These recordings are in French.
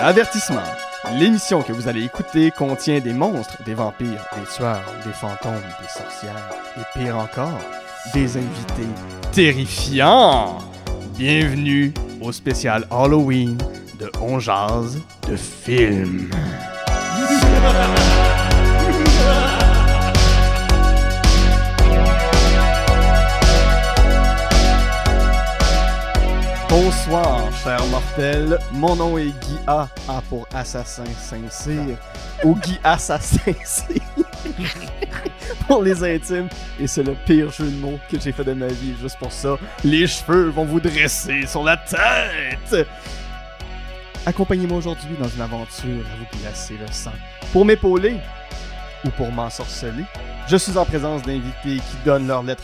Avertissement. L'émission que vous allez écouter contient des monstres, des vampires, des tueurs, des fantômes, des sorcières et pire encore, des invités terrifiants. Bienvenue au spécial Halloween de On de film. Bonsoir, chers mortels. Mon nom est Guy A. A pour Assassin Saint-Cyr. Ou Guy Assassin Cyr. pour les intimes. Et c'est le pire jeu de mots que j'ai fait de ma vie. Juste pour ça, les cheveux vont vous dresser sur la tête. Accompagnez-moi aujourd'hui dans une aventure à vous glacer le sang. Pour m'épauler ou pour m'ensorceler, je suis en présence d'invités qui donnent leurs lettres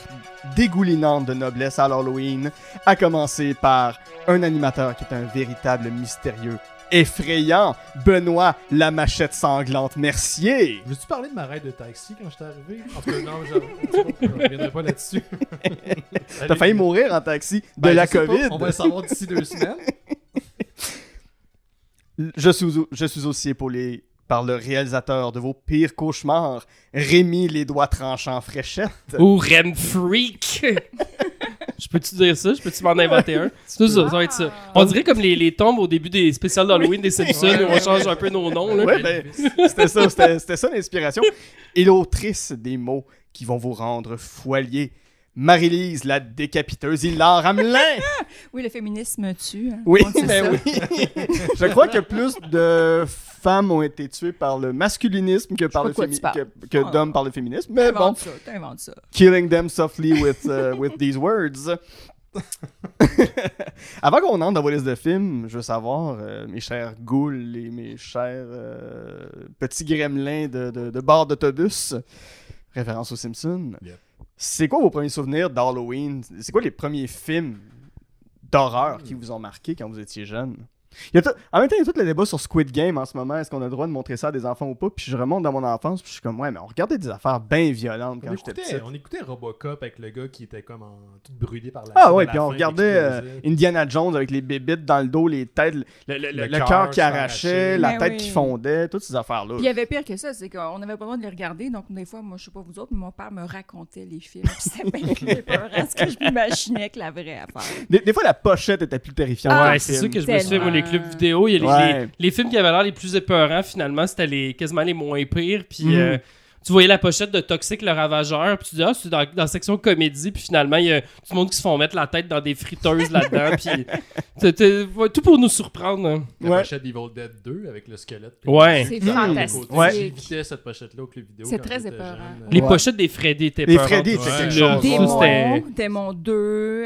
dégoulinantes de noblesse à l'Halloween, à commencer par un animateur qui est un véritable mystérieux effrayant, Benoît la machette sanglante Mercier. Veux-tu parler de ma ride de taxi quand j'étais arrivé? En tout cas, non, je ne reviendrai pas là-dessus. T'as failli mourir en taxi de Ben, la je pas, COVID. On va le savoir d'ici deux semaines. Je suis, je suis aussi épaulé par le réalisateur de vos pires cauchemars, Rémi les doigts tranchants fréchette. Ou Rem Freak. Je peux-tu dire ça? Je peux-tu m'en inventer un? C'est ça, ça va être ça. On dirait comme les, les tombes au début des spéciales d'Halloween des Simpsons où on change un peu nos noms. Là. Ouais, ben, c'était ça, c'était c'était ça l'inspiration. Et l'autrice des mots qui vont vous rendre foilier, Marie-Lise la décapiteuse Hilaire Hamelin. Oui, le féminisme tue. hein. Oui, ben ça. oui. Je crois que plus de femmes ont été tuées par le masculinisme que par le fémi- que, que Ah. d'hommes par le féminisme. Mais bon, ça, ça. killing them softly with, uh, with these words. Avant qu'on entre dans vos listes de films, je veux savoir, euh, mes chers ghouls et mes chers euh, petits gremlins de, de, de bord d'autobus, référence aux Simpsons, Yep. c'est quoi vos premiers souvenirs d'Halloween? C'est quoi les premiers films d'horreur qui vous ont marqué quand vous étiez jeune? Il y a tout- En même temps, il y a tout le débat sur Squid Game en ce moment. Est-ce qu'on a le droit de montrer ça à des enfants ou pas? Puis je remonte dans mon enfance, puis je suis comme, ouais, mais on regardait des affaires bien violentes quand j'étais petit. on écoutait Robocop avec le gars qui était comme en, tout brûlé par la Ah ouais, à puis on regardait euh. Indiana Jones avec les bébites dans le dos, les têtes, le, le- le- Le le cœur qui arrachait, la Ben tête oui. qui fondait, toutes ces affaires-là. Il y avait pire que ça, c'est qu'on n'avait pas le droit de les regarder. Donc, des fois, moi, je sais pas vous autres, mais mon père me racontait les films. Puis c'était bien épeurant, ce que je m'imaginais que la vraie affaire. Des, des fois, la pochette était plus terrifiante. Ah, Ouais, c'est film. ça que je me Tellement. Clubs vidéo, il y a les, Ouais. les, les films qui avaient l'air les plus épeurants, finalement, c'était les, quasiment les moins pires. Puis Mhm. euh, tu voyais la pochette de Toxic le Ravageur, puis tu dis, ah, c'est dans, dans la section comédie, puis finalement, il y a tout le monde qui se font mettre la tête dans des friteuses là-dedans, puis tout pour nous surprendre. hein. La Ouais. pochette d'Evil Dead 2 avec le squelette. Ouais. C'est Mmh. fantastique. Ouais. J'évitais cette pochette-là au club vidéo. C'est très épeurant. jeune. Les Ouais. pochettes des Freddy étaient Les Freddy étaient quelque chose. Démon, c'était- Démon 2,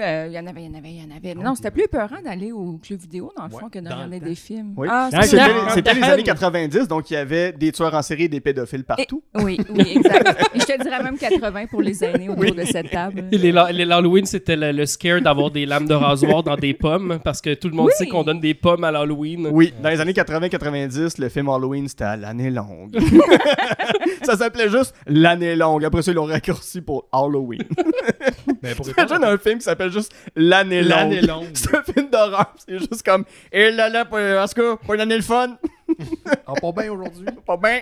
euh, il y en avait, il y en avait, il y en avait. Mais non, c'était plus épeurant d'aller au club vidéo, dans le Ouais, fond, que de regarder des films. Oui. Ah, Ah, C'était les années 90, donc il y avait des tueurs en série et des pédophiles partout. Oui, oui, exact. Et je te dirais même 80 pour les aînés autour de cette table. Et les, les l'Halloween, c'était le, le scare d'avoir des lames de rasoir dans des pommes, parce que tout le monde Oui. sait qu'on donne des pommes à l'Halloween. Oui, dans les années 80-90, le film Halloween, c'était à l'année longue. ça s'appelait juste l'année longue. Après ça, ils l'ont raccourci pour Halloween. Mais pour Imagine répondre un film qui s'appelle juste L'année longue. L'année longue. C'est un film d'horreur. C'est juste comme, et là là, pour- en tout cas, pour une année le fun. Ah, pas bien aujourd'hui. Pas bien.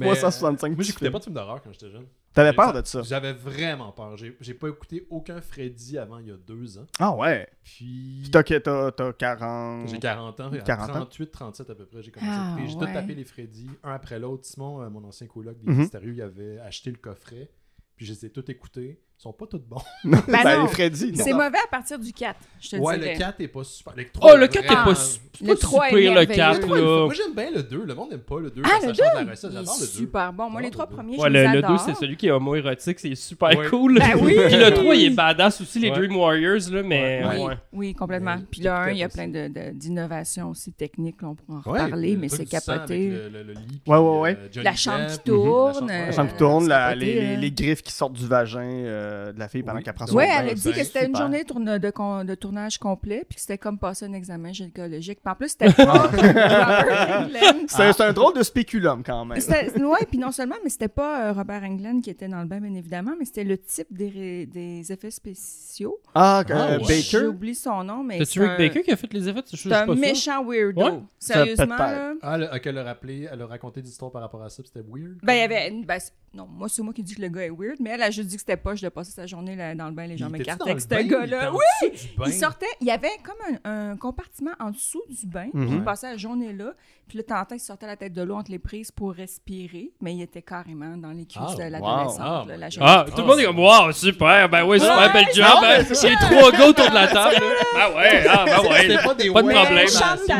Mais, 365 Moi, j'écoutais pas de films d'horreur quand j'étais jeune. T'avais peur de ça? J'avais vraiment peur. J'ai j'ai pas écouté aucun Freddy avant il y a deux ans. Ah ouais. Puis. Puis t'as, t'as, t'as 40... J'ai 40 ans. 40 ans. 38, 37 à peu près. J'ai commencé Ah, à écouter. J'ai ouais. tout tapé les Freddy, un après l'autre. Simon, euh, mon ancien coloc des Mhm. Mystérieux, il avait acheté le coffret. Puis je les ai tous écoutés. Ils sont pas tous bons. Ben, non. les Freddy. non. C'est mauvais à partir du 4, je te Ouais, dirais. le 4 est pas super. Le Oh, le 4 est pas, su- le pas 3 est super, le merveilleux. 4, Moi, là. moi, j'aime bien le 2. Le monde n'aime pas le 2. Ah, le ça change 2? la recette. Il est J'adore le 2. super bon. Moi, les J'adore trois le deux. premiers, Ouais, je le, les le 2, adore. c'est celui qui est homo-érotique, c'est super Ouais. cool. Ben oui! Puis le 3, il est badass aussi, les Ouais. Dream Warriors, là, mais Ouais. Oui, ouais. oui, complètement. Puis le 1, t'écoutais il y a plein d'innovations aussi techniques, on pourra en reparler, le mais c'est capoté. Le, le, le lit, Ouais, ouais, ouais. euh, La chambre qui tourne, euh, La chambre qui tourne, capoté, les, les griffes qui sortent du vagin. Euh, de, de la fille pendant Oui. qu'elle prend Ouais, son Oui, elle a dit que c'était une journée de, tourne- de, con- de tournage complet, puis que c'était comme passer un examen gynécologique. Puis en plus, c'était pas Robert Englund. C'est un drôle de spéculum quand même. Ouais, puis non seulement, mais c'était pas euh, Robert Englund qui était dans le bain, bien évidemment, mais c'était le type des, effets spéciaux. Ah, Ah, euh, ouais. J'ai Baker. oublié son nom, mais c'est Rick un, Baker qui a fait les effets? Suis c'est un pas sûr. méchant weirdo. Ouais. Sérieusement, là. Ah, elle, a- rappelé, elle a raconté des histoires par rapport à ça, puis c'était weird. Ben, il y avait. une- ben, non, moi, c'est moi qui dis que le gars est weird, mais elle a juste dit que c'était poche de passer sa journée là, dans le bain, les Il m'écartaient dans avec le ce gars-là. Il Oui! Il sortait, il y avait comme un, un compartiment en dessous du bain, puis il Mhm. passait la journée là, puis là, t'entends qu'il sortait la tête de l'eau entre les prises pour respirer, mais il était carrément dans les cuisses Ah, de l'adolescente, Ah, la Ah, tout le monde est comme, wow, super, ben ouais, super, Ouais, bel job. hein. J'ai trois gars autour de la table. Ah ouais, ah ben ouais. C'était pas des Pas de problème.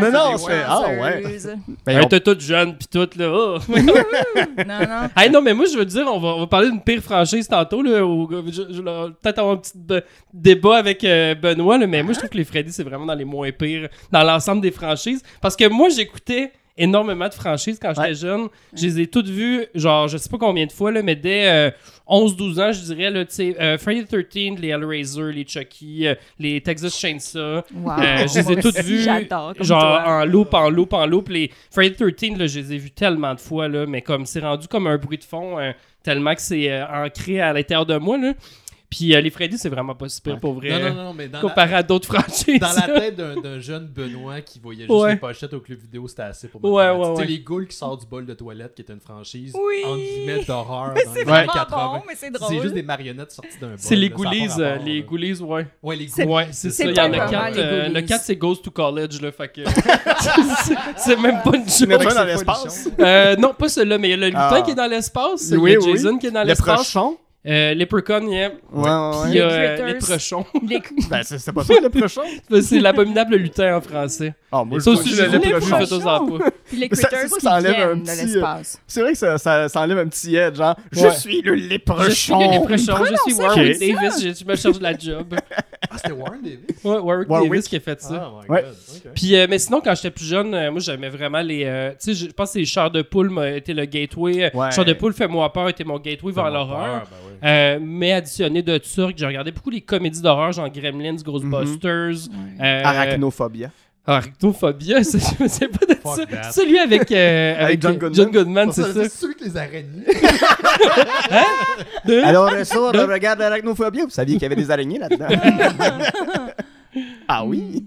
mais non, une c'est- ah, ouais. Ben, on- T'es toute jeune pis tout là. Non, non. Hey, non, mais moi, je veux dire, on va, parler d'une pire franchise tantôt, là, je, peut-être avoir un petit débat avec euh, Benoît, là, mais moi, je trouve que les Freddy, c'est vraiment dans les moins pires dans l'ensemble des franchises. Parce que moi, j'écoutais énormément de franchises quand j'étais Ouais. jeune. Je les ai toutes vues, genre, je sais pas combien de fois, là, mais dès euh, 11-12 ans, je dirais, là, tu sais, euh, Friday the 13 les Hellraiser, les Chucky, euh, les Texas Chainsaw. Wow. Euh, je les ai toutes vues, genre toi. en loop, en loop, en loop. Les Friday the 13, là, je les ai vus tellement de fois, là, mais comme c'est rendu comme un bruit de fond, euh, tellement que c'est euh, ancré à l'intérieur de moi. Là. Puis euh, les Freddy, c'est vraiment pas super pour vrai. Non, euh, non, non, mais dans la, comparé à d'autres franchises. dans la tête d'un jeune Benoît qui voyait juste Ouais. les pochettes au club vidéo, c'était assez pour me Ouais, ouais, ouais. les ghouls qui sortent du bol de toilette, qui était une franchise, Oui. entre guillemets, d'horreur c'est les vraiment années 80. bon, mais c'est drôle. C'est juste des marionnettes sorties d'un bol. c'est les ghoulies, euh, les ghoulies, ouais. Ouais, les C'est- ghoulies. Ouais, c'est c'est ça, il y en a quatre. les le Ghoulies. 4, c'est Goes to College, là, fait que... c'est- c'est même pas une Il y en a joke. un dans c'est l'espace. Non, pas celui-là, mais il y a le lutin Ah. qui est dans l'espace, Oui, il y a oui. Jason qui est dans Le l'espace, prochon. Euh, Leprechaun, yeah. Ouais, ouais, Puis ouais. euh, les prochons. Les- Ben, c'est c'est pas ça, le prochon. c'est l'abominable lutin en français. Ah, moi, Ça je aussi, vois je le l'ai les pas leprechaun. Puis les ça- critters ça, qui ça enlève un de petit, l'espace. C'est vrai que ça, ça, ça enlève un petit edge, genre, je Ouais. suis le Je suis le Leprechaun, je suis Warwick Davis, je, je me cherche de la job. Ah, c'était Warren Davis? Ouais, Warwick, Warwick. Davis qui a fait ça. Ah, my god. Puis, euh, mais sinon, quand j'étais plus jeune, euh, moi, j'aimais vraiment les. euh, tu sais, je je pense que les chars de poule m'a été le gateway. Ouais. Chars de poule, fais-moi peur, était mon gateway vers l'horreur. Euh, mais additionné de ça, que j'ai regardé beaucoup les comédies d'horreur, genre Gremlins, Ghostbusters. euh, Arachnophobia. Arachnophobia, c'est pas de Fuck ça. Celui avec, euh, avec, John euh, Goodman. c'est ça. celui que les araignées. De- Alors, euh, ça, on regarde l'arachnophobia. Vous saviez qu'il y avait des araignées là-dedans? ah oui?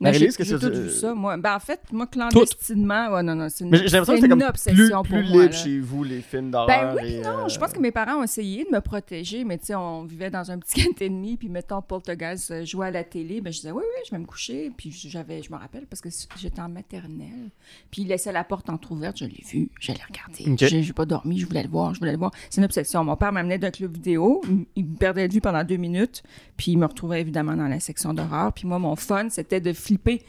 Marie-Lise, j'ai tout tu- vu ça, moi. Ben, en fait, moi, clandestinement, ouais, non, non, c'est une, Mais j'ai l'impression que c'est c'était comme une plus, obsession plus pour moi. libre là. chez vous, les films d'horreur. Ben oui, et, non, euh, je pense que mes parents ont essayé de me protéger, mais tu sais, on vivait dans un petit et demi, puis mettons Poltergeist euh, jouait à la télé, ben je disais oui, oui, je vais me coucher, puis j'avais, je me rappelle parce que j'étais en maternelle, puis il laissait la porte entrouverte, je l'ai vu, je l'ai regardé, Ok. j'ai j'ai pas dormi, je voulais le voir, je voulais le voir. C'est une obsession. Mon père m'amenait d'un club vidéo, il- il me perdait de vue pendant deux minutes, puis il me retrouvait évidemment dans la section d'horreur, puis moi mon fun c'était de flipper.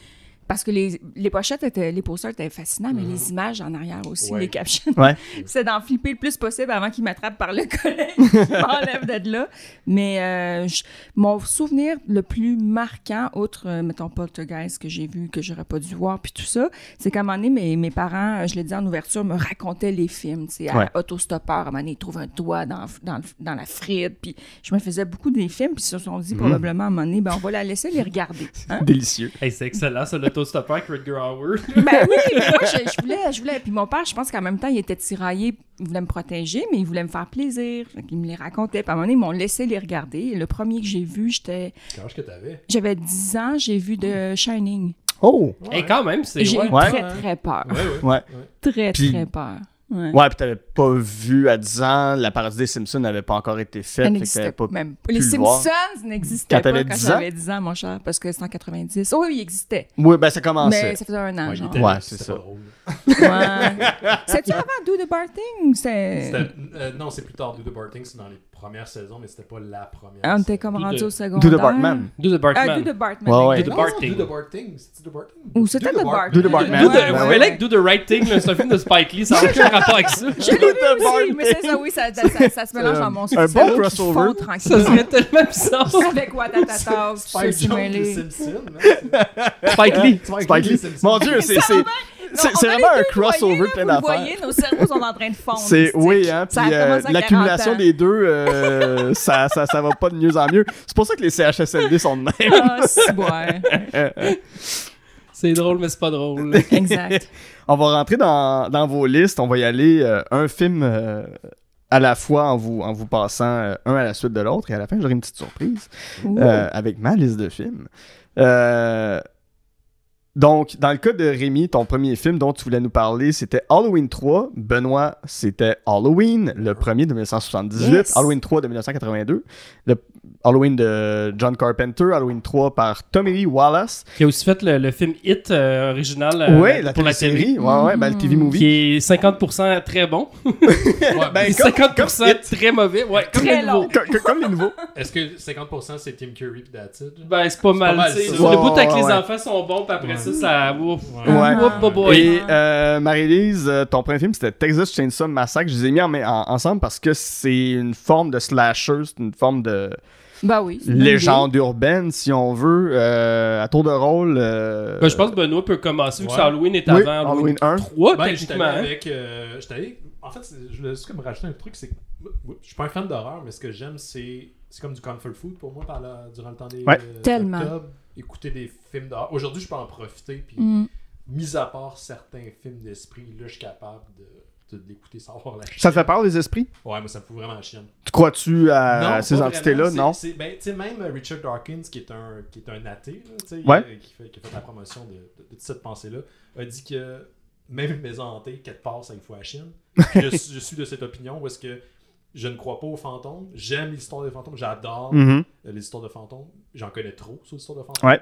Parce que les, les pochettes étaient, les posters étaient fascinants, mais les images en arrière aussi, Ouais. les captions. Ouais. C'est d'en flipper le plus possible avant qu'il m'attrape par le collet, m'enlève de là. Mais euh, je- mon souvenir le plus marquant, outre, euh, mettons, Poltergeist que j'ai vu, que j'aurais pas dû voir, puis tout ça, c'est qu'à un moment donné, mes, mes parents, je l'ai dit en ouverture, me racontaient les films. Tu sais, à Ouais. Autostoppeur, à un moment donné, ils trouvent un doigt dans, dans, le- dans la frite. Puis je me faisais beaucoup des films, puis ils se sont Mhm. dit probablement à un moment donné, ben, on va la laisser les regarder. Hein? Délicieux. Hey, c'est excellent, ça, l'autostoppeur avec Rutger Hauer. Ben oui, mais moi, je, je voulais, je voulais. Puis mon père, je pense qu'en même temps, il était tiraillé, il voulait me protéger, mais il voulait me faire plaisir. Fait qu'il me les racontait. Puis à un moment donné, ils m'ont laissé les regarder. Et le premier que j'ai vu, j'étais, Quel âge que t'avais? j'avais 10 ans, j'ai vu de Shining. Oh! Et quand même, c'est. J'ai Ouais. eu très, très peur. Ouais, ouais. Ouais. Très, Puis- très peur. Ouais. Ouais, puis t'avais pas vu à 10 ans, la parodie des Simpsons n'avait pas encore été faite. N'existait pas... même pas. pu Les. Simpsons n'existaient pas quand 10 ans? j'avais 10 ans, mon cher, parce que c'est en 90. Oh oui, il existait. Oui, ben ça commençait. Mais ça faisait un an, Ouais, genre. Ouais, c'est c'était ça. Ouais. C'était-tu avant Do the Barting? C'était... C'était- euh, non, c'est plus tard. Do the Barting, c'est dans les premières saisons, mais c'était pas la première. Ah, On était saison. comme rendu the- au secondaire? Do the Bartman. Do the Ah, Bartman. Do the Bartman. Ouais, ouais. Do the Barting. Do the Barting. C'est The Barting? Ou c'était Do The Bar- Bartman. Do the Bartman. Ouais, like Do the Right Thing, c'est un film de Spike Lee, ça n'a aucun rapport avec ça. Je l'ai vu aussi, mais c'est ça, oui, ça, se mélange dans mon Un cerveau. bon qui crossover. Ça serait tellement bizarre. Avec Watatata, Spike hein, Spike Lee. Spike Lee. les Simpsons. Mon dieu, c'est. C'est- vraiment un crossover de plein là, vous d'affaires. voyez, nos cerveaux sont en train de fondre. C'est oui, hein. Puis euh, commencé à 40 l'accumulation des deux, euh, ça, ça, ça va pas de mieux en mieux. C'est pour ça que les CHSLD sont de même. Ah, c'est ouais. C'est drôle, mais c'est pas drôle. Exact. On va rentrer dans, dans vos listes. On va y aller euh, un film euh, à la fois en vous, en vous passant euh, un à la suite de l'autre. Et à la fin, j'aurai une petite surprise euh, avec ma liste de films. Euh, donc, dans le cas de Rémi, ton premier film dont tu voulais nous parler, c'était Halloween 3. Benoît, c'était Halloween, le premier de 1978. Yes. Halloween 3 de 1982. Le Halloween de John Carpenter. Halloween 3 par Tommy Lee Wallace. Qui a aussi fait le, le film Hit euh, original euh, ouais, la pour la série. série. Ouais, ouais, ben, le TV movie. Qui est 50% très bon. Ouais, Ben, et comme- 50% comme Hit. très mauvais. Ouais, comme Très le nouveau. long. Comme, les nouveaux. Est-ce que 50% c'est Tim Curry pis that's it? Ben, c'est pas mal. ça. Le Ouais, bout avec ouais, les enfants sont bons, puis après Ouais. ça, ça. Ouf. Ouais. Boy. Et euh, Marie-Lise, euh, ton premier film c'était Texas Chainsaw Massacre. Je les ai mis en- en- ensemble parce que c'est une forme de slasher, c'est une forme de Bah oui. légende urbaine, si on veut, euh, à tour de rôle. euh, Ben, je pense que Benoît peut commencer, vu que Ouais. c'est Halloween est Oui, avant Halloween 1. 3, Ben, j'étais hein. avec. euh, En fait, je voulais juste comme rajouter un truc, c'est que je suis pas un fan d'horreur, mais ce que j'aime, c'est c'est comme du comfort food pour moi par la- durant le temps des Ouais. euh, Tellement. octobre, écouter des films d'horreur. Aujourd'hui, je peux en profiter, puis Mm. mis à part certains films d'esprit, là, je suis capable de, de l'écouter sans avoir la Ça te fait peur, les esprits? Ouais, mais ça me fout vraiment la chienne. Tu crois-tu à, Non, ces entités-là? Non C'est- ben, tu sais, même euh, Richard Dawkins, qui est un, qui est un athée, là, Ouais. qui, fait, qui a fait la promotion de, de- de cette pensée-là, a dit que même une maison hantée, quelque part, ça lui fout la chienne. je, suis- je suis de cette opinion où est-ce que je ne crois pas aux fantômes. J'aime l'histoire des fantômes. J'adore Mhm. euh, les histoires de fantômes. J'en connais trop sur l'histoire de fantômes. Ouais.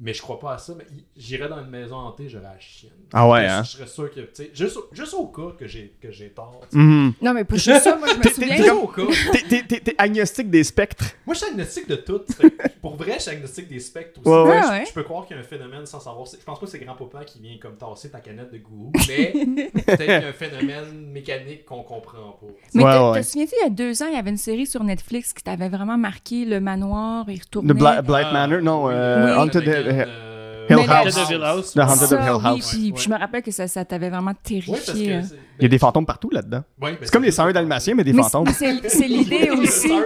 Mais je crois pas à ça. Mais j'irais dans une maison hantée, j'aurais la chienne. Ah ouais, je, hein? je serais sûr que, tu sais, juste, au- juste au cas que j'ai que j'ai tort. Mhm. Non, mais pour juste ça, moi, je me T'es- souviens. t'es Juste au cas. T'es- t'es- T'es t'es agnostique des spectres. Moi, je suis agnostique de tout. Pour vrai, je suis agnostique des spectres aussi. Ouais, ouais. Ah Je- ouais. Je peux croire qu'il y a un phénomène sans savoir. Je pense pas que c'est grand-papa qui vient comme tasser ta canette de goût, mais peut-être qu'il y a un phénomène mécanique qu'on comprend pas. Mais Ouais, te, ouais. te souviens-tu, il y a deux ans, il y avait une série sur Netflix qui t'avait vraiment marqué le manoir, il retournait. The Bla- Blight Ah, Manor, non, euh, Oui. Haunted Anakin, Hill- euh, Hill House. Haunted House. The Haunted of Hill oui, House. puis, Ouais, puis je me rappelle que ça, ça t'avait vraiment Oui, terrifié. euh. c'est- Il y a des fantômes partout là-dedans. Ouais, ben, C'est comme les juste- 101 dalmatiens, mais des Mais fantômes. c'est- c'est l'idée aussi.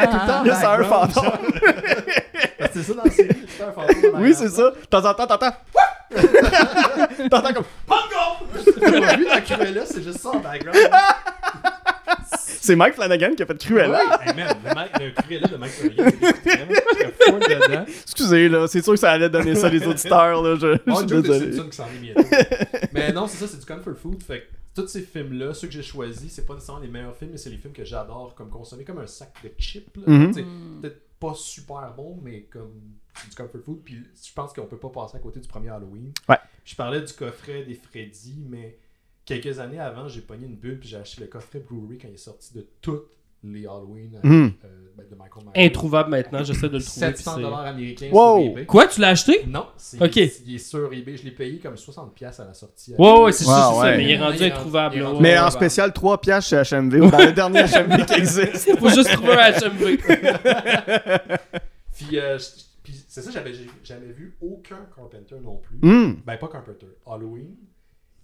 Ah, Il y a 101 fantômes. Parce que C'est ça dans la série, c'est un fantôme. dans Oui, la c'est ça. De temps en temps, t'entends. T'entends comme. J'ai vu dans Cruella, c'est juste ça en background. C'est Mike Flanagan qui a fait Cruella. Ouais, hey, man, le, Cruella de Mike Flanagan, c'est vraiment- j'étais full dedans. Excusez, là. C'est sûr que ça allait donner ça les auditeurs, là. Je, je Oh, suis désolé. Simpson qui s'en est bientôt. Mais non, c'est ça, c'est du comfort food. Fait que tous ces films-là, ceux que j'ai choisis, c'est pas nécessairement les meilleurs films, mais c'est les films que j'adore comme consommer, comme un sac de chips. là. Mhm. Sais, Peut-être pas super bon, mais comme du comfort food. Puis je pense qu'on peut pas passer à côté du premier Halloween. Ouais. Je parlais du coffret des Freddy, mais quelques années avant, j'ai pogné une bulle puis j'ai acheté le coffret Blu-ray quand il est sorti de toutes les Halloween euh, Mhm. euh, ben, de Michael Myers. Introuvable maintenant, j'essaie de le trouver. puis 700 c'est- dollars américains Wow. sur eBay. Quoi, tu l'as acheté? Non, c'est Ok. il est sur eBay. Je l'ai payé comme 60$ piastres à la sortie. Ouais, ouais, c'est Ouais, ça, mais il est rendu Il est introuvable. il est. Mais en spécial 3 piastres chez HMV ou dans le dernier HMV qui existe. Faut juste trouver un HMV. Puis, euh, c'est ça, j'avais jamais vu aucun Carpenter non plus. Hmm. Ben, pas Carpenter, Halloween.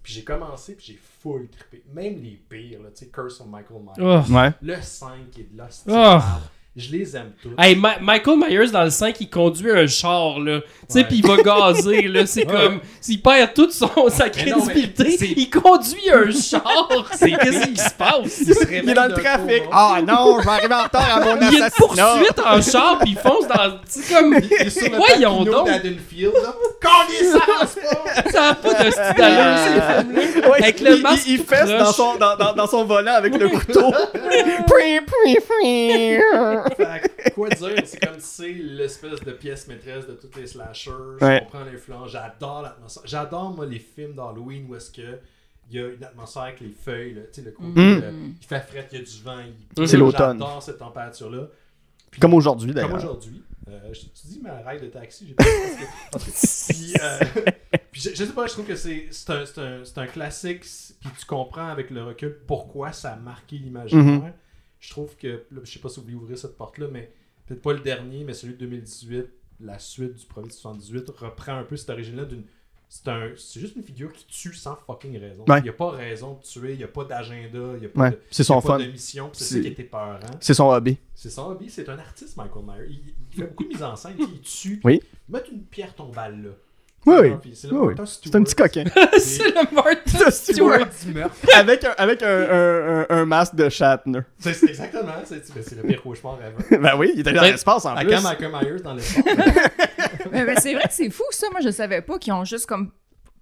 Puis j'ai commencé, puis j'ai full trippé. Même les pires, là, tu sais, Curse of Michael Myers. Oh. Ouais. Le 5 est de l'hostie. Oh. Je les aime tous. Hey, Ma- Michael Myers dans le 5, il conduit un char, là. Tu sais, pis il va gazer, là. C'est Ouais. comme. S'il perd toute son, sa non, crédibilité, c'est- il conduit un char. C'est qu'est-ce qui se passe? Il, se Il est dans le trafic. Ah non, je vais arriver en retard à mon Il y a une assassinat. poursuite en char, pis il fonce dans. C'est comme. Voyons donc. d'Haddonfield, là. Quand il s'avance pas! Ça a pas de style d'allure, ces films-là. Avec le masque il, il fesse dans son, dans, dans, dans son volant avec le couteau. Fait quoi dire, c'est comme si c'est l'espèce de pièce maîtresse de tous les slashers. Je Ouais. comprends l'influence, j'adore l'atmosphère. J'adore, moi, les films d'Halloween où est-ce que il y a une atmosphère avec les feuilles, tu sais, le côté, Mm. euh, il fait frais, il y a du vent. il- C'est l'automne. J'adore cette température-là. Puis- Comme aujourd'hui, Comme d'ailleurs. aujourd'hui. Euh, je- tu dis ma ride de taxi, j'ai pas parce que- Puis, euh, puis je, je sais pas, je trouve que c'est un, un, un classique, puis tu comprends avec le recul pourquoi ça a marqué l'imaginaire. Mhm. Je trouve que, je sais pas si vous voulez ouvrir cette porte-là, mais peut-être pas le dernier, mais celui de 2018, la suite du premier de 78, reprend un peu cette origine-là d'une c'est un, c'est juste une figure qui tue sans fucking raison. Ouais. Il n'y a pas raison de tuer, il n'y a pas d'agenda, il n'y a pas, Ouais, de, c'est son pas mission. C'est ça qui était peurant. C'est son hobby. C'est son hobby, c'est un artiste, Michael Myers. Il, il fait beaucoup de mise en scène, il tue. Oui. Mettre une pierre tombale là. Oui, oui. C'est le Oui, un petit coquin. c'est le Martha Stewart. Stewart. du meurtre. avec un, avec un, un, un, un masque de Shatner. C'est exactement, c'est le pire cauchemar ever. ben oui, il était dans Ben, l'espace en À plus. quand Michael Myers dans l'espace? Mais, mais c'est vrai que c'est fou, ça. Moi, je savais pas qu'ils ont juste comme.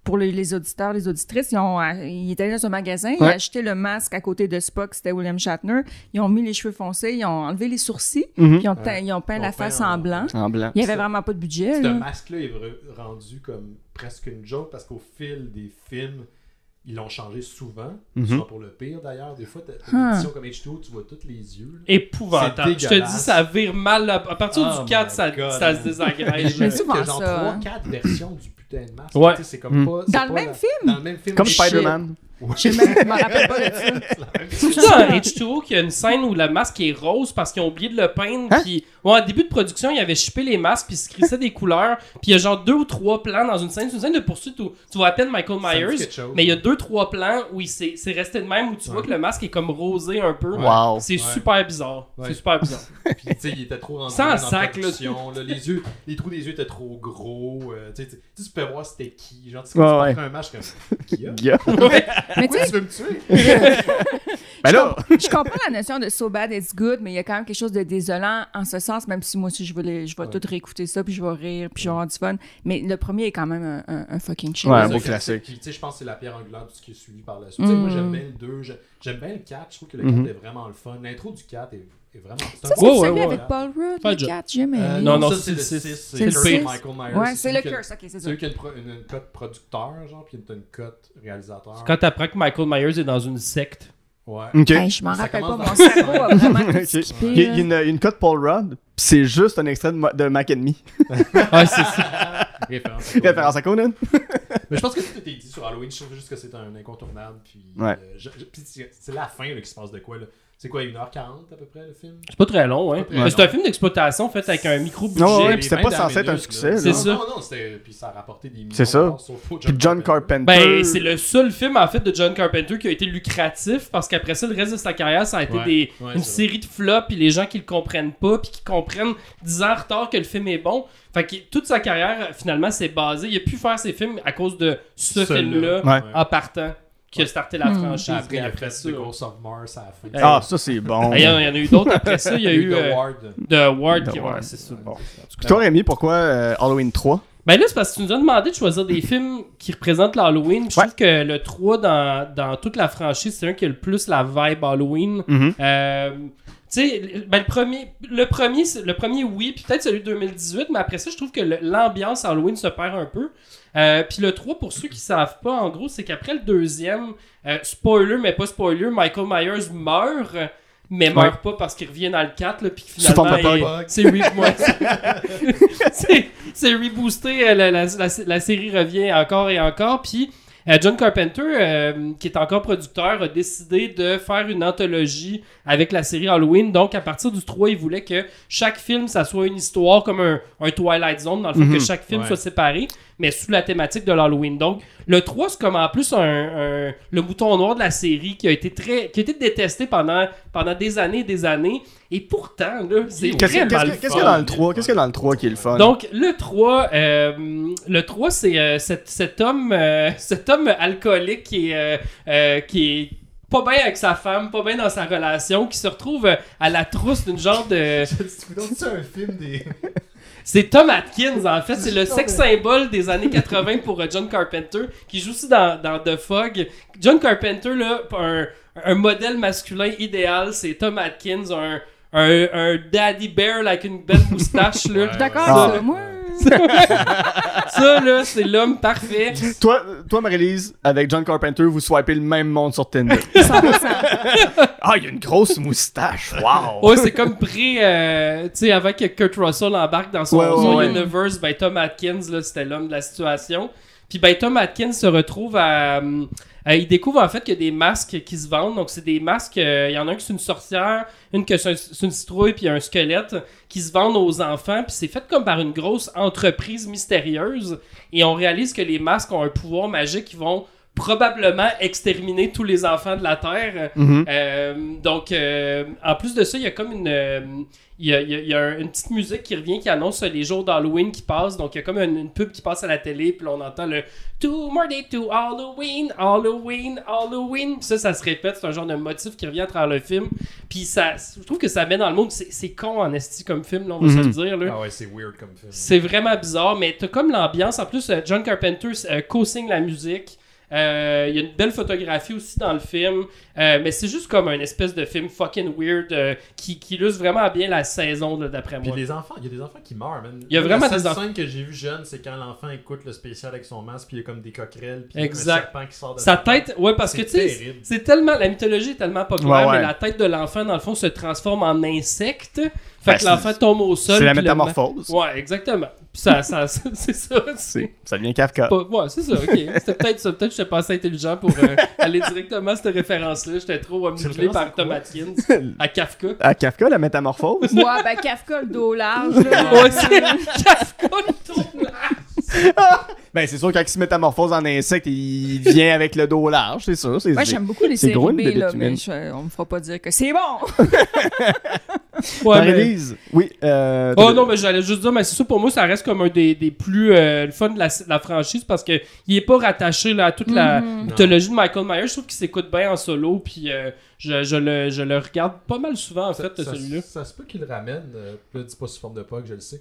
Pour les, les auditeurs, les auditrices, ils, ont, euh, ils étaient allés dans un magasin, ils ont Ouais. acheté le masque à côté de Spock, c'était William Shatner. Ils ont mis les cheveux foncés, ils ont enlevé les sourcils, Mhm. puis ils ont, teint- ils ont peint la peint face en- en blanc. En blanc. Il y avait vraiment pas de budget. Ce là. masque-là est re- rendu comme presque une joke parce qu'au fil des films, ils l'ont changé souvent. Mhm. Souvent pour le pire d'ailleurs. Des fois, t'as une édition comme H2O, tu vois tous les yeux. là. Épouvantable. Je te dis, ça vire mal. À partir Oh du 4, my ça, se désagrège. Mais souvent a genre ça, 3-4 versions du putain de masque. Ouais. Tu sais, C'est comme Mm. pas. c'est Dans le pas même la- film? Dans le même film. Comme. Spider-Man. Ouais. Je me rappelle pas de ça. C'est la dans H2O qu'il y a une scène où le masque est rose parce qu'ils ont oublié de le peindre. Hein? Puis, ouais, en début de production, ils avaient chippé les masques puis ils se crissaient des couleurs. Puis il y a genre deux ou trois plans dans une scène. C'est une scène de poursuite où tu vois à peine Michael Myers. Mais il y a deux, trois plans où il s'est- c'est resté de même, où tu vois que le masque est comme rosé un peu. Wow. C'est Ouais. super bizarre. Ouais. C'est super bizarre. Puis, tu sais, il était trop rendu Sans dans la sac, là. production, là. Les yeux, les trous des yeux étaient trop gros. euh, tu sais, tu peux voir c'était qui. Genre, tu sais, Ouais, quand tu un match comme qui a. Mais tu Pourquoi sais, tu veux me tuer? Ben là, je comprends la notion de so bad it's good, mais il y a quand même quelque chose de désolant en ce sens, même si moi aussi je vais, les- je vais Ouais. tout réécouter ça, puis je vais rire, puis je vais avoir du fun. Mais le premier est quand même un, un- un fucking shit. Ouais, un beau classique. Puis, tu sais, je pense que c'est la pierre angulaire de ce qui est suivi par la suite. Tu sais, Moi, Mm. j'aime bien le 2. j'ai- J'aime bien le 4. Je trouve que le Mhm. cote réalisateur. Quand t'apprends que Michael Myers est dans une secte. Ouais. ok. je m'en Ça rappelle pas, mon cerveau a vraiment Ok. skippé. Il y a, a une, une cote Paul Rudd, pis c'est juste un extrait de, Ma- de Mac Me. Ouais, c'est ça. Référence. Référence à Conan. Mais je pense que tout était dit sur Halloween. Je trouve juste que c'est un incontournable. Puis, Ouais. euh, je- je- puis c'est c'est la fin là, qui se passe de quoi là. C'est quoi, 1h40 à peu près le film? C'est pas très long, hein. C'est un film d'exploitation fait avec un micro-budget. Non, ouais, puis c'était 20 pas censé être un succès. C'est Non, ça. Non, non, c'était. Puis ça a rapporté des millions. C'est ça. Puis John Carpenter. Ben, c'est le seul film en fait de John Carpenter qui a été lucratif parce qu'après ça, le reste de sa carrière, ça a été Ouais, des, ouais, une série de flops, puis les gens qui le comprennent pas, puis qui comprennent 10 ans en retard que le film est bon. Fait que toute sa carrière, finalement, c'est basé. Il a pu faire ses films à cause de ce film-là Ouais. en partant qui a starté la Hmm. franchise. Après, après ça. Ghost of Mars à la fin. Ah, ça c'est bon. Il y, en il y en a eu d'autres après ça. Il y a eu The euh, Ward. The Ward qui ouais, c'est ça. Toi, Rémi, pourquoi euh, Halloween 3 Ben là, c'est parce que tu nous as demandé de choisir des films qui représentent l'Halloween. Je Ouais. trouve que le 3 dans, dans toute la franchise, c'est un qui a le plus la vibe Halloween. Mhm. Euh, sais, ben le premier, le premier, c'est- le premier, oui, puis peut-être celui de 2018, mais après ça, je trouve que l'ambiance Halloween se perd un peu. Euh, puis le 3, pour ceux qui savent pas, en gros, c'est qu'après le deuxième, euh, spoiler, mais pas spoiler, Michael Myers meurt, mais meurt pas parce qu'il revient dans le 4, là, puis finalement, c'est re- c'est- reboosté, euh, la, la- la- la série revient encore et encore, puis John Carpenter, euh, qui est encore producteur, a décidé de faire une anthologie avec la série Halloween. Donc, à partir du 3, il voulait que chaque film, ça soit une histoire comme un, un Twilight Zone, dans le fond, Mhm. que chaque film Ouais. soit séparé, mais sous la thématique de l'Halloween. Donc, le 3, c'est comme en plus un, un- le mouton noir de la série qui a été très qui a été détesté pendant, pendant des années et des années. Et pourtant, là, c'est Qu'est-ce vraiment qu'est-ce le qu'est-ce fun. qu'il y a dans le 3 Qu'est-ce qu'il y a dans le 3 qui est le fun? Donc, le 3, euh, le 3 c'est euh, cet, cet homme, euh, cet homme alcoolique qui est, euh, euh, qui est pas bien avec sa femme, pas bien dans sa relation, qui se retrouve à la trousse d'une genre de... C'est un film des. C'est Tom Atkins, en fait. C'est le sex symbole des années 80 pour euh, John Carpenter, qui joue aussi dans, dans The Fog. John Carpenter, là, un, un modèle masculin idéal, c'est Tom Atkins, un, un, un daddy bear avec une belle moustache, là. Ouais, D'accord, Ah. ça, moi. Ça, là, c'est l'homme parfait. Toi, toi Marie-Lise, avec John Carpenter, vous swipez le même monde sur Tinder. 100%. ah, il y a une grosse moustache. Wow. Ouais, c'est comme pré. euh, tu sais, avant que Kurt Russell embarque dans son, Ouais, ouais, son ouais. universe, ben Tom Atkins, là, c'était l'homme de la situation. Puis ben Tom Atkins se retrouve à, Euh, il découvre en fait qu'il y a des masques qui se vendent. Donc, c'est des masques. euh, Il y en a un qui c'est une sorcière, une que c'est une citrouille, puis un squelette qui se vendent aux enfants. Puis c'est fait comme par une grosse entreprise mystérieuse. Et on réalise que les masques ont un pouvoir magique qui vont probablement exterminer tous les enfants de la Terre. Mhm. Euh, donc, euh, en plus de ça, il y a comme une. euh, il y a, il y a- une petite musique qui revient qui annonce les jours d'Halloween qui passent. Donc, il y a comme une, une pub qui passe à la télé, puis là, on entend le Two more days to Halloween, Halloween, Halloween. Puis ça, ça se répète. C'est un genre de motif qui revient à travers le film. Puis ça, je trouve que ça met dans le monde. C'est con en esti comme film, là, on va se Mhm. le dire. Là. Ah ouais, c'est weird comme film. C'est vraiment bizarre, mais t'as comme l'ambiance. En plus, John Carpenter euh, co-signe la musique. Euh, Il y a une belle photographie aussi dans le film. Euh, mais c'est juste comme un espèce de film fucking weird euh, qui, qui illustre vraiment bien la saison, d'après Puis moi. les enfants, il y a des enfants qui meurent, man. Il y a vraiment la des enfants- scène que j'ai vu jeune, c'est quand l'enfant écoute le spécial avec son masque, puis il y a comme des coquerelles, puis Exact. un serpent qui sort de Sa tête, ouais, parce que C'est tu sais, terrible. c'est tellement. La mythologie est tellement pas claire, Ouais, ouais. mais la tête de l'enfant, dans le fond, se transforme en insecte. Fait Ben, que l'enfant tombe au sol. C'est la puis le- métamorphose. Ouais, exactement. Puis ça, ça, c'est ça. C'est- Ça devient Kafka. Pas- ouais, c'est ça, ok. C'était peut-être ça. Peut-être que j'étais pas assez intelligent pour euh, aller directement à cette référence-là. J'étais trop omnibulé par? Thomas Atkins à Kafka. À Kafka, la métamorphose? Ouais, ben Kafka, le dos large. là. Ouais, c'est Kafka le tournage. Ben, c'est sûr, quand il se métamorphose en insecte, il vient avec le dos large, c'est sûr. c'est- Moi, j'aime beaucoup les c'est séries gros, B, là, mais je- on me fera pas dire que c'est bon. Ouais, mais- oui. Euh, Oh non, mais j'allais juste dire, mais c'est ça pour moi, ça reste comme un des, des plus euh, le fun de la, franchise parce que il est pas rattaché là, à toute la Mhm. mythologie de Michael Myers. Je trouve qu'il s'écoute bien en solo, puis euh, je, je le, je le regarde pas mal souvent en Ça, fait, ça- celui-là. ça se peut qu'il le ramène. Euh, là, dis pas sous forme de POG, je le sais.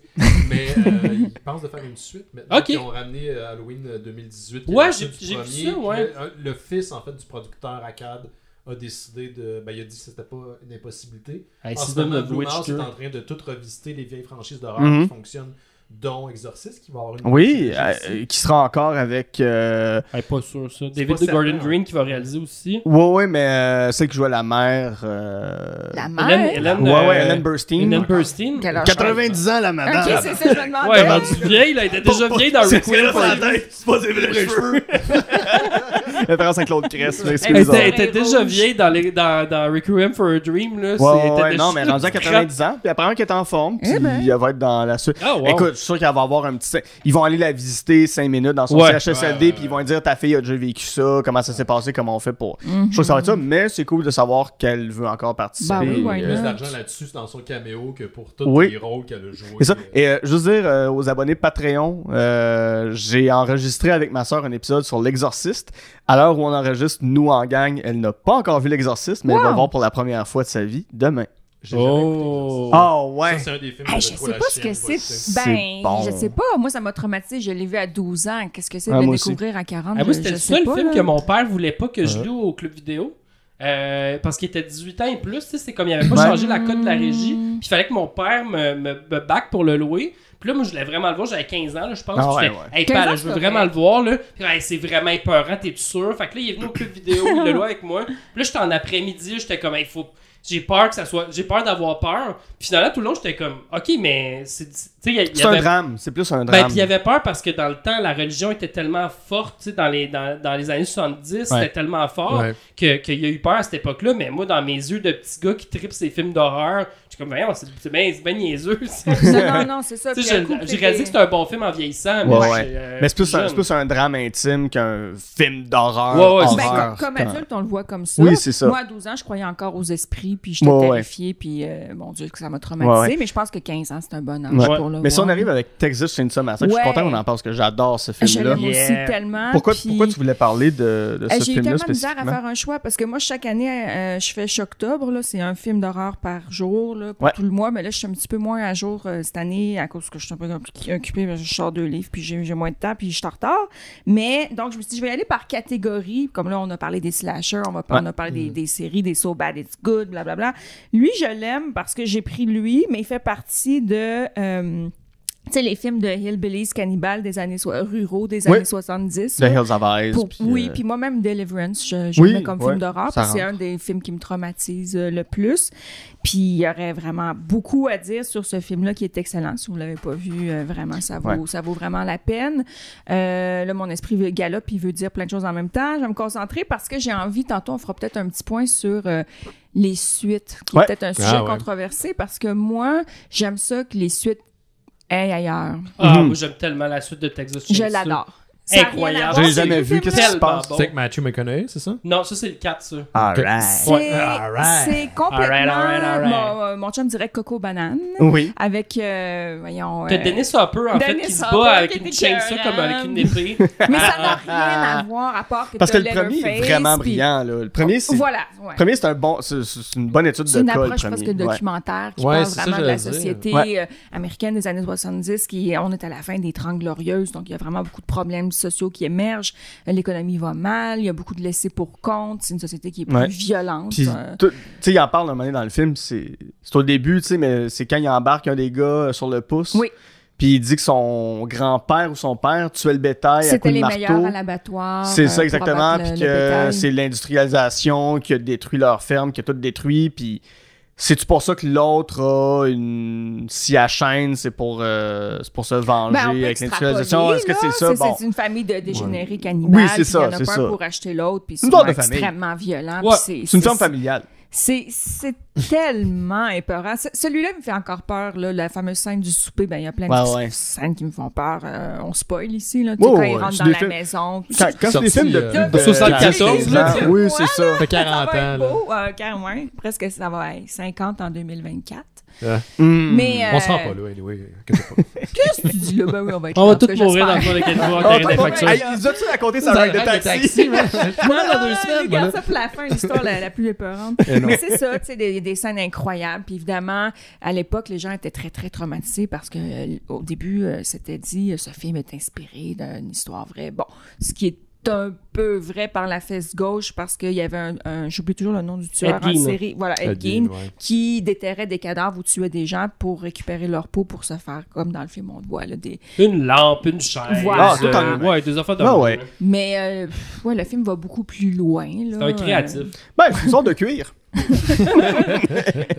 Mais euh, il pense de faire une suite maintenant. Ok. Ils ont ramené Halloween euh, 2018. qui est Ouais, la j'ai- vu ça, ouais. Le, le fils, en fait, du producteur Arcade a décidé de. Ben, il a dit que c'était pas une impossibilité. Hey, en c'est ce moment, de est en train de tout revisiter les vieilles franchises d'horreur Mhm. qui fonctionnent, dont Exorcist, qui va avoir une Oui, euh, qui sera encore avec. euh, Hey, pas sûr ça. David certain, Gordon hein. Green qui va réaliser aussi. Ouais, ouais, mais euh, celle qui jouait la mère. euh, La Hélène, mère? Hélène, Ouais, ouais, euh, Hélène Burstein. Hélène âge 90 ans, la Ok, madame. c'est ça, je me demandais. Ouais, rendue vieille, là, elle était déjà vieille dans Requiem c'est for la a Dream. tête, c'est pas ses vrais cheveux. Référence à Claude Crest, là, Elle était, déjà vieille dans, les, dans, dans Requiem for a Dream. Là. Ouais, non, déjà- mais rendu à 90 ans, puis apparemment qu'elle est en forme, puis Eh ben. elle va être dans la suite. Ah, wow. Écoute, je suis sûr qu'elle va avoir un petit. Ils vont aller la visiter 5 minutes dans son Ouais. CHSLD, Ouais, ouais, puis ils vont lui dire ta fille a déjà vécu ça, comment ça s'est passé, comment on fait pour. Je trouve que ça va être ça, mais c'est cool de savoir qu'elle veut encore participer. Bah oui, why Il y a Euh, plus d'argent là-dessus dans son caméo que pour tous Oui. les rôles qu'elle a joués. C'est ça. Et euh, juste dire euh, aux abonnés Patreon, euh, j'ai enregistré avec ma soeur un épisode sur l'exorciste. À l'heure où on enregistre, nous en gang, elle n'a pas encore vu l'exorciste, mais elle va le voir pour la première fois de sa vie demain. J'ai Oh. ça. Ah Ça, ouais. c'est un des films Hey, que je sais pas ce que c'est. Ben, C'est bon. je sais pas. Moi, ça m'a traumatisé. Je l'ai vu à 12 ans. Qu'est-ce que c'est Ah, de le moi aussi. découvrir à 40? Ah, moi, c'était le sais seul pas, film là. que mon père voulait pas que je loue au club vidéo. Euh, parce qu'il était 18 ans et plus, c'est comme il avait pas changé la cote de la régie. Puis il fallait que mon père me, me, me back pour le louer. Puis là, moi, je voulais vraiment le voir. J'avais 15 ans, là, je pense. Ah ouais. Hey, 15 père, ans, là, je veux vraiment le voir. Là. Puis hey, c'est vraiment épeurant, t'es sûr? Fait que là, il est venu au club vidéo, il l'a loué avec moi. Puis là, j'étais en après-midi, j'étais comme, il faut. J'ai peur que ça soit. J'ai peur d'avoir peur. Puis finalement, tout le long, j'étais comme, ok, mais c'est. Tu sais, il y a- il y C'est un avait- drame, c'est plus un ben, drame. puis il y avait peur parce que dans le temps, la religion était tellement forte, tu sais, dans les, dans, dans les années 70, Ouais. c'était tellement fort Ouais. que- qu'il y a eu peur à cette époque-là. Mais moi, dans mes yeux de petit gars qui tripe ces films d'horreur, comme, voyons, c'est bien c'est bien niaiseux. ça. Non, non, non, c'est ça. J'ai réalisé que c'était un bon film en vieillissant. Mais, Ouais, j'ai, ouais. euh, Mais c'est plus, un, jeune. c'est plus un drame intime qu'un film d'horreur. Ouais, ouais, c'est Ben, comme, adulte, on le voit comme ça. Oui, c'est ça. Moi, à 12 ans, je croyais encore aux esprits, puis j'étais Ouais, ouais. terrifiée, puis euh, mon Dieu, que ça m'a traumatisé. Ouais, ouais. Mais je pense que 15 ans, c'est un bon âge Ouais. pour le Mais si on arrive avec Texas Chainsaw Massacre, je suis content qu'on en parle parce que j'adore ce Je film-là. aussi tellement. Pourquoi, tu voulais parler de, Euh, ce J'ai eu film-là tellement de misère à faire un choix parce que moi, chaque année, euh, je fais Shocktober. là. C'est un film d'horreur par jour là, pour Ouais. tout le mois. Mais là, je suis un petit peu moins à jour euh, cette année à cause que je suis un peu occupée. Je sors deux livres, puis j'ai moins de temps, puis je suis en retard. Mais donc, je me suis dit, je vais y aller par catégorie. Comme là, on a parlé des slashers, on, va, Ouais. on a parlé des, des séries, des So Bad It's Good, blablabla. Lui, je l'aime parce que j'ai pris lui, mais il fait partie de. euh, Tu sais, les films de Hillbillies cannibales des années so- ruraux des Oui. années 70. The. Hills of Eyes. Pour- oui, euh, puis moi même Deliverance, je, je Oui, mets comme ouais, film d'horreur c'est un des films qui me traumatise euh, le plus. Puis il y aurait vraiment beaucoup à dire sur ce film-là qui est excellent. Si vous l'avez pas vu, euh, vraiment ça vaut Ouais. ça vaut vraiment la peine. Euh, là mon esprit veut- galope, il veut dire plein de choses en même temps. Je vais me concentrer parce que j'ai envie. Tantôt on fera peut-être un petit point sur les suites, qui Ouais. est peut-être un sujet Ah controversé parce que moi j'aime ça que les suites ailleurs. Ah, Mhm. moi, j'aime tellement la suite de Texas Je Chainsaw. l'adore. Ça Incroyable. Je l'ai jamais vu. Qu'est-ce qui se passe? bon. C'est avec Matthew McConaughey, c'est ça? Non, ça, c'est le 4, ça. Alright. C'est c'est complètement. Mon, mon chum dirait Coco Banane. Oui. Avec, euh, voyons. T'as euh, Dennis Hopper, en fait, Dennis qui se Hopper, bat avec une chainsaw comme avec une épée. Mais ça n'a rien à voir à part que Parce que le premier est vraiment brillant. Là. Le premier, c'est Voilà. le premier, c'est un bon, c'est c'est une bonne étude C'est de une cas. le approche premier. presque documentaire qui parle c'est vraiment de la société euh, américaine des années 70. Qui, on est à la fin des Trente Glorieuses, donc il y a vraiment beaucoup de problèmes sociaux qui émergent. Euh, L'économie va mal, il y a beaucoup de laissés pour compte. C'est une société qui est plus Ouais. violente. Euh, tu sais, il en parle un moment donné dans le film, c'est c'est au début, tu sais, mais c'est quand il embarque un des gars euh, sur le pouce. Oui. Puis il dit que son grand-père ou son père tuait le bétail à C'était coups de les meilleurs à l'abattoir. C'est euh, ça pour exactement, puis que c'est l'industrialisation qui a détruit leur ferme, qui a tout détruit, puis c'est-tu pour ça que l'autre a une à chaîne, c'est pour, euh, c'est pour se venger Ben, on peut avec l'industrialisation? Est-ce que c'est ça? Bon. C'est une famille de dégénérés cannibales. Oui, c'est ça, Il y en a c'est pas ça. un pour acheter l'autre, puis Une c'est sorte de famille. extrêmement violent. Ouais, C'est une ferme familiale. C'est c'est tellement épeurant. Ce- Celui-là me fait encore peur, là, la fameuse scène du souper. Ben, il y a plein de Ouais, scènes qui me font peur. Euh, on spoil ici, là. Tu sais, Ouais, quand ouais, ils rentrent dans la films- maison. Quand, quand c'est des films de euh, plus de 74, 15 là. Oui, c'est ça. Ça fait Ça 40 va être ans. là. beau, euh, 40, presque ça va être 50 en 2024. Hmm. Mais, On se rend euh, pas là, anyway. Qu'est-ce que tu dis là? Ben oui, on va être On va tous mourir dans le fond de quelques mois terrain toi, d'infection. hey, il nous a-tu raconté sa Ça règle de taxi? malade dans deux Ah, semaines, moi, Regarde ça pour la fin, l'histoire la, la plus épeurante. Eh. Mais c'est ça, tu sais, des, des scènes incroyables. Puis évidemment, à l'époque, les gens étaient très, très traumatisés parce que euh, au début, euh, c'était dit, euh, ce film est inspiré d'une histoire vraie. Bon, ce qui est un peu vrai par la fesse gauche parce qu'il y avait un, un- j'oublie toujours le nom du tueur Ed en Gein. série, voilà, Ed, Ed Gein, Gein, ouais. qui déterrait des cadavres ou tuait des gens pour récupérer leur peau pour se faire comme dans le film on le voit là, des, Une lampe, une chaise. Voilà. Ah, tout en- euh, ouais, des affaires de Ah, ouais. mais euh, pff, ouais, le film va beaucoup plus loin là. C'est un créatif. Euh, Ben, c'est une sorte de cuir.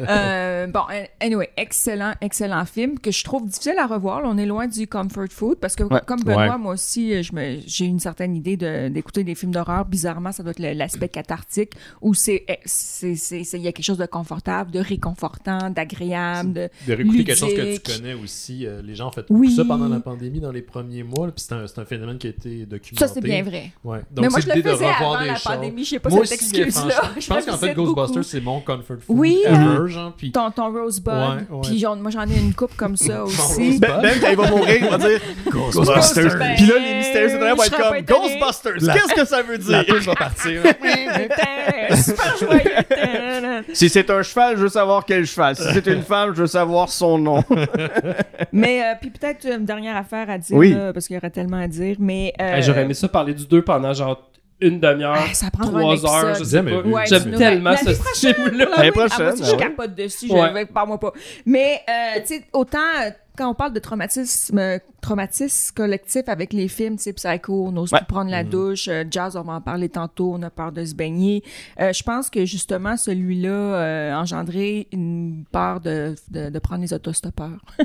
Euh, bon, anyway, excellent, excellent film que je trouve difficile à revoir. Là, on est loin du comfort food parce que, Ouais. comme Benoît, Ouais. moi aussi, je me- j'ai une certaine idée de- d'écouter des films d'horreur. Bizarrement, ça doit être le- l'aspect cathartique où c'est, eh, c'est, c'est- c'est- il y a quelque chose de confortable, de réconfortant, d'agréable. De... De réécouter quelque chose que tu connais aussi. euh, les gens ont fait Oui. ça pendant la pandémie, dans les premiers mois. là, Puis c'est un, c'est un phénomène qui a été documenté. Ça, c'est bien vrai. Ouais. Donc, Mais moi, c'est je le l'idée de faisais revoir avant des la choses. pandémie. Je sais pas Moi cette aussi, excuse-là. Je pense qu'en fait, le c'est mon comfort food Oui, ever, genre. Puis Ton, ton Rosebud. Ouais, ouais. Puis moi, j'en ai une coupe comme ça aussi. Rosebud? Ben, ben, quand il va mourir, il va dire Ghostbusters. Ben, Puis là, les mystérieux être serais comme. Ghostbusters. La- Qu'est-ce que ça veut la dire? pub va partir. Super joyeux. Si c'est un cheval, je veux savoir quel cheval. Si c'est une femme, je veux savoir son nom. Mais euh, puis peut-être une dernière affaire à dire, Oui. là, parce qu'il y aurait tellement à dire. Mais euh, Hey, J'aurais aimé ça parler du 2 pendant genre une demi-heure, Ah, ça trois heures, je sais pas. Ouais, J'aime tellement la- ce film-là. là, L'année prochaine, je ouais. capote dessus, je parle-moi pas. Mais, euh, tu sais, autant euh, quand on parle de traumatisme, euh, traumatisme collectif avec les films, tu sais, Psycho, on n'ose Ouais. plus prendre la douche, euh, Jazz, on va en parler tantôt, on a peur de se baigner. Euh, je pense que justement, celui-là euh, engendré une peur de, de, de prendre les autostoppeurs.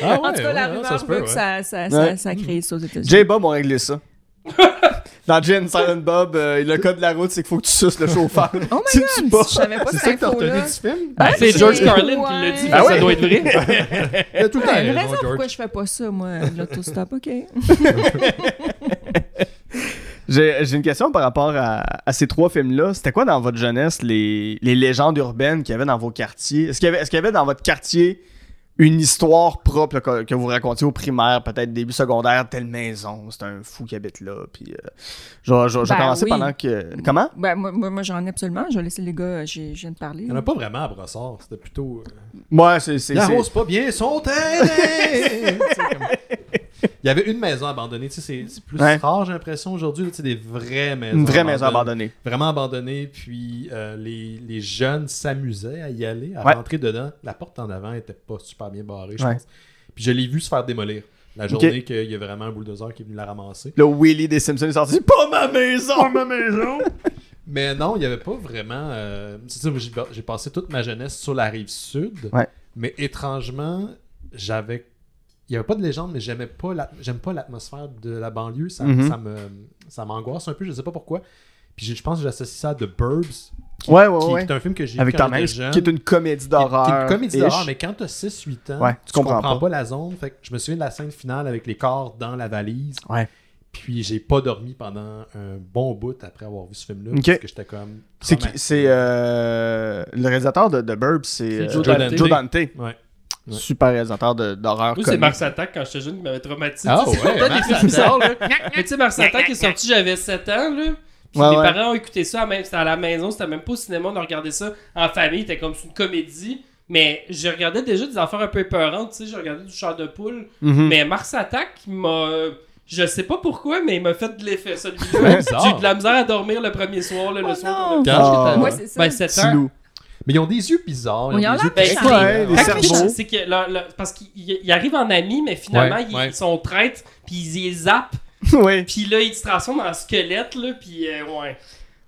Ah en tout cas, la ouais, rumeur ça veut peut, que ouais. ça, ça, Ouais. ça, ça crée ça aux États-Unis. J. Bob ont réglé ça. Dans Jen Silent Bob, euh, le code de la route, c'est qu'il faut que tu suces le chauffeur. Oh my Tu god, pas. je savais pas C'est ça que t'as retenu du film? Ben, c'est George Carlin qui l'a dit, Ah que ça ouais? doit être vrai. Il a tout le temps Ouais, une raison, raison George. pourquoi je fais pas ça, moi, l'autostop, OK? J'ai j'ai une question par rapport à, à ces trois films-là. C'était quoi dans votre jeunesse les, les légendes urbaines qu'il y avait dans vos quartiers? Est-ce qu'il y avait, est-ce qu'il y avait dans votre quartier une histoire propre que, que vous racontiez au primaire, peut-être début secondaire, telle maison, c'est un fou qui habite là. Puis, euh, je je je Ben commencer oui. pendant que. Comment? Ben, moi, moi, moi, j'en ai absolument. Je vais laisser les gars, j'ai- je viens de parler. Il n'y en a pas vraiment à Brossard. C'était plutôt. euh, Ouais, c'est. c'est- Il c'est- arrose pas bien son comme- Il y avait une maison abandonnée. Tu sais, c'est c'est plus Ouais. rare, j'ai l'impression, aujourd'hui. là, Tu sais, des vraies maisons. Une vraie maison abandonnées. abandonnée. Vraiment abandonnée. Puis euh, les, les jeunes s'amusaient à y aller, à Ouais. rentrer dedans. La porte en avant était pas super bien barrée, je Ouais. pense. Puis je l'ai vu se faire démolir. La journée qu'il y a vraiment un bulldozer qui est venu la ramasser. Le Willy des Simpsons est sorti. Pas ma maison! ma maison! Mais non, il n'y avait pas vraiment. euh, c'est ça, j'ai passé toute ma jeunesse sur la rive sud. Ouais. Mais étrangement, j'avais. Il n'y avait pas de légende, mais j'aimais pas la... j'aime pas l'atmosphère de la banlieue. Ça, Mhm. ça me ça m'angoisse un peu, je sais pas pourquoi. Puis je pense que j'associe ça à The Burbs. Qui, Ouais, ouais, qui ouais. est un film que j'ai Avec vu ta quand mère, j'étais qui jeune. est une comédie d'horreur. Qui est une comédie d'horreur, mais quand t'as 6-8 ans, Ouais, tu tu, comprends comprends, pas. pas. la zone. Fait que je me souviens de la scène finale avec les corps dans la valise. Ouais. Puis j'ai pas dormi pendant un bon bout après avoir vu ce film-là. Ok. Parce que j'étais comme. C'est qui- c'est euh, le réalisateur de, de Burbs, c'est C'est euh, Joe Dante. Joe Dante. Ouais. Ouais. Super réalisateur de- d'horreur. Moi, c'est. Mars Attack quand j'étais jeune qui m'avait traumatisé. Ah Tu sais, c'est ouais, pas des Mars films Attack. bizarres, là. Mais tu sais, Mars Attack est sorti, j'avais 7 ans, là. Puis Ouais, mes ouais. parents ont écouté ça, même c'était à la maison, c'était même pas au cinéma, on a regardé ça en famille, c'était comme une comédie. Mais je regardais déjà des affaires un peu épeurantes, tu sais, je regardais du char de poule. Mhm. Mais Mars Attack il m'a. Je sais pas pourquoi, mais il m'a fait de l'effet, celui-là. Ouais. J'ai eu de la misère à dormir le premier soir, là, le Oh soir. non! Quand Ah. Moi, ado. c'est ça. Ben, 7 ans. Silou. Mais ils ont des yeux bizarres. Ils ont des yeux. Ouais, les cerveaux. méchants, c'est que là, là, parce qu'ils ils arrivent en amis, mais finalement, Ouais, ils, ouais. ils sont traîtres, puis ils les zappent, ouais. puis là, ils se transforment en squelette, là, puis euh, ouais.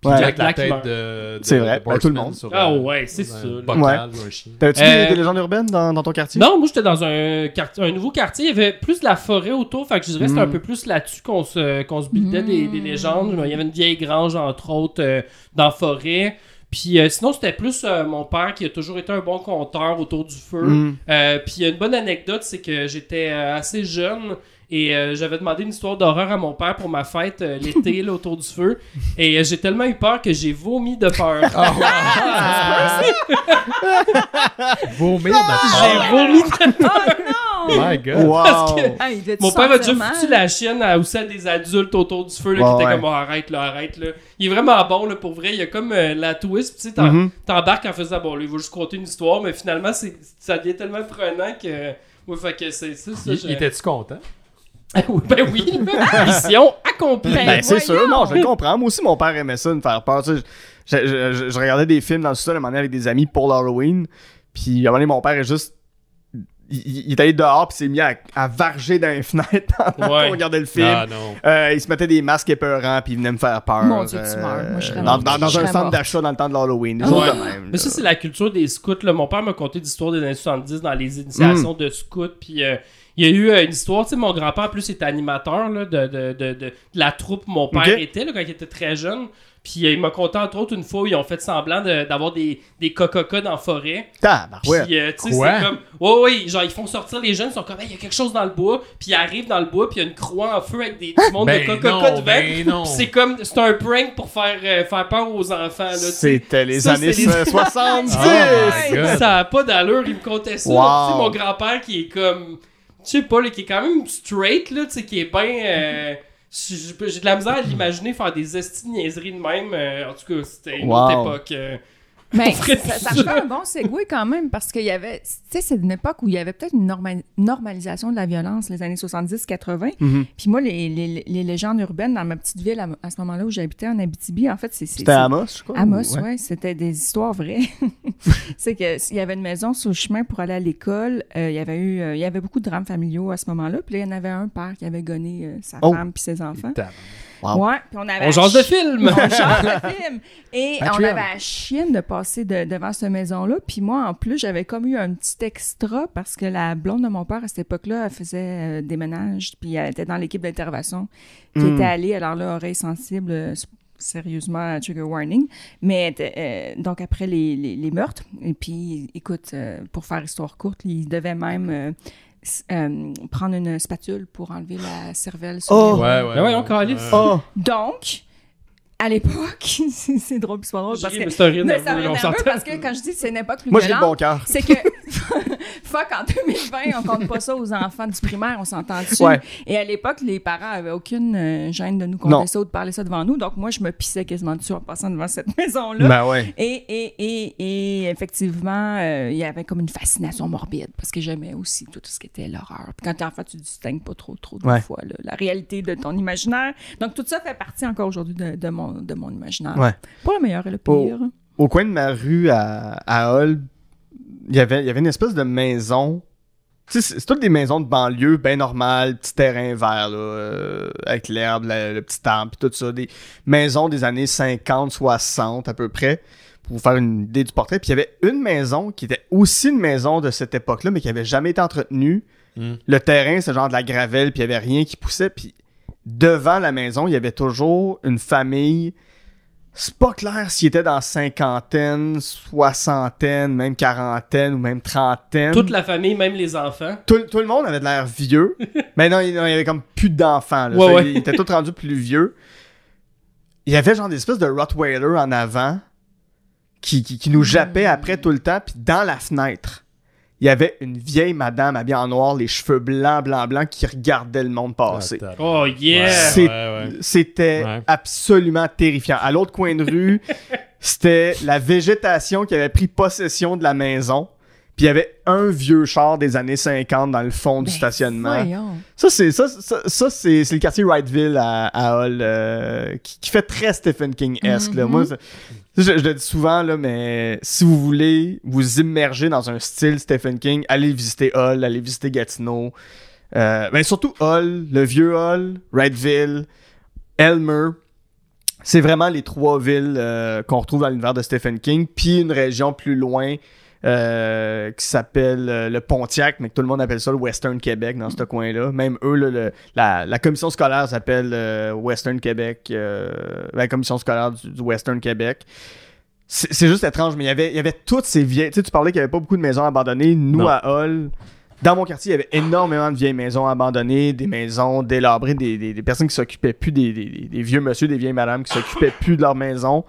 Ouais. Avec la tête meurt. de, de- C'est vrai, de ben, tout le monde. sur, Ah euh, ouais, c'est un ça, là. bocal ou un chien. T'avais-tu Euh, des, des légendes urbaines dans, dans ton quartier? Non, moi j'étais dans un quartier, un nouveau quartier, il y avait plus de la forêt autour, fait que je dirais que c'était Mm. un peu plus là-dessus qu'on se, qu'on se buildait des, Mm. des légendes. Il y avait une vieille grange, entre autres, euh, dans la forêt. Puis euh, sinon, c'était plus euh, mon père qui a toujours été un bon conteur autour du feu. Mm. Euh, puis une bonne anecdote, c'est que j'étais euh, assez jeune et euh, j'avais demandé une histoire d'horreur à mon père pour ma fête euh, l'été là, autour du feu. Et euh, j'ai tellement eu peur que j'ai vomi de peur. Ah, Vomir j'ai de vomi de Oh Oh non! my god. Wow! Parce que- Ah, il Mon père a déjà foutu la chienne à, aussi à des adultes autour du feu là, qui étaient ouais. comme Oh, arrête là, arrête là. Il est vraiment bon là, pour vrai. Il y a comme euh, la twist, tu sais, Mhm. t'embarques en faisant bon, là, il va juste compter une histoire, mais finalement c'est, ça devient tellement prenant que. Ouais, fait que c'est c'est ça. Il, je- il était-tu content? Oui, ben oui, mission accomplie. Ben, Ben, c'est sûr, non, je le comprends. Moi aussi, mon père aimait ça, me faire peur. Tu sais, je, je- je- je regardais des films dans le sol à un moment donné avec des amis pour l'Halloween. Puis, à un moment donné, mon père est juste. Il, il est allé dehors, puis s'est mis à, à varger dans les fenêtres pendant Ouais. regardait le film. Ah. Euh, il se mettait des masques épeurants, puis il venait me faire peur. Mon Dieu, tu meurs. Moi, je serais dans, morte. dans- dans Je un centre d'achat dans le temps de l'Halloween. Ah ouais. Mais ça, c'est la culture des scouts. Là. Mon père m'a conté d'histoires des années 70 dans les initiations de scouts. Puis euh, il y a eu euh, une histoire. Tu sais, mon grand-père, en plus, était animateur là, de, de, de, la troupe où mon père était là, quand il était très jeune. Puis euh, il m'a conté, entre autres, une fois où ils ont fait semblant de- d'avoir des, des coca dans la forêt. Puis, euh, tu sais, c'est comme. Ouais, ouais, genre, ils font sortir les jeunes, ils sont comme, Hey, il y a quelque chose dans le bois. Puis ils arrivent dans le bois, puis il y a une croix en feu avec des, du monde Ben de coca non, devant. ben c'est comme. C'est un prank pour faire, euh, faire peur aux enfants, là. C'était les Ça, années c'est les- 70. Oh my God. Ça a pas d'allure, il me contait ça. Wow. Tu sais, mon grand-père qui est comme. Sais pas, là, qui est quand même straight, là, tu sais, qui est bien. euh, J'ai de la misère à l'imaginer faire des esti de niaiseries de même. euh, en tout cas, c'était une Wow. autre époque. Mais ferait ça, ça fait un bon segway quand même parce qu'il y avait, tu sais, c'est une époque où il y avait peut-être une norma- normalisation de la violence, les années 70-80. Mhm. Puis moi, les, les, les légendes urbaines dans ma petite ville à, à ce moment-là où j'habitais en Abitibi, en fait, c'est. C'était Amos, je crois. Amos, ou- ouais, c'était des histoires vraies. c'est que s'il y avait une maison sur le chemin pour aller à l'école, euh, il y avait eu, euh, il y avait beaucoup de drames familiaux à ce moment-là. Puis là, il y en avait un père qui avait gonné euh, sa Oh. femme puis ses enfants. Wow. Ouais, puis on avait. On change de film! on change de film. Et on avait la chienne de passer de- devant cette maison-là. Puis moi, en plus, j'avais comme eu un petit extra parce que la blonde de mon père, à cette époque-là, elle faisait euh, des ménages. Puis elle était dans l'équipe d'intervention qui Mm. était allée. Alors là, oreille sensible, euh, sérieusement, trigger warning. Mais euh, donc après les, les- les meurtres. Et puis, écoute, euh, pour faire histoire courte, il devait même... euh, euh, prendre une spatule pour enlever la cervelle sur Oh! les- Ouais, ouais. Ouais, on calisse. Oh! donc, à l'époque, c'est drôle, c'est pas drôle J'ai parce ri, que. un rire Mais ça on s'entend. parce que quand je dis que c'est une époque plus Moi, j'ai le bon cœur. c'est que fuck en 2020, on compte pas ça aux enfants du primaire, on s'entend dessus. Ouais. Et à l'époque, les parents avaient aucune euh, gêne de nous compter Non. ça ou de parler ça devant nous. Donc moi, je me pissais quasiment dessus en passant devant cette maison-là. Ben ouais. Et, et, et, et effectivement, euh, il y avait comme une fascination morbide parce que j'aimais aussi tout ce qui était l'horreur. Puis quand t'es enfant, tu distingues pas trop, trop de Ouais. fois là, la réalité de ton imaginaire. Donc tout ça fait partie encore aujourd'hui de, de mon, de mon imaginaire. Ouais. Pour le meilleur et le pire. Au coin de ma rue à, à Hull, il y avait, il y avait une espèce de maison c'est toutes des maisons de banlieue, bien normales, petit terrain vert, là, euh, avec l'herbe, le petit arbre, puis tout ça. Des maisons des années 50, 60 à peu près, pour vous faire une idée du portrait. Puis il y avait une maison qui était aussi une maison de cette époque-là, mais qui avait jamais été entretenue. Hmm. Le terrain, c'est genre de la gravelle, puis il y avait rien qui poussait. Puis devant la maison, il y avait toujours une famille. C'est pas clair s'il était dans cinquantaine, soixantaine, même quarantaine ou même trentaine. Toute la famille, même les enfants. Tout, tout le monde avait de l'air vieux. mais non, il non, il y avait comme plus d'enfants. Ouais, ouais. Ils étaient tous rendus plus vieux. Il y avait genre des espèces de Rottweiler en avant qui, qui, qui nous jappaient après tout le temps. Puis dans la fenêtre, il y avait une vieille madame habillée en noir, les cheveux blancs, blancs, blancs, qui regardait le monde passer. Ah, Oh yeah! C'est- ouais, ouais. C'était Ouais. absolument terrifiant. À l'autre coin de rue, c'était la végétation qui avait pris possession de la maison. Puis il y avait un vieux char des années 50 dans le fond du Ben, stationnement. voyons. Ça, c'est ça, ça, ça, c'est, c'est le quartier Wrightville à, à Hull euh, qui, qui fait très Stephen King-esque. Mhm. Moi, c'est- je, je le dis souvent, là, mais si vous voulez vous immerger dans un style Stephen King, allez visiter Hull, allez visiter Gatineau. Euh, ben surtout Hull, le vieux Hull, Wrightville, Elmer. C'est vraiment les trois villes euh, qu'on retrouve dans l'univers de Stephen King, puis une région plus loin euh, qui s'appelle euh, le Pontiac, mais que tout le monde appelle ça le Western Québec dans ce coin-là. Même eux, là, le- la, la commission scolaire s'appelle euh, Western Québec, la commission scolaire du, du Western Québec. C'est juste étrange, mais il y avait, il y avait toutes ces vieilles. Tu sais, tu parlais qu'il n'y avait pas beaucoup de maisons abandonnées. Nous, Non. à Hull, dans mon quartier, il y avait énormément de vieilles maisons abandonnées, des maisons délabrées, des, des- des personnes qui s'occupaient plus, des, des- des- des vieux monsieur, des vieilles madames qui s'occupaient plus de leur maison.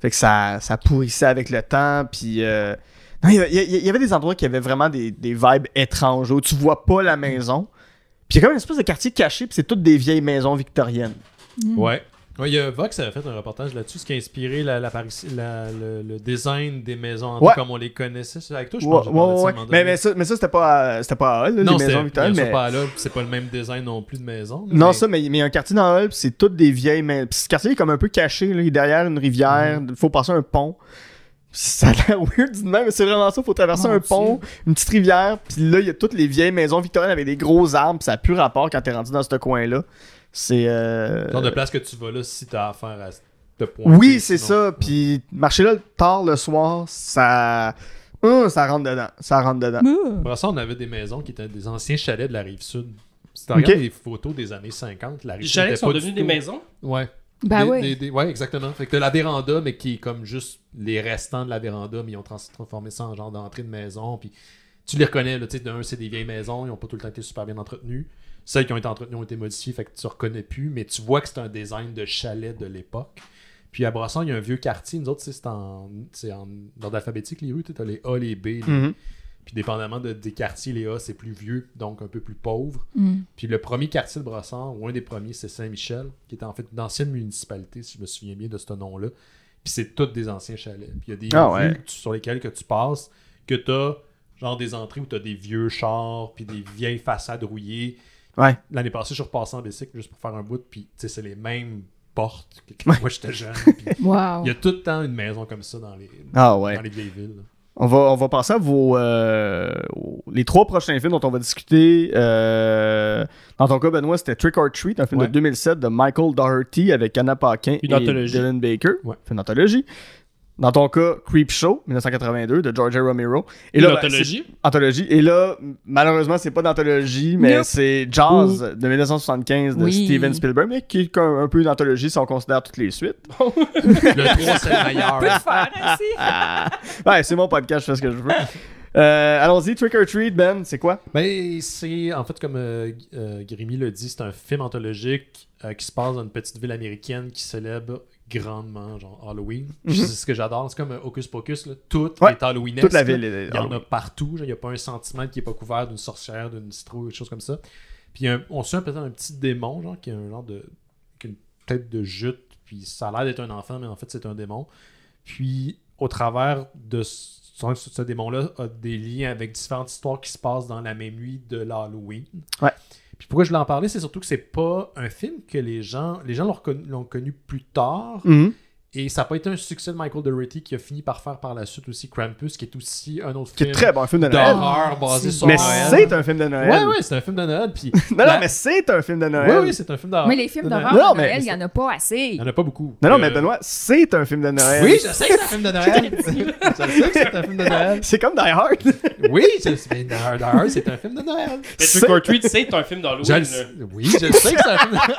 Fait que ça, ça pourrissait avec le temps. Puis. euh, non, il y, avait, il y- il y avait des endroits qui avaient vraiment des, des vibes étranges où tu vois pas la maison. Puis il y a quand même une espèce de quartier caché, puis c'est toutes des vieilles maisons victoriennes. Ouais. Ouais, il y a Vox avait fait un reportage là-dessus, ce qui a inspiré la, l'apparition- la- le, le design des maisons Ouais. comme on les connaissait. C'est avec toi, je Ouais, pense. que ça à Mais, ça, mais ça c'était pas, à- c'était pas à Hull, là, non, les maisons victoriennes. Mais... pas là, puis c'est pas le même design non plus de maison. Non, mais- ça, mais mais il y a un quartier dans Hull, puis c'est toutes des vieilles maisons. Puis ce quartier est comme un peu caché, là, il est derrière une rivière, il faut passer un pont. Puis Ça a l'air weird du même, mais c'est vraiment ça, faut traverser Mon un pont, une petite rivière, puis là, il y a toutes les vieilles maisons victoriennes avec des gros arbres, puis ça a plus rapport quand t'es rendu dans ce coin-là. C'est. euh, Genre de place que tu vas là si t'as affaire à ce point. Oui, c'est ça. Puis marcher là tard le soir, ça. Hum, ça rentre dedans. Ça rentre dedans. Ouh. Après ça, on avait des maisons qui étaient des anciens chalets de la rive sud. Si tu Ok. regardes les photos des années 50, la rive Les sud chalets était sont pas devenus des maisons? Ouais. Ben Des- ouais. des- des- ouais, exactement. Fait que t'as la véranda, mais qui est comme juste les restants de la véranda, mais ils ont trans- transformé ça en genre d'entrée de maison. Puis tu les reconnais, là, tu sais, d'un, c'est des vieilles maisons, ils ont pas tout le temps été super bien entretenues. Celles qui ont été entretenues ont été modifiées, fait que tu reconnais plus, mais tu vois que c'est un design de chalet de l'époque. Puis à Brasson, il y a un vieux quartier. Nous autres, tu sais, c'est en, c'est en ordre alphabétique, les rues. Tu as les A, les B. les- Mhm. Puis dépendamment de- des quartiers, les A, c'est plus vieux, donc un peu plus pauvre. Mm. Puis le premier quartier de Brossard, ou un des premiers, c'est Saint-Michel, qui était en fait une ancienne municipalité, si je me souviens bien de ce nom-là. Puis c'est toutes des anciens chalets. Puis il y a des Ah ouais. tu- sur lesquelles que tu passes, que t'as genre des entrées où t'as des vieux chars, puis des vieilles façades rouillées. Ouais. L'année passée, je suis repassé en bicycle juste pour faire un bout, puis tu sais, c'est les mêmes portes que quand moi j'étais jeune. Wow. Il y a tout le temps une maison comme ça dans les, Ah ouais. dans les vieilles villes. là. On va, on va passer à vos, euh, les trois prochains films dont on va discuter. Euh, dans ton cas, Benoît, c'était Trick or Treat, un film Ouais. de 2007 de Michael Doherty avec Anna Paquin Une et anthologie. Dylan Baker. Ouais. Une anthologie. Dans ton cas, Creep Show, 1982, de George. Romero. Et Une là, ben, anthologie. c'est- anthologie. Et là, malheureusement, c'est pas d'anthologie, mais Nope. c'est Jazz de 1975 de Oui. Steven Spielberg, mais qui est comme un peu une anthologie si on considère toutes les suites. Le 3, c'est le meilleur. peut te faire ainsi. ouais, c'est mon podcast, je fais ce que je veux. Euh, Allons-y, Trick or Treat, Ben, c'est quoi? Ben, c'est en fait comme euh, euh, Grémy l'a dit, c'est un film anthologique euh, qui se passe dans une petite ville américaine qui célèbre grandement genre Halloween. Mhm. C'est ce que j'adore, c'est comme Hocus Pocus, là. tout Ouais, est Halloween. Toute la ville est Il y en a partout, genre, il n'y a pas un centimètre qui est pas couvert d'une sorcière, d'une citrouille, des choses comme ça. Puis un- on suit un- peut-être un petit démon, genre, qui a un genre de. qui a une tête de jute, puis ça a l'air d'être un enfant, mais en fait c'est un démon. Puis au travers de ce démon-là, a des liens avec différentes histoires qui se passent dans la même nuit de l'Halloween. Ouais. Pourquoi je voulais en parler, c'est surtout que c'est pas un film que les gens. Les gens l'ont connu plus tard. Mhm. Et ça n'a pas été un succès de Michael Dougherty qui a fini par faire par la suite aussi Krampus, qui est aussi un autre Qui est film très bon, un film de Noël. d'horreur basé c'est sur Mais Noël. c'est un film de Noël. Ouais, ouais, c'est un film de Noël. Puis, Non, non, la- mais c'est un film de Noël. Ouais, oui, c'est un film d'horreur. Mais les films d'horreur de Noël, il n'y en a pas assez. Il n'y en a pas beaucoup. Non, non, Euh, mais Benoît, c'est un film de Noël. Oui, je sais que c'est un film de Noël. je sais que c'est un film de Noël. C'est comme Die Hard. Oui, je sais. Mais Die Hard, c'est un film de Noël. Mais Trick or Treat, c'est un film d'Halloween. Oui, je sais que c'est un film de Noël.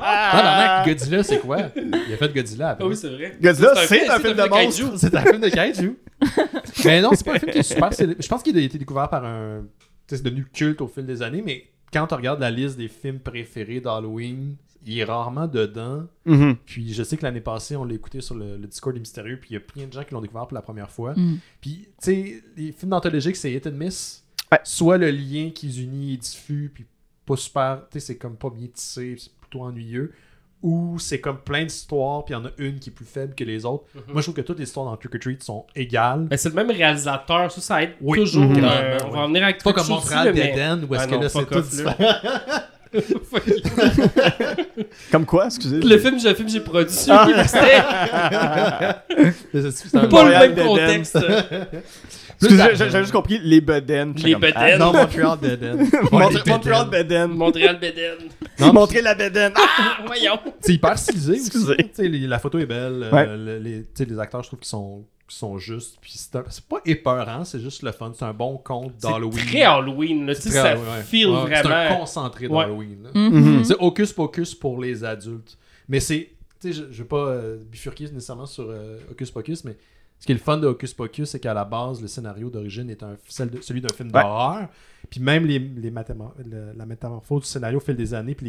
Ah, non, Godzilla, c'est quoi Il a fait Godzilla après. Oui, c'est vrai. Godzilla, c'est un film de monstre. C'est un film de kaiju. mais non, c'est pas un film qui est super. Je pense qu'il a été découvert par un. C'est devenu culte au fil des années, mais quand on regarde la liste des films préférés d'Halloween, il est rarement dedans. Mhm. Puis je sais que l'année passée, on l'a écouté sur le, le Discord des Mystérieux, puis il y a plein de gens qui l'ont découvert pour la première fois. Mm. Puis, tu sais, les films d'anthologiques, c'est hit and miss. Ouais. Soit le lien qu'ils unit est diffus, puis pas super, tu sais, c'est comme pas bien tissé, c'est plutôt ennuyeux. Ou c'est comme plein d'histoires, puis il y en a une qui est plus faible que les autres. Mhm. Moi, je trouve que toutes les histoires dans Trick or Treat sont égales. Mais c'est le même réalisateur, ça, ça aide Oui, toujours. Mhm. euh, on va en venir avec Pas comme Montréal où est-ce Ah que non, là, c'est tout différent. Comme quoi, excusez. Le film, le film j'ai produit, Ah. c'était pas le même contexte. Excusez, j'ai juste compris les bedaines. Les bedaines. Ah, non, Montréal d'Eden. Montrer Montréal bedaine. Montréal Beden. Non, Montrer la bedaine. Ah! Voyons. C'est hyper stylisé aussi. Excusez. La photo est belle. euh, Ouais. les, tu sais, les acteurs, je trouve qu'ils sont, qu'ils sont justes. Puis c'est un- c'est pas épeurant, c'est juste le fun. C'est un bon conte d'Halloween. C'est très Halloween, sais, Très- ça ouais. feel Ouais, C'est un vraiment. concentré Ouais. d'Halloween. là. Mhm. C'est hocus pocus pour les adultes. Mais c'est. Tu sais, je, je veux pas euh, bifurquer nécessairement sur euh, hocus pocus, mais ce qui est le fun de hocus pocus, c'est qu'à la base, le scénario d'origine est un, celle de- celui d'un film Ouais. d'horreur. Puis même les, les métamor- le- la métamorphose du scénario au fil des années, puis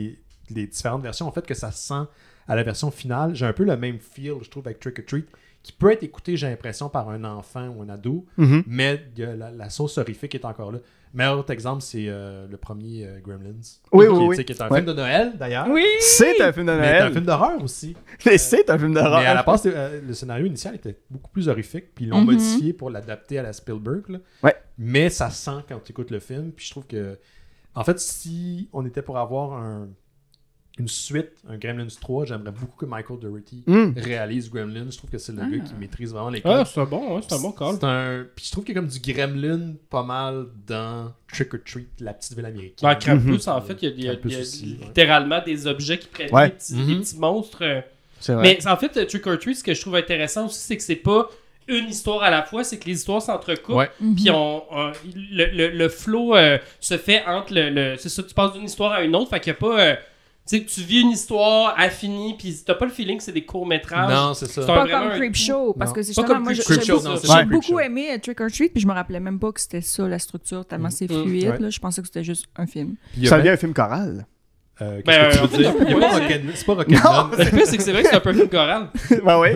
les, les différentes versions, en fait, que ça sent à la version finale. J'ai un peu le même feel, je trouve, avec Trick or Treat, qui peut être écouté, j'ai l'impression, par un enfant ou un ado, Mhm. mais la, la sauce horrifique est encore là. Meilleur autre exemple, c'est euh, le premier euh, Gremlins. Oui, qui, oui, oui. qui est un Ouais. film de Noël, d'ailleurs. Oui! C'est un film de Mais c'est un Noël. film d'horreur aussi. Mais c'est un film Mais à la d'horreur. base, euh, le scénario initial était beaucoup plus horrifique, puis ils l'ont Mhm. modifié pour l'adapter à la Spielberg. là. Ouais. Mais ça sent quand tu écoutes le film, puis je trouve que. En fait, si on était pour avoir un- une suite, un Gremlins 3, j'aimerais beaucoup que Michael Dougherty Mm. réalise Gremlins. Je trouve que c'est le Ah. gars qui maîtrise vraiment les Ah, codes. c'est un bon, hein, c'est un bon call. C'est un... Puis je trouve qu'il y a comme du Gremlin pas mal dans Trick or Treat, la petite ville américaine. Dans Krampus, Mhm. en fait, il y a, il y a- Krampus il y a aussi, ouais. littéralement des objets qui prennent Ouais. des, petits, Mhm. des petits monstres. C'est vrai. Mais en fait, Trick or Treat, ce que je trouve intéressant aussi, c'est que c'est pas une histoire à la fois, c'est que les histoires s'entrecoupent. Ouais. Puis on, on- le, le, le flow euh, se fait entre le. le- c'est ça, tu passes d'une histoire à une autre. Fait qu'il n'y a pas. euh, sais, tu vis une histoire infinie, puis t'as pas le feeling que c'est des courts-métrages. Non, c'est ça. C'est Pas comme un Creep. Show, parce que c'est justement, comme moi, j'ai beaucoup, c'est aimé euh, Trick or Treat, puis je me rappelais même pas que c'était ça la structure, tellement c'est Mm. fluide. Je pensais que c'était juste un film. Ça devient un film choral. Euh, Ben, Qu'est-ce que tu veux dire? Il y a ouais, pas c'est- Rock'n'Roll- C'est pas. Le c'est que c'est vrai que c'est un peu un film choral. ben oui.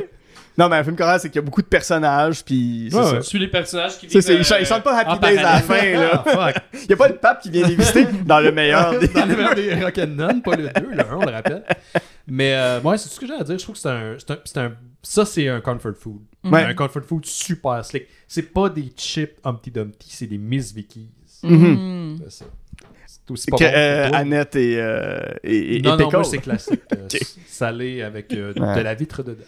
Non, mais un film choral, c'est qu'il y a beaucoup de personnages, puis c'est Ouais, ça. ouais. Tu suis les personnages qui vivent. c'est- ils, ch- euh, ils chantent pas Happy Days à la fin, là. Ah. Il y a pas le pape qui vient les visiter dans le meilleur des... Dans le meilleur des Rock'n'None, pas le 2, le 1, on le rappelle. Mais euh, ouais, c'est tout ce que j'ai à dire. Je trouve que c'est un, c'est un, Ça, c'est un comfort food. Un comfort food super slick. C'est pas des chips Humpty Dumpty, c'est des Miss Vickies. Mhm. Mm. C'est ça. C'est aussi pas Que, bon euh. Annette et, euh, et, et, Non, et non, moi, c'est classique. euh. Salé avec euh, Ouais. de la vitre dedans.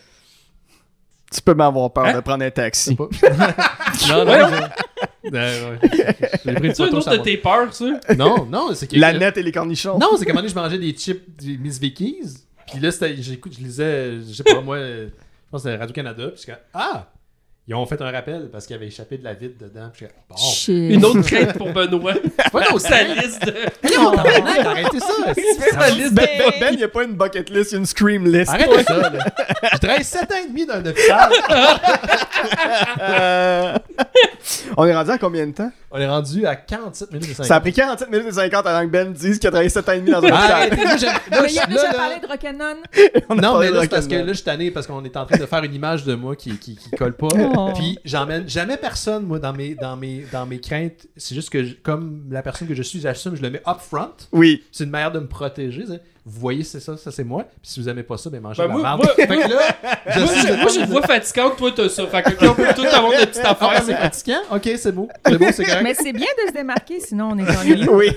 Tu peux m'avoir peur Hein? de prendre un taxi. Pas- non, non, je- Euh, ouais. Pris une C'est une photo, autre ça de va. tes peurs, ça? Non, non, c'est que. La nette et les cornichons. Non, c'est qu'à un moment donné, je mangeais des chips des Miss Vickies. Puis là, j'écoute, je lisais, je sais pas, moi, euh, je pense que c'était Radio-Canada. Puis je suis comme, ah! Ils ont fait un rappel parce qu'il avait échappé de la vitre dedans. Puis bon. Une autre crainte pour Benoît. C'est pas Sa liste de. Non, arrêtez ça! Ben, ben, ben, il n'y a pas une bucket list, il y a une scream list. Arrêtez ça, là. Je travaille 7 ans et demi dans un hôpital. Euh, On est rendu à combien de temps? On est rendu à 47 minutes et 50. Ça a pris 47 minutes et 50 avant que Ben dise qu'il a travaillé 7 ans et demi dans un Arrêtez, hôpital. il a déjà parlé de Non, mais là, c'est parce que là, je suis tanné parce qu'on est en train de faire une image de moi qui, qui, qui colle pas. Oh. Puis, j'emmène jamais personne, moi, dans mes, dans mes, dans mes craintes. C'est juste que, je- comme la personne que je suis, j'assume, je le mets up front. Oui. C'est une manière de me protéger. Vous voyez, c'est ça, ça c'est moi. Puis si vous aimez pas ça, ben mangez Ben, la merde. moi- Fait que là, je Moi, suis moi, j'ai une voix fatigante, toi, t'as ça. Fait que on peut tout avoir de petites Ah ouais, c'est affaires. fatigant? Ok, c'est beau. C'est beau, c'est correct. Mais c'est bien de se démarquer, sinon on est ennuyeux. Oui.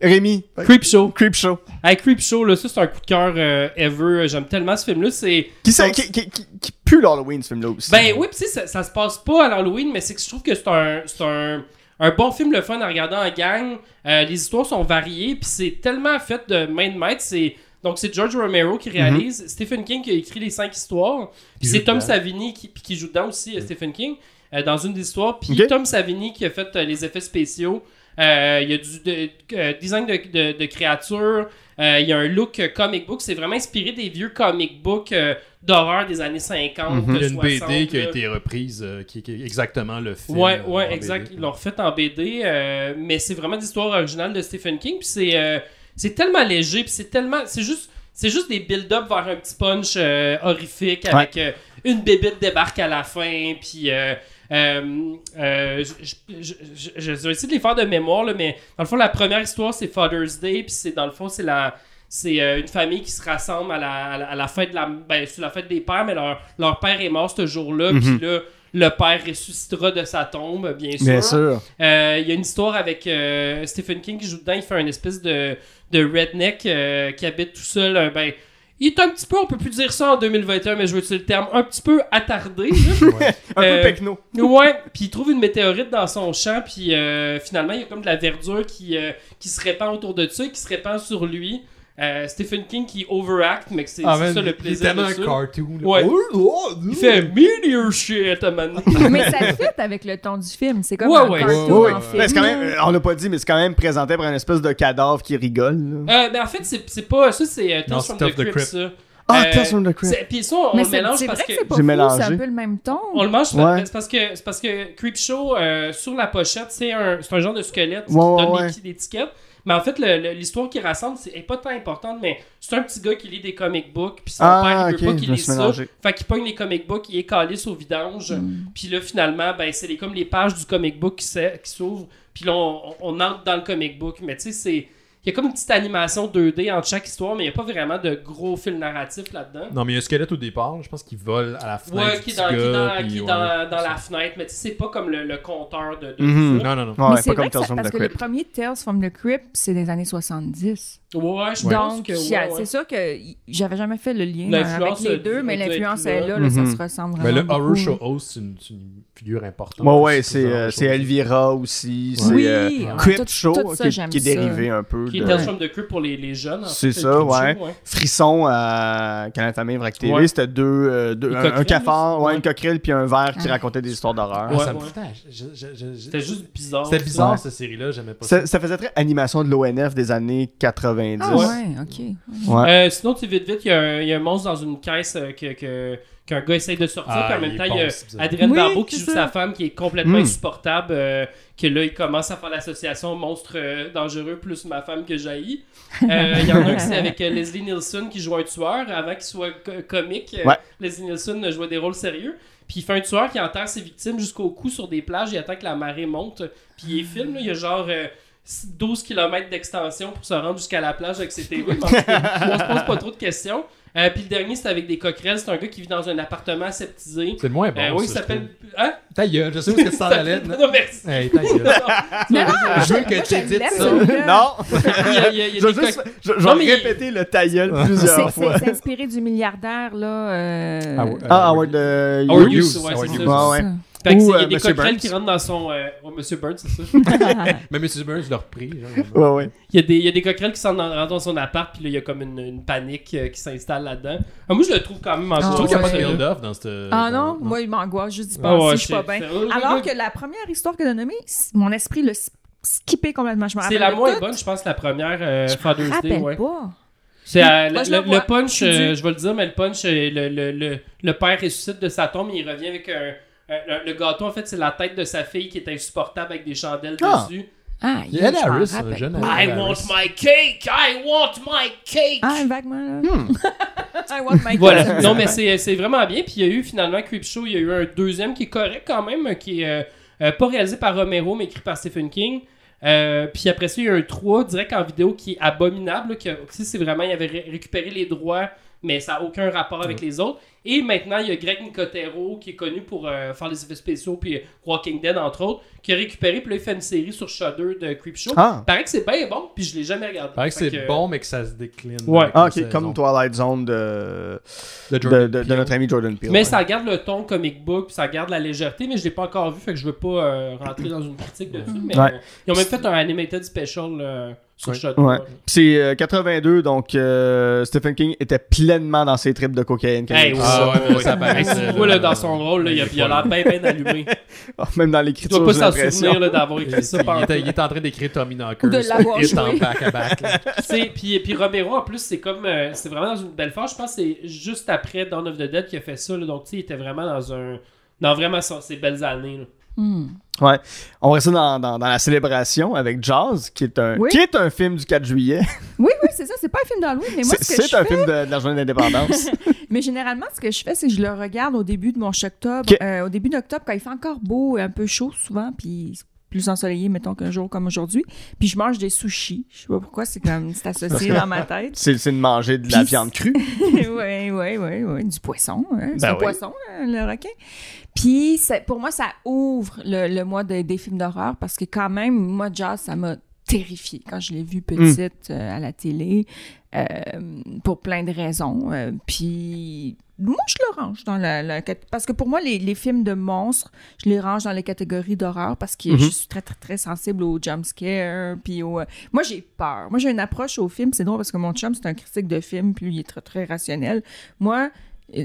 Rémi, Creepshow. Creepshow. Hey, Creepshow, là, ça, c'est un coup de cœur euh, ever. J'aime tellement ce film-là. C'est. Qui, Donc, qui, qui, qui, qui pue l'Halloween, ce film-là aussi. Ben oui, pis ça, ça se passe pas à l'Halloween, mais c'est que je trouve que c'est un, c'est un, un bon film, le fun à regarder en gang. Euh, les histoires sont variées, puis c'est tellement fait de main de maître. C'est, donc c'est George Romero qui réalise, Stephen King qui a écrit les cinq histoires, puis c'est Tom dedans. Savini qui, puis qui joue dedans aussi, euh, Stephen King, euh, dans une des histoires. Puis. Tom Savini qui a fait euh, les effets spéciaux. Euh, Il y a du de- euh, design de, de, de créatures. Euh, Il y a un look comic book. C'est vraiment inspiré des vieux comic books euh, d'horreur des années 50. Mhm. Il y a une 60, BD qui a été reprise, euh, qui, qui est exactement le film. Ouais, ouais, exact. BD. Ils l'ont refait en BD, euh, mais c'est vraiment des histoires originales de Stephen King. Puis c'est, euh, c'est tellement léger, puis c'est tellement, c'est juste, c'est juste des build-up vers un petit punch euh, horrifique avec euh, une bébête débarque à la fin, puis. Euh, euh, je, je, je, je- je vais essayer de les faire de mémoire, là, mais dans le fond, la première histoire, c'est Father's Day, puis c'est dans le fond, c'est la. C'est euh, une famille qui se rassemble à la, à la, à la fête de la, ben, c'est la fête des pères, mais leur, leur père est mort ce jour-là, Mhm. puis là, le père ressuscitera de sa tombe, bien sûr. Bien sûr. Euh, Il y a une histoire avec euh, Stephen King qui joue dedans. Il fait une espèce de, de redneck euh, qui habite tout seul. ben, il est un petit peu, on peut plus dire ça en 2021, mais je veux utiliser le terme, un petit peu attardé. Ouais. Un Euh, peu pecno. ouais, puis il trouve une météorite dans son champ, puis euh, finalement, il y a comme de la verdure qui, euh, qui se répand autour de ça, qui se répand sur lui. Euh, Stephen King qui overact, mais que c'est Ah, c'est ça le plaisir tellement de un ça. cartoon. là. Ouais. Oh, oh, Il fait meteor shit à un. Mais ça fit avec le ton du film. C'est comme Ouais, un ouais. cartoon Ouais, ouais, en ouais. film. Ben, c'est quand même, euh, on l'a pas dit, mais c'est quand même présenté par une espèce de cadavre qui rigole. là. Euh, mais en fait, c'est c'est pas. Ça, c'est euh, Tales from c'est the Crypt, Crypt. ça. Ah, Euh, Tales from the Crypt. c'est- Puis ça, on Mais le c'est mélange c'est parce vrai que. que c'est J'ai mélangé. c'est un peu le même ton. On le mange Ouais. c'est parce que c'est parce que Creepshow euh, sur la pochette c'est un c'est un genre de squelette qui donne l'étiquette mais en fait l'histoire qui rassemble c'est est pas tant importante mais c'est un petit gars qui lit des comic books puis son Ah, père il veut pas qu'il lise ça. fait qu'il pogne les comic books il est calisse au vidange puis là finalement ben c'est comme les pages du comic book qui s'ouvrent puis là on, on entre dans le comic book. Mais tu sais c'est il y a comme une petite animation 2D entre chaque histoire mais il y a pas vraiment de gros fil narratif là-dedans Non, mais il y a un squelette au départ. Je pense qu'il vole à la fenêtre. Ouais, qui est dans, qui est gars, dans, puis qui est ouais. dans, dans la fenêtre, mais tu sais, c'est pas comme le, le compteur de, de Mhm. Non, non, non. Ouais, mais c'est pas vrai comme que Tales ça- from parce the que le premier Tales from the Crypt, c'est des années 70. Ouais, je pense Donc, a- ouais, ouais. c'est sûr que j'avais jamais fait le lien avec les deux, dû- mais l'influence est là. ça Mhm. se ressemble Mais vraiment le Horror. Show Host, c'est une, c'est une figure importante. Ouais, ouais, c'est euh. Elvira aussi. C'est Oui, euh, ah, Crypt tout- Show tout ça, qui, est ça. dérivé un peu Qui est de Tales from the Crypt pour les, les jeunes. en C'est fait, ça, le ouais. show, Frisson à Canal Famille Vrac TV. Ouais. C'était deux, euh, deux- un, un cafard, ouais, ouais. une coquerelle puis un verre qui Ah. racontait des histoires d'horreur. Ah, C'était juste bizarre. C'était bizarre cette série-là, j'aimais pas ça. Ça, faisait très animation de l'ONF des années 90. Ah ouais, ok. Ouais. Euh, sinon, tu sais, vite, vite, il y, a un- il y a un monstre dans une caisse euh, que, que- qu'un gars essaye de sortir. Ah, puis en même il temps, il y a. Adrienne Oui, Barbeau qui joue ça. sa femme qui est complètement Mm. insupportable. euh, que là, il commence à faire l'association monstre euh, dangereux plus ma femme que jaillit. Euh, Il y en a un qui c'est avec euh, Leslie Nielsen qui joue un tueur avant qu'il soit co- comique. Ouais. Leslie Nielsen jouait des rôles sérieux. Puis il fait un tueur qui enterre ses victimes jusqu'au cou sur des plages. Il attend que la marée monte. Puis il filme. là, il y a genre euh, 12 km d'extension pour se rendre jusqu'à la plage avec ses TV. On se pose pas trop de questions. Euh, puis le dernier, c'est avec des coquerelles. C'est un gars qui vit dans un appartement aseptisé. C'est le moins bon. Euh, oui, il ça, s'appelle. Hein? Ta gueule, je sais où est-ce que tu t'en allais. Non, merci. Hey, ta gueule. Non, non, Je veux que tu édites ça. non! Il y a, il y a- il y a je vais juste- je- mais- répéter le ta gueule C'est plusieurs fois. c'est- c'est inspiré du milliardaire, là. euh, Ah, ouais. Ah, Howard euh, Howard Hughes. Hughes, ouais, Howard c'est Hughes. ça. Ouais, ouais. Fait que Ou, c'est- il y a euh, des Monsieur coquerelles Burns. qui rentrent dans son. Euh... ouais, Monsieur Burns, c'est ça. Mais Monsieur Burns, je l'ai repris. genre. Ouais, ouais. Il y, a des, il y a des coquerelles qui sont dans, rentrent dans son appart, puis là, il y a comme une, une panique euh, qui s'installe là-dedans. Ah, moi, je le trouve quand même Ah, Je trouve qu'il n'y a pas de ouais. build-off dans cette. Ah non, moi, il m'angoisse juste d'y Ah penser, ouais, je suis pas c'est- bien. c'est- Alors que la première histoire que a nommée, c- mon esprit l'a s- skippé complètement. Je me C'est rappelle la de moins tout. bonne, je pense, la première euh, Je Father's me Day. rappelle Ouais. pas. C'est euh, Moi, le, je le le- vois. le punch, Je euh, vais le dire, mais le punch, euh, le, le, le, le père ressuscite de sa tombe, il revient avec un. Un- le, le gâteau, en fait, c'est la tête de sa fille qui est insupportable avec des chandelles Ah. dessus. Ah, Il y a je m'en Harris, un jeune. Harris. I want my cake! I want my cake! Ah, vaguement, là. Hmm. I want my Voilà. non, mais c'est c'est vraiment bien. Puis il y a eu finalement Creepshow, il y a eu un deuxième qui est correct quand même, qui est euh, euh, pas réalisé par Romero, mais écrit par Stephen King. Euh, puis après ça, il y a un 3 direct en vidéo qui est abominable. là, que, tu sais, c'est vraiment, il avait ré- récupéré les droits, mais ça n'a aucun rapport avec les autres. Et maintenant, il y a Greg Nicotero, qui est connu pour euh, faire les effets spéciaux, puis Walking Dead, entre autres, qui a récupéré, puis là, il fait une série sur Shudder de Creepshow. Ah. Paraît que c'est bien bon, puis je l'ai jamais regardé. Paraît que c'est bon, mais que ça se décline. Ouais. Ah, ok, comme Twilight Zone de, De de, Jordan de- de Peele. notre ami Jordan Peele. Mais ouais. ça garde le ton comic book, puis ça garde la légèreté, mais je l'ai pas encore vu, fait que je veux pas euh, rentrer dans une critique dessus. Mais Ouais. euh, ils ont même fait un animated special euh, sur Ouais. Shudder. Ouais. C'est euh, 82, donc euh, Stephen King était pleinement dans ses trips de cocaïne. quand il a Hey, ouais. Ah ouais, ouais, ça paraît. Tu vois, là, dans son rôle, là, il a, il a l'air bien, bien allumé. Ah, Même dans Tu l'écriture, dois pas j'ai s'en l'impression. souvenir là, d'avoir écrit ça Il par était, il était en train d'écrire Tommy Knockers. Ou de l'avoir hit en joué. back-à-back. là. Puis, puis Romero, en plus, c'est comme. euh, c'est vraiment dans une belle phase. Je pense que c'est juste après Dawn of the Dead qu'il a fait ça. là. donc, tu sais, il était vraiment dans un. Dans vraiment son- ses belles années. là. Hmm. Ouais. On reste dans, dans, dans la célébration avec Jazz, qui est un, Oui. qui est un film du 4 juillet. Oui, oui, c'est ça. C'est pas un film d'Halloween, mais moi, C'est ce un fais... film de, de la journée d'indépendance. Mais généralement, ce que je fais, c'est que je le regarde au début de mon octobre. Ok. euh, au début d'octobre, quand il fait encore beau et un peu chaud souvent, puis plus ensoleillé, mettons, qu'un jour comme aujourd'hui. Puis je mange des sushis. Je sais pas pourquoi, c'est comme c'est associé dans ma tête. c'est c'est de manger de la Puis- viande crue. oui, oui, oui, oui. Du poisson. Hein? C'est Ben un oui. poisson, hein, le requin. Puis ça- pour moi, ça ouvre le, le mois de- des films d'horreur parce que quand même, moi, Jazz, ça m'a terrifiée quand je l'ai vu petite euh, à la télé euh, pour plein de raisons. Euh, puis moi, je le range dans la, la parce que pour moi, les, les films de monstres, je les range dans les catégories d'horreur parce que Mhm. je suis très, très, très sensible aux jumpscares. Puis au, euh, moi, j'ai peur. Moi, j'ai une approche au film. C'est drôle parce que mon chum, c'est un critique de film, puis lui, il est très, très rationnel. Moi,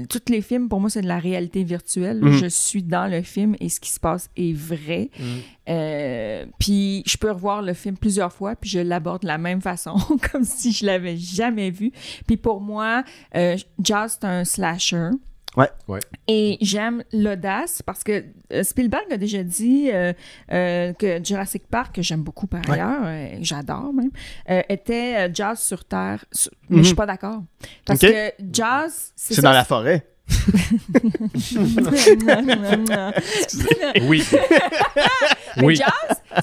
tous les films, pour moi, c'est de la réalité virtuelle. Mhm. Je suis dans le film et ce qui se passe est vrai. Mhm. Euh, puis je peux revoir le film plusieurs fois, puis je l'aborde de la même façon, comme si je l'avais jamais vu. Puis pour moi, euh, Jazz, c'est un slasher. Ouais. Ouais. Et j'aime l'audace parce que euh, Spielberg a déjà dit euh, euh, que Jurassic Park, que j'aime beaucoup par Ouais. ailleurs, euh, j'adore même, euh, était Jazz sur Terre. Sur- Mais je suis pas d'accord. Parce que Jazz, c'est dans la forêt. Oui. Mais oui. Jazz,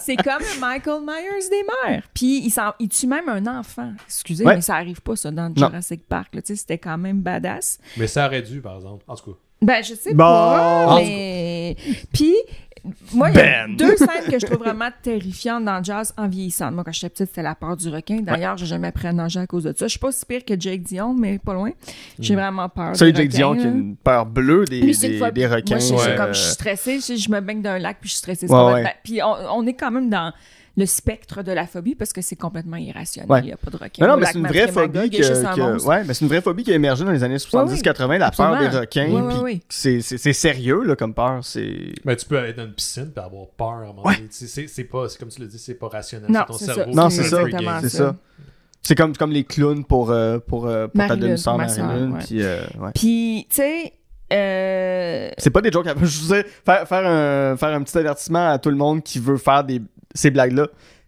c'est comme Michael Myers des mers. Puis il, s'en- il tue même un enfant. Excusez, Ouais. mais ça arrive pas, ça, dans Non. Jurassic Park. là. Tu sais, C'était quand même badass. Mais ça aurait dû, par exemple. En tout cas. Ben, je sais Bon. pas, En mais... Puis, moi, il y a Ben. deux scènes que je trouve vraiment terrifiantes dans Jazz en vieillissant. Moi, quand j'étais petite, c'était la peur du requin. D'ailleurs, j'ai jamais appris à nager à cause de ça. Je suis pas si pire que Jake Dion, mais pas loin. J'ai vraiment peur Ça, Jake requins, Dion qui a une peur bleue des, Lui, c'est des, une fois- des requins. Moi, je, Ouais. comme je suis stressée, je, je me baigne d'un lac puis je suis stressée. c'est Ouais, complètement- ouais. Puis on, on est quand même dans le spectre de la phobie parce que c'est complètement irrationnel. Ouais. Il n'y a pas de requin. Non, non, mais c'est une vraie phobie que, ouais, mais c'est une vraie phobie qui a émergé dans les années 70-80, la peur des requins. Puis ouais. C'est, c'est, c'est sérieux là, comme peur. C'est... Mais tu peux aller dans une piscine et avoir peur à un moment Ouais. donné. C'est, c'est, c'est pas, c'est comme tu l'as dit, c'est pas rationnel. Non, ton c'est ça. cerveau. Non, qui c'est ça. le. C'est ça. C'est comme, comme les clowns pour, euh, pour, euh, pour ta demi-sœur Marilyn. euh. Puis, tu sais, euh, C'est pas des jokes. à- Je veux dire, faire, faire, un, faire un petit avertissement à tout le monde qui veut faire des, ces blagues-là.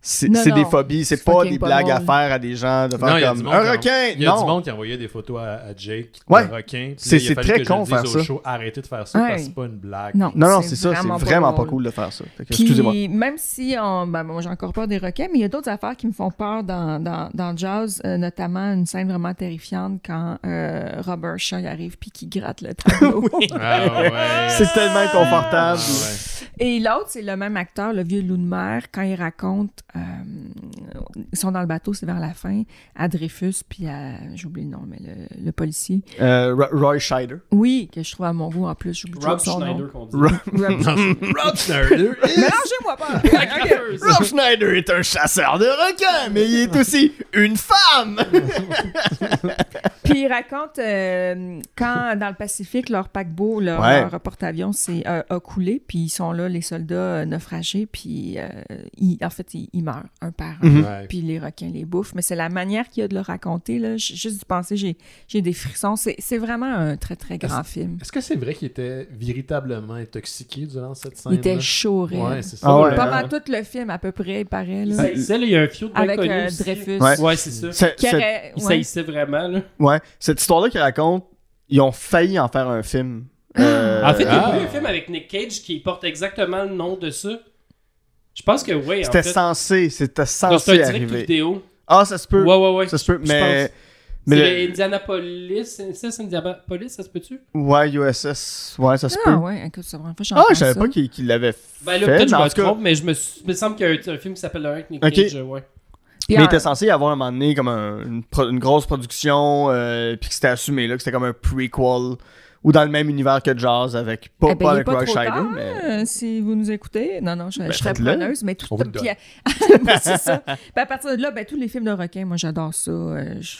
C'est, des phobies, c'est pas des pas blagues à faire à des gens de faire Non, comme un requin. Il y a non. du monde qui envoyait des photos à, à Jake Ouais. de requin. C'est- très con faire ça. show, arrêtez de faire ça Ouais. parce que c'est pas une blague. non. Non, non, c'est ça. C'est vraiment pas, cool de faire ça. Excusez-moi. même si on, ben, moi j'ai encore peur des requins, mais il y a d'autres affaires qui me font peur dans, dans, dans Jazz, euh, notamment une scène vraiment terrifiante quand euh, Robert Shaw arrive puis qui gratte le tableau. Ah ouais. C'est tellement inconfortable. Ah. Et l'autre, c'est le même acteur, le vieux loup de mer, quand il raconte, euh, ils sont dans le bateau, c'est vers la fin, à Dreyfus, puis à, j'oublie le nom, mais le, le policier. Euh, Ro- Roy Scheider. Oui, que je trouve à mon goût en plus, j'oublie Rob nom. Schneider qu'on dit. Ro- Rob- Rob Schneider. Mélangez-moi pas! Rob Schneider est un chasseur de requins, mais il est aussi une femme. Puis il raconte euh, quand dans le Pacifique, leur paquebot, leur, Ouais. leur porte-avions s'est, euh, a coulé, puis ils sont là, les soldats euh, naufragés, puis euh, ils- en fait, ils, ils meurent un par un. Mhm. Ouais. Puis les requins les bouffent. Mais c'est la manière qu'il y a de le raconter. Là. Juste d'y penser, j'ai, j'ai des frissons. C'est, c'est vraiment un très, très grand film. Est-ce que c'est vrai qu'il était véritablement intoxiqué durant cette scène Il était chaud. Ouais, c'est ça. Ah ouais, Pas hein? tout le film, à peu près, il paraît. Là. Il saillissait, là, il y a un feud Avec euh. Dreyfus. Ouais. Ouais, c'est ça. Il ouais. saillissait vraiment, là. ouais, cette histoire-là qu'il raconte, ils ont failli en faire un film. Euh, En fait, il y a Ah. eu un film avec Nick Cage qui porte exactement le nom de ça. Je pense que oui, en c'était fait. censé, c'était Non, censé direct arriver. vidéo. Ah, ça se peut. Ouais, ouais, ouais. Ça se peut, mais, Mais c'est le- Indianapolis. C'est ça, Indianapolis, ça se peut-tu? Ouais, USS. Ouais, ça se peut. Ah ouais, écoute, fois que Ah, je savais ça. pas qu'il l'avait fait. Ben là, peut-être que je mais en me cas, trompe, mais je me, suis- il me semble qu'il y a un, un film qui s'appelle Le Nick Ok. Cage, ouais. Puis Mais il en- était censé y avoir un moment donné comme un- une, pro- une grosse production, euh, puis que c'était assumé là, que c'était comme un prequel ou dans le même univers que Jazz avec pas, Eh ben, pas avec Roy Scheider, mais si vous nous écoutez. Non, non, je, Ben, je serais preneuse, mais tout donne. puis, Ouais, c'est ça. Puis à partir de là, ben, tous les films de requins, moi, j'adore ça. Euh, je-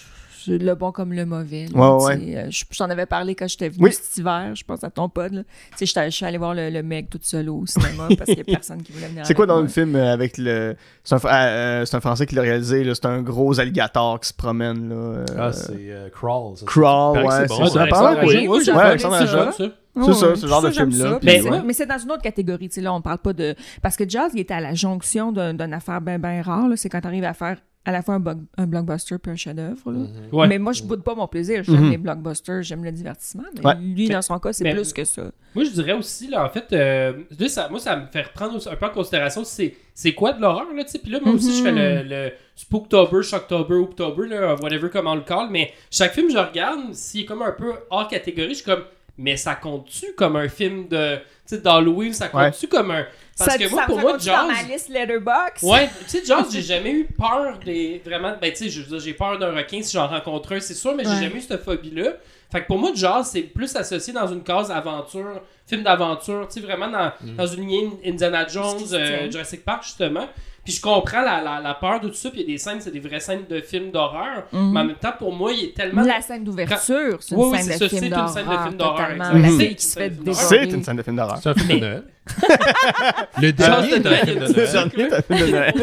le bon comme le mauvais. là, Ouais, tu sais. Euh, je je t'en avais parlé quand j'étais venue Oui. cet hiver, je pense à ton pod. je suis allée voir le, le mec tout seul au cinéma parce qu'il n'y a personne qui voulait venir c'est quoi dans moi. le film euh, avec le. C'est un, Fra- euh, c'est un Français qui l'a réalisé, c'est un gros alligator qui se promène. Là, euh, Ah, c'est euh, Crawl. ça. Crawl, ouais, c'est ça. Ouais, Alexandre ouais, Ouais. Ouais, C'est ça, ouais, ce genre de film-là, Mais, ouais. mais c'est dans une autre catégorie. Tu sais, là, on parle pas de. Parce que Jazz, il était à la jonction d'un- d'une affaire bien, bien rare. C'est quand tu arrives à faire à la fois un, bug- un blockbuster puis un chef-d'œuvre. là. Mhm. Ouais. Mais moi, je boude pas mon plaisir. J'aime Mhm. les blockbusters, j'aime le divertissement. Mais Ouais. lui, dans son cas, c'est Mais- plus que ça. Moi, je dirais aussi, là, en fait, euh, là, ça, moi, ça me fait reprendre un peu en considération c'est, c'est quoi de l'horreur, là, tu sais? Puis là, moi aussi, je fais le, le Spooktober, Shocktober, October, là, whatever, comment on le call. Mais chaque film que je regarde, s'il est comme un peu hors catégorie, je suis comme, mais ça compte-tu comme un film de, tu sais, d'Halloween, ça compte-tu comme un. Parce ça, que moi, ça pour me moi, dans Jaws. ma liste Letterboxd. Ouais, tu sais, Jaws, j'ai jamais eu peur des. Vraiment, ben, tu sais, je veux dire, j'ai peur d'un requin si j'en rencontre un, c'est sûr, mais Ouais. j'ai jamais eu cette phobie-là. Fait que pour moi, Jaws, c'est plus associé dans une case aventure, film d'aventure, tu sais, vraiment dans, dans une lignée Indiana Jones, euh. Jurassic Park, justement. Puis je comprends la, la, la peur de tout ça, puis il y a des scènes, c'est des vraies scènes de films d'horreur. Mhm. Mais en même temps, pour moi, il est tellement. La scène d'ouverture, c'est une, Oui, oui, scène c'est de ça, film c'est une scène de film d'horreur, Mhm. fille qui se fait C'est. C'est une scène de film d'horreur. C'est un film de Noël. le dernier de est un Noël, film de il y a Noël. du- Dernier, t'as fait de Noël.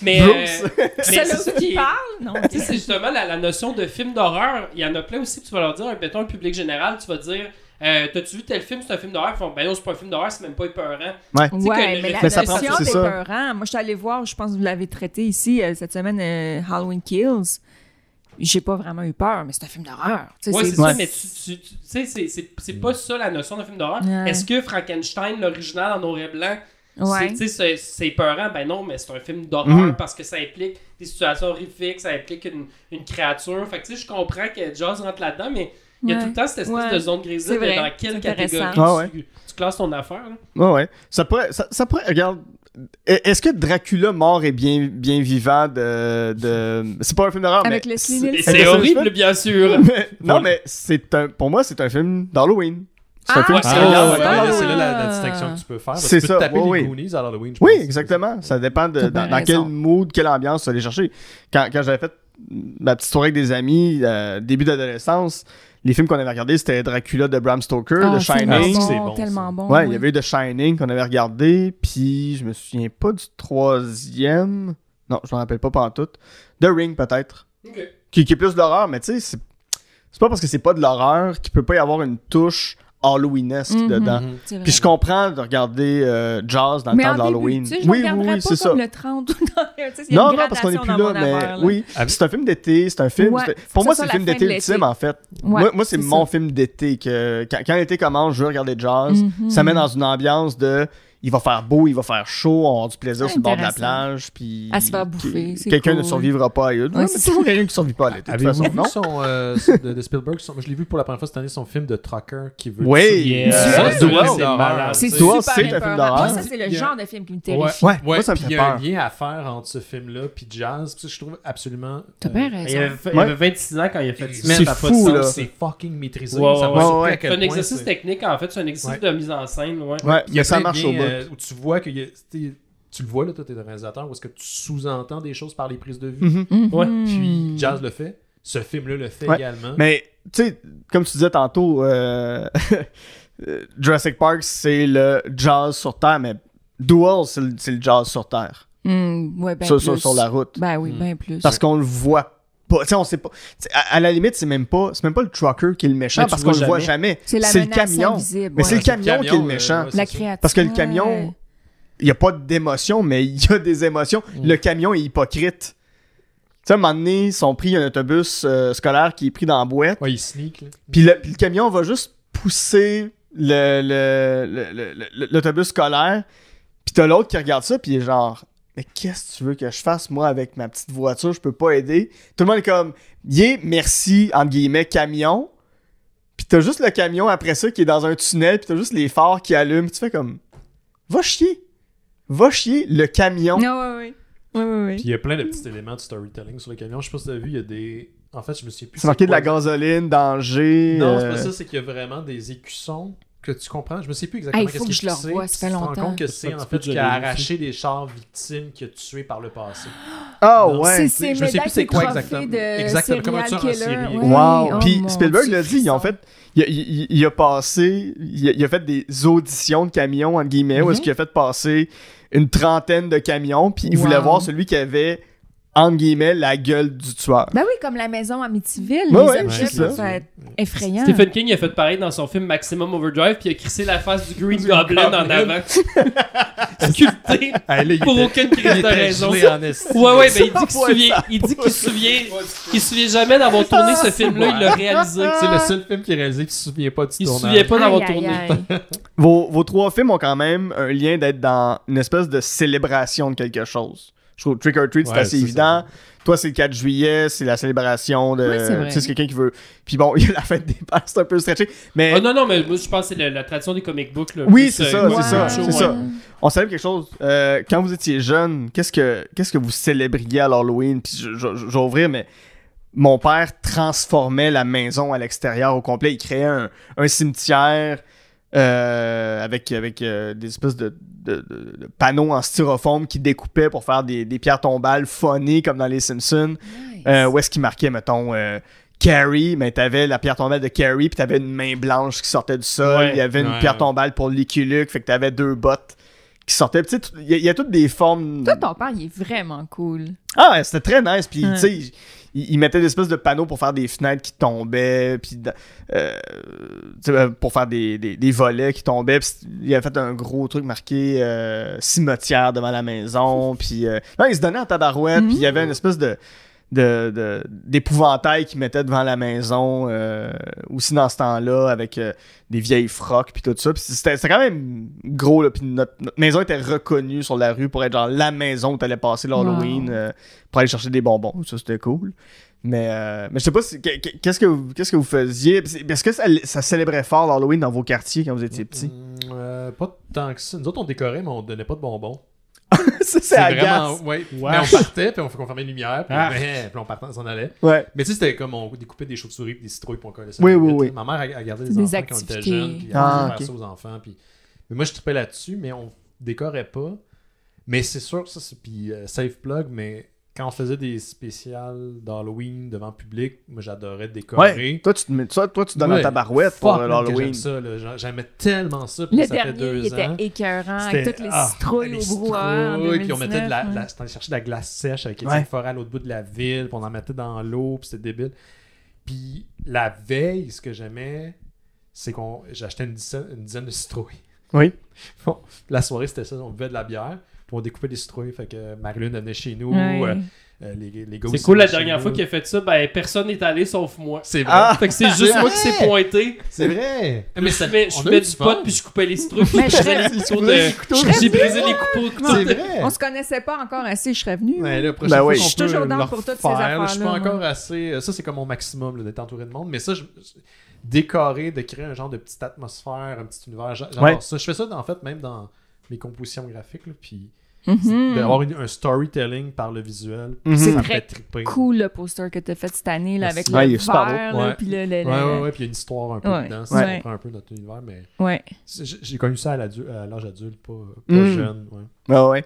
Mais, euh, c'est où qui parles? Non. c'est justement la, notion de film d'horreur. Il y en a plein aussi tu vas leur dire, un public général, tu vas dire euh, T'as-tu vu tel film, c'est un film d'horreur Ils font Ben non, c'est pas un film d'horreur, c'est même pas épeurant. Ouais. Tu sais Ouais, que le- mais la Mais notion d'épeurant, moi, je suis allée voir, je pense que vous l'avez traité ici euh, cette semaine, euh, Halloween Kills. J'ai pas vraiment eu peur, mais c'est un film d'horreur. Ouais, c'est ça, mais tu, tu- tu sais, c'est- pas ça la notion d'un film d'horreur. Ouais. Est-ce que Frankenstein, l'original en noir et blanc, Ouais. c'est- tu sais, c'est c'est épeurant? Ben non, mais c'est un film d'horreur Mhm. parce que ça implique des situations horrifiques, ça implique une, une créature. Fait que tu sais, je comprends que Jaws rentre là-dedans, mais il y a Ouais. tout le temps cette espèce Ouais. de zone grise dans quelle C'est catégorie. Ah ouais. tu, tu classes ton affaire. là? Ouais, ouais. Ça pourrait, ça, ça pourrait, regarde. Est-ce que Dracula mort est bien, bien vivant de. de... C'est pas un film d'horreur, mais. C'est horrible, bien sûr. Mais- non, mais c'est un, pour moi, c'est un film d'Halloween. C'est un Ah, film ouais, qui c'est ouais, là la, la Ah. distinction que tu peux faire. C'est tu peux ça, taper ouais, les. Goonies à Halloween, je Oui, pense. exactement. Ça dépend de dans, quel mood, quelle ambiance tu vas aller chercher. Quand, quand j'avais fait ma petite soirée avec des amis, euh, début d'adolescence, les films qu'on avait regardés, c'était Dracula de Bram Stoker, Ah, The Shining. C'est bon, bon, tellement ça. bon. Ouais, il y avait eu The Shining qu'on avait regardé, puis je me souviens pas du troisième. Non, je m'en rappelle pas tout. The Ring, peut-être. Qui, qui est plus d'horreur, mais tu sais, c'est c'est pas parce que c'est pas de l'horreur qu'il peut pas y avoir une touche Halloweenesque Mhm. dedans. Mhm. Puis je comprends de regarder euh, Jaws dans le temps de début, l'Halloween. tu sais, je Oui, le oui, c'est ça. le 30 ou dans le- tu sais, il y a Non, non, parce qu'on est gradation plus là, mais affaire, là. oui. C'est un film d'été, c'est un film. Ouais, pour moi, c'est le film d'été ultime, en fait. Ouais, moi, moi c'est mon ça. film d'été. que Quand, quand l'été commence, je veux regarder. Mhm. Ça met dans une ambiance de. Il va faire beau, il va faire chaud, on va avoir du plaisir Ah, sur le bord de la plage. Puis. À se faire bouffer, c'est Quelqu'un ne survivra pas à l'été. Ouais, Ouais, c'est c'est toujours quelqu'un qui ne survit pas à l'été, de façon, vu non? son, euh, de, de Spielberg son- Je l'ai vu pour la première fois cette année, son film de trucker qui veut. Oui, Yeah. Ça, c'est un Duel. film d'horreur. C'est super c'est un film d'horreur. Moi, ça, c'est le Il y a- genre de film qui me Ouais, terrifie. Ouais, ouais, moi, ça me puis fait il y a un lien à faire entre ce film-là puis jazz, puis ça, je trouve absolument. T'as euh, bien Il raison. avait, il avait 26 ans quand il a fait C'est ça de fou, là. C'est fucking maîtrisé. C'est un exercice c'est- technique, en fait, c'est un exercice de mise en scène. Ouais. Ouais, Il y a mais ça marche au bout. Euh, où tu vois que y a- tu le vois là, toi t'es un réalisateur, où est-ce que tu sous-entends des choses par les prises de vue. Mhm. Mhm. Ouais, Puis Jazz le fait, ce film-là le fait Ouais. également. Mais, tu sais, comme tu disais tantôt, euh, Jurassic Park, c'est le jazz sur Terre, mais Duel, c'est le, jazz sur Terre. Hmm, ouais, ben sur, sur- plus. sur la route. Ben oui, Mm. ben plus. Parce qu'on le voit pas. Tu sais, on sait pas. À, à la limite, c'est même pas, c'est même pas le trucker qui est le méchant parce qu'on le voit jamais. c'est le camion. invisible. Mais ouais. c'est le camion, qui est le euh, méchant. ouais, La créature. Parce que le camion, il n'y a pas d'émotion, mais il y a des émotions. Mm. Le camion est hypocrite. Tu sais, à un moment donné, ils sont pris un autobus euh, scolaire qui est pris dans la boîte. Ouais, il sneak. Puis le, puis le camion va juste pousser le- le- le- le- le- l'autobus scolaire. Puis t'as l'autre qui regarde ça, puis il est genre, mais qu'est-ce que tu veux que je fasse, moi, avec ma petite voiture? Je peux pas aider. Tout le monde est comme, yeah, merci, entre guillemets, camion. Puis t'as juste le camion après ça qui est dans un tunnel, puis t'as juste les phares qui allument. Tu fais comme, va chier. Va chier le camion. Non, ouais, ouais. Ouais, ouais, ouais. Puis il y a plein de petits éléments de storytelling sur le camion. Je sais pas si t'as vu, il y a des. En fait, je me souviens plus. C'est marqué de la gasoline, danger. Non, c'est euh, pas ça, c'est qu'il y a vraiment des écussons que tu comprends. Je me sais plus exactement Hey, qu'est-ce que je le c'est. revoie, ça fait Tu te rends longtemps. compte que c'est en fait qui a arraché des chars victimes qu'il a tués par le passé. Ah Non, ouais. C'est je sais plus c'est quoi exactement. Exactement, comme un tueur en série. Ouais. Wow! Oh, Puis Spielberg l'a dit, frisson. fait. Il a, il- il a passé. Il a, il a fait des auditions de camions, entre guillemets, où est-ce Mhm. qu'il a fait passer une trentaine de camions, puis il Wow. voulait voir celui qui avait, entre guillemets, la gueule du tueur. Ben oui, comme la maison à Amityville. Ouais, les ouais, objets c'est ça. peuvent être effrayants. Stephen King a fait pareil dans son film Maximum Overdrive, puis il a crissé la face du Green Goblin en avant. Sculpté Allez, pour aucune crise de raison. Ouais, ouais, ben il dit qu'il se souvient, ça il dit qu'il se souvient, qu'il se souvient jamais d'avoir tourné ce film-là, il l'a réalisé. C'est le seul film qui est réalisé qui se souvient pas du Il se tournage. souvient pas d'avoir tourné. aïe. Vos, vos trois films ont quand même un lien d'être dans une espèce de célébration de quelque chose. Je trouve Trick or Treat, c'est Ouais, assez évident. ça. Toi, c'est le 4 juillet, c'est la célébration de. Oui, c'est quelqu'un qui veut. Puis bon, il y a la fête des pères, c'est un peu stretché. Mais Ah non, non, mais moi je pense que c'est la, la tradition des comic books. Là, Oui, plus, c'est euh, ça, c'est ça, c'est ouais. ça. on célèbre quelque chose. Euh, quand vous étiez jeune, qu'est-ce que qu'est-ce que vous célébriez à l'Halloween? Puis je, je- je vais ouvrir, mais mon père transformait la maison à l'extérieur au complet. Il créait un, un cimetière euh, avec, avec euh, des espèces de, de- de- de panneaux en styrofoam qui découpait pour faire des, des pierres tombales funny comme dans les Simpsons. Euh, où est-ce qu'il marquait, mettons, euh, Carrie, mais t'avais la pierre tombale de Carrie, puis t'avais une main blanche qui sortait du sol. Ouais. Il y avait une Ouais, pierre ouais. tombale pour Licky Luke, fait que t'avais deux bottes qui sortaient. Il y, a- il y a toutes des formes. Toi, ton père, il est vraiment cool. Ah, ouais, c'était très nice. Puis, Ouais. tu sais, il, il mettait des espèces de panneaux pour faire des fenêtres qui tombaient, puis euh, euh, pour faire des, des, des volets qui tombaient. Puis il a fait un gros truc marqué euh, cimetière devant la maison. Puis, euh, non, il se donnait en tabarouette. Mhm. Puis il y avait une espèce de de- de- d'épouvantail qu'il mettait devant la maison euh, aussi dans ce temps-là avec euh, des vieilles frocs puis tout ça Puis c'était quand même gros là puis notre, notre maison était reconnue sur la rue pour être genre la maison où t'allais passer l'Halloween Wow. euh, pour aller chercher des bonbons ça c'était cool mais euh, mais je sais pas si- qu'est-ce que vous- qu'est-ce que vous faisiez? Est-ce que ça, ça célébrait fort l'Halloween dans vos quartiers quand vous étiez petits Mm, euh, pas tant que ça. Nous autres, on décorait, mais on donnait pas de bonbons. Ça, c'est agace. vraiment. Ouais. Wow. Mais on partait, puis on, on fermait les lumières, puis, Ah. puis on partait, on s'en allait. ouais Mais tu sais, c'était comme on découpait des chauves-souris des citrouilles pour qu'on collait ça. Oui, oui, oui. Ma mère a, a gardé des Des enfants quand on était jeunes, puis elle Ah, faisait ok. ça aux enfants. Puis... Mais moi, je tripais là-dessus, mais on décorait pas. Mais c'est sûr, ça, c'est. Puis euh, safe plug, mais quand on faisait des spéciales d'Halloween devant le public, moi, j'adorais décorer. ouais toi tu te mets- toi, toi, tu te donnes Ouais. un tabarouette pour euh, l'Halloween J'aimais tellement ça. Puis Le ça fait dernier, deux il était ans. écœurant avec toutes les ah, citrouilles les au brouhaha. citrouilles, puis on mettait de la, 2019, de la- ouais. c'était allé chercher de la glace sèche avec Ouais. Étienne Forêt à l'autre bout de la ville, puis on en mettait dans l'eau, puis c'était débile. Puis la veille, ce que j'aimais, c'est qu'on j'achetais une dizaine, une dizaine de citrouilles. oui Bon, la soirée, c'était ça, on buvait de la bière, on découpait des citrouilles, fait que Marilyn venait chez nous, Ouais. euh, euh, les, les C'est cool, la dernière fois qu'il a fait ça, ben personne n'est allé sauf moi. C'est vrai. Ah! Fait que c'est juste moi qui s'est pointé. C'est vrai. Mais je ça- je fumais eu du fun. pot puis je coupais les je je couteaux. J'ai brisé les couteaux au couteau C'est de- vrai. On se connaissait pas encore assez, je serais prochaine Ben fois oui. Je suis toujours le pour toutes ces refaire, là, Je suis pas encore assez. euh, Ça, c'est comme mon maximum d'être entouré de monde. Mais ça, je... décorer, de créer un genre de petite atmosphère, un petit univers, j'a- j'adore Ouais. ça. Je fais ça, en fait, même dans mes compositions graphiques. Puis Mhm. d'avoir une- un storytelling par le visuel, Mhm. ça C'est très. Cool le poster que t'as fait cette année là, avec Ouais, le Ouais. puis le, le- Ouais, le- ouais, ouais. Puis il y a une histoire un peu Ouais. dedans. Ça comprend un peu notre univers. Mais j'ai connu ça à à l'âge adulte, pas, pas Mhm. jeune. Ouais. ouais ouais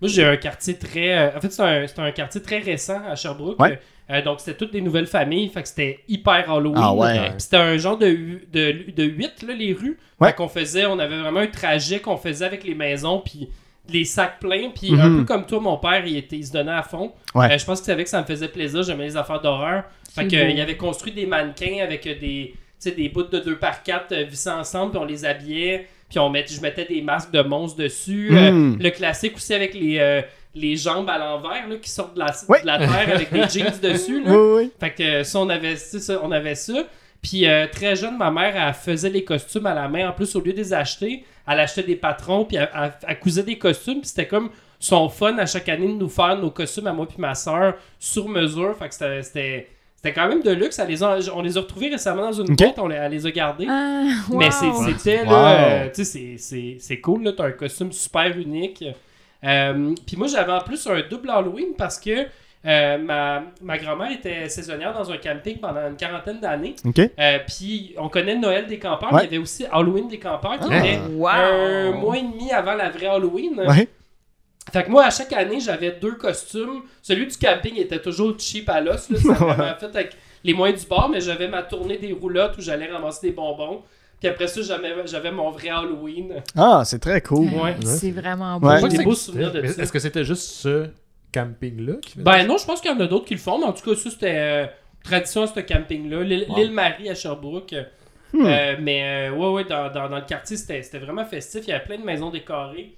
Moi, j'ai un quartier très. euh, en fait, c'est un, c'est un quartier très récent à Sherbrooke. Ouais. Euh, donc, c'était toutes des nouvelles familles. Fait que c'était hyper Halloween. Ah ouais. Puis C'était un genre de, de, de 8, là, les rues. Ouais. Fait qu'on faisait. On avait vraiment un trajet qu'on faisait avec les maisons. Puis les sacs pleins. Puis Mhm. un peu comme toi, mon père, il, était, il se donnait à fond. Ouais. Euh, je pense qu'il savait que ça me faisait plaisir. J'aimais les affaires d'horreur. Fait que, euh, il avait construit des mannequins avec euh, des. tu sais, des bouts de 2 par 4 vissés ensemble, puis on les habillait, puis on mettait, je mettais des masques de monstres dessus. Euh, Mm. le classique aussi avec les, euh, les jambes à l'envers là, qui sortent de la, de la terre avec des jeans dessus. Là. oui oui Fait que euh, ça, on avait ça. On avait ça. Puis euh, très jeune, ma mère, elle faisait les costumes à la main. En plus, au lieu de les acheter, elle achetait des patrons, puis elle, elle- elle cousait des costumes. Puis c'était comme sont fun à chaque année de nous faire nos costumes à moi puis ma soeur sur mesure. Fait que c'était- c'était c'était quand même de luxe. Ça les a- on les a retrouvés récemment dans une Ok. boîte, on les, elle les a gardés. Ah, Mais wow. c'était Wow. là, euh, tu sais, c'est- c'est- c'est cool, là, t'as un costume super unique. Euh, Puis moi, j'avais en plus un double Halloween parce que euh, ma, ma grand-mère était saisonnière dans un camping pendant une quarantaine d'années. Euh, Puis on connaît Noël des campeurs, Ouais. mais il y avait aussi Halloween des campeurs qui Ah. était Wow. un mois et demi avant la vraie Halloween. Ouais. Fait que moi, à chaque année, j'avais deux costumes. Celui du camping était toujours cheap à l'os. C'était vraiment fait avec les moyens du bord, mais j'avais ma tournée des roulottes où j'allais ramasser des bonbons. Puis après ça, j'avais mon vrai Halloween. Ah, c'est très cool. Ouais. C'est vraiment beau. Ça des beaux souvenirs de ça. Est-ce que c'était juste ce camping-là Ben non, je pense qu'il y en a d'autres qui le font, mais en tout cas, ça, c'était euh, tradition à ce camping-là. L'île Wow. l'île Marie à Sherbrooke. Hmm. Euh, mais euh, ouais, ouais, dans, dans, dans le quartier, c'était vraiment festif. Il y avait plein de maisons décorées.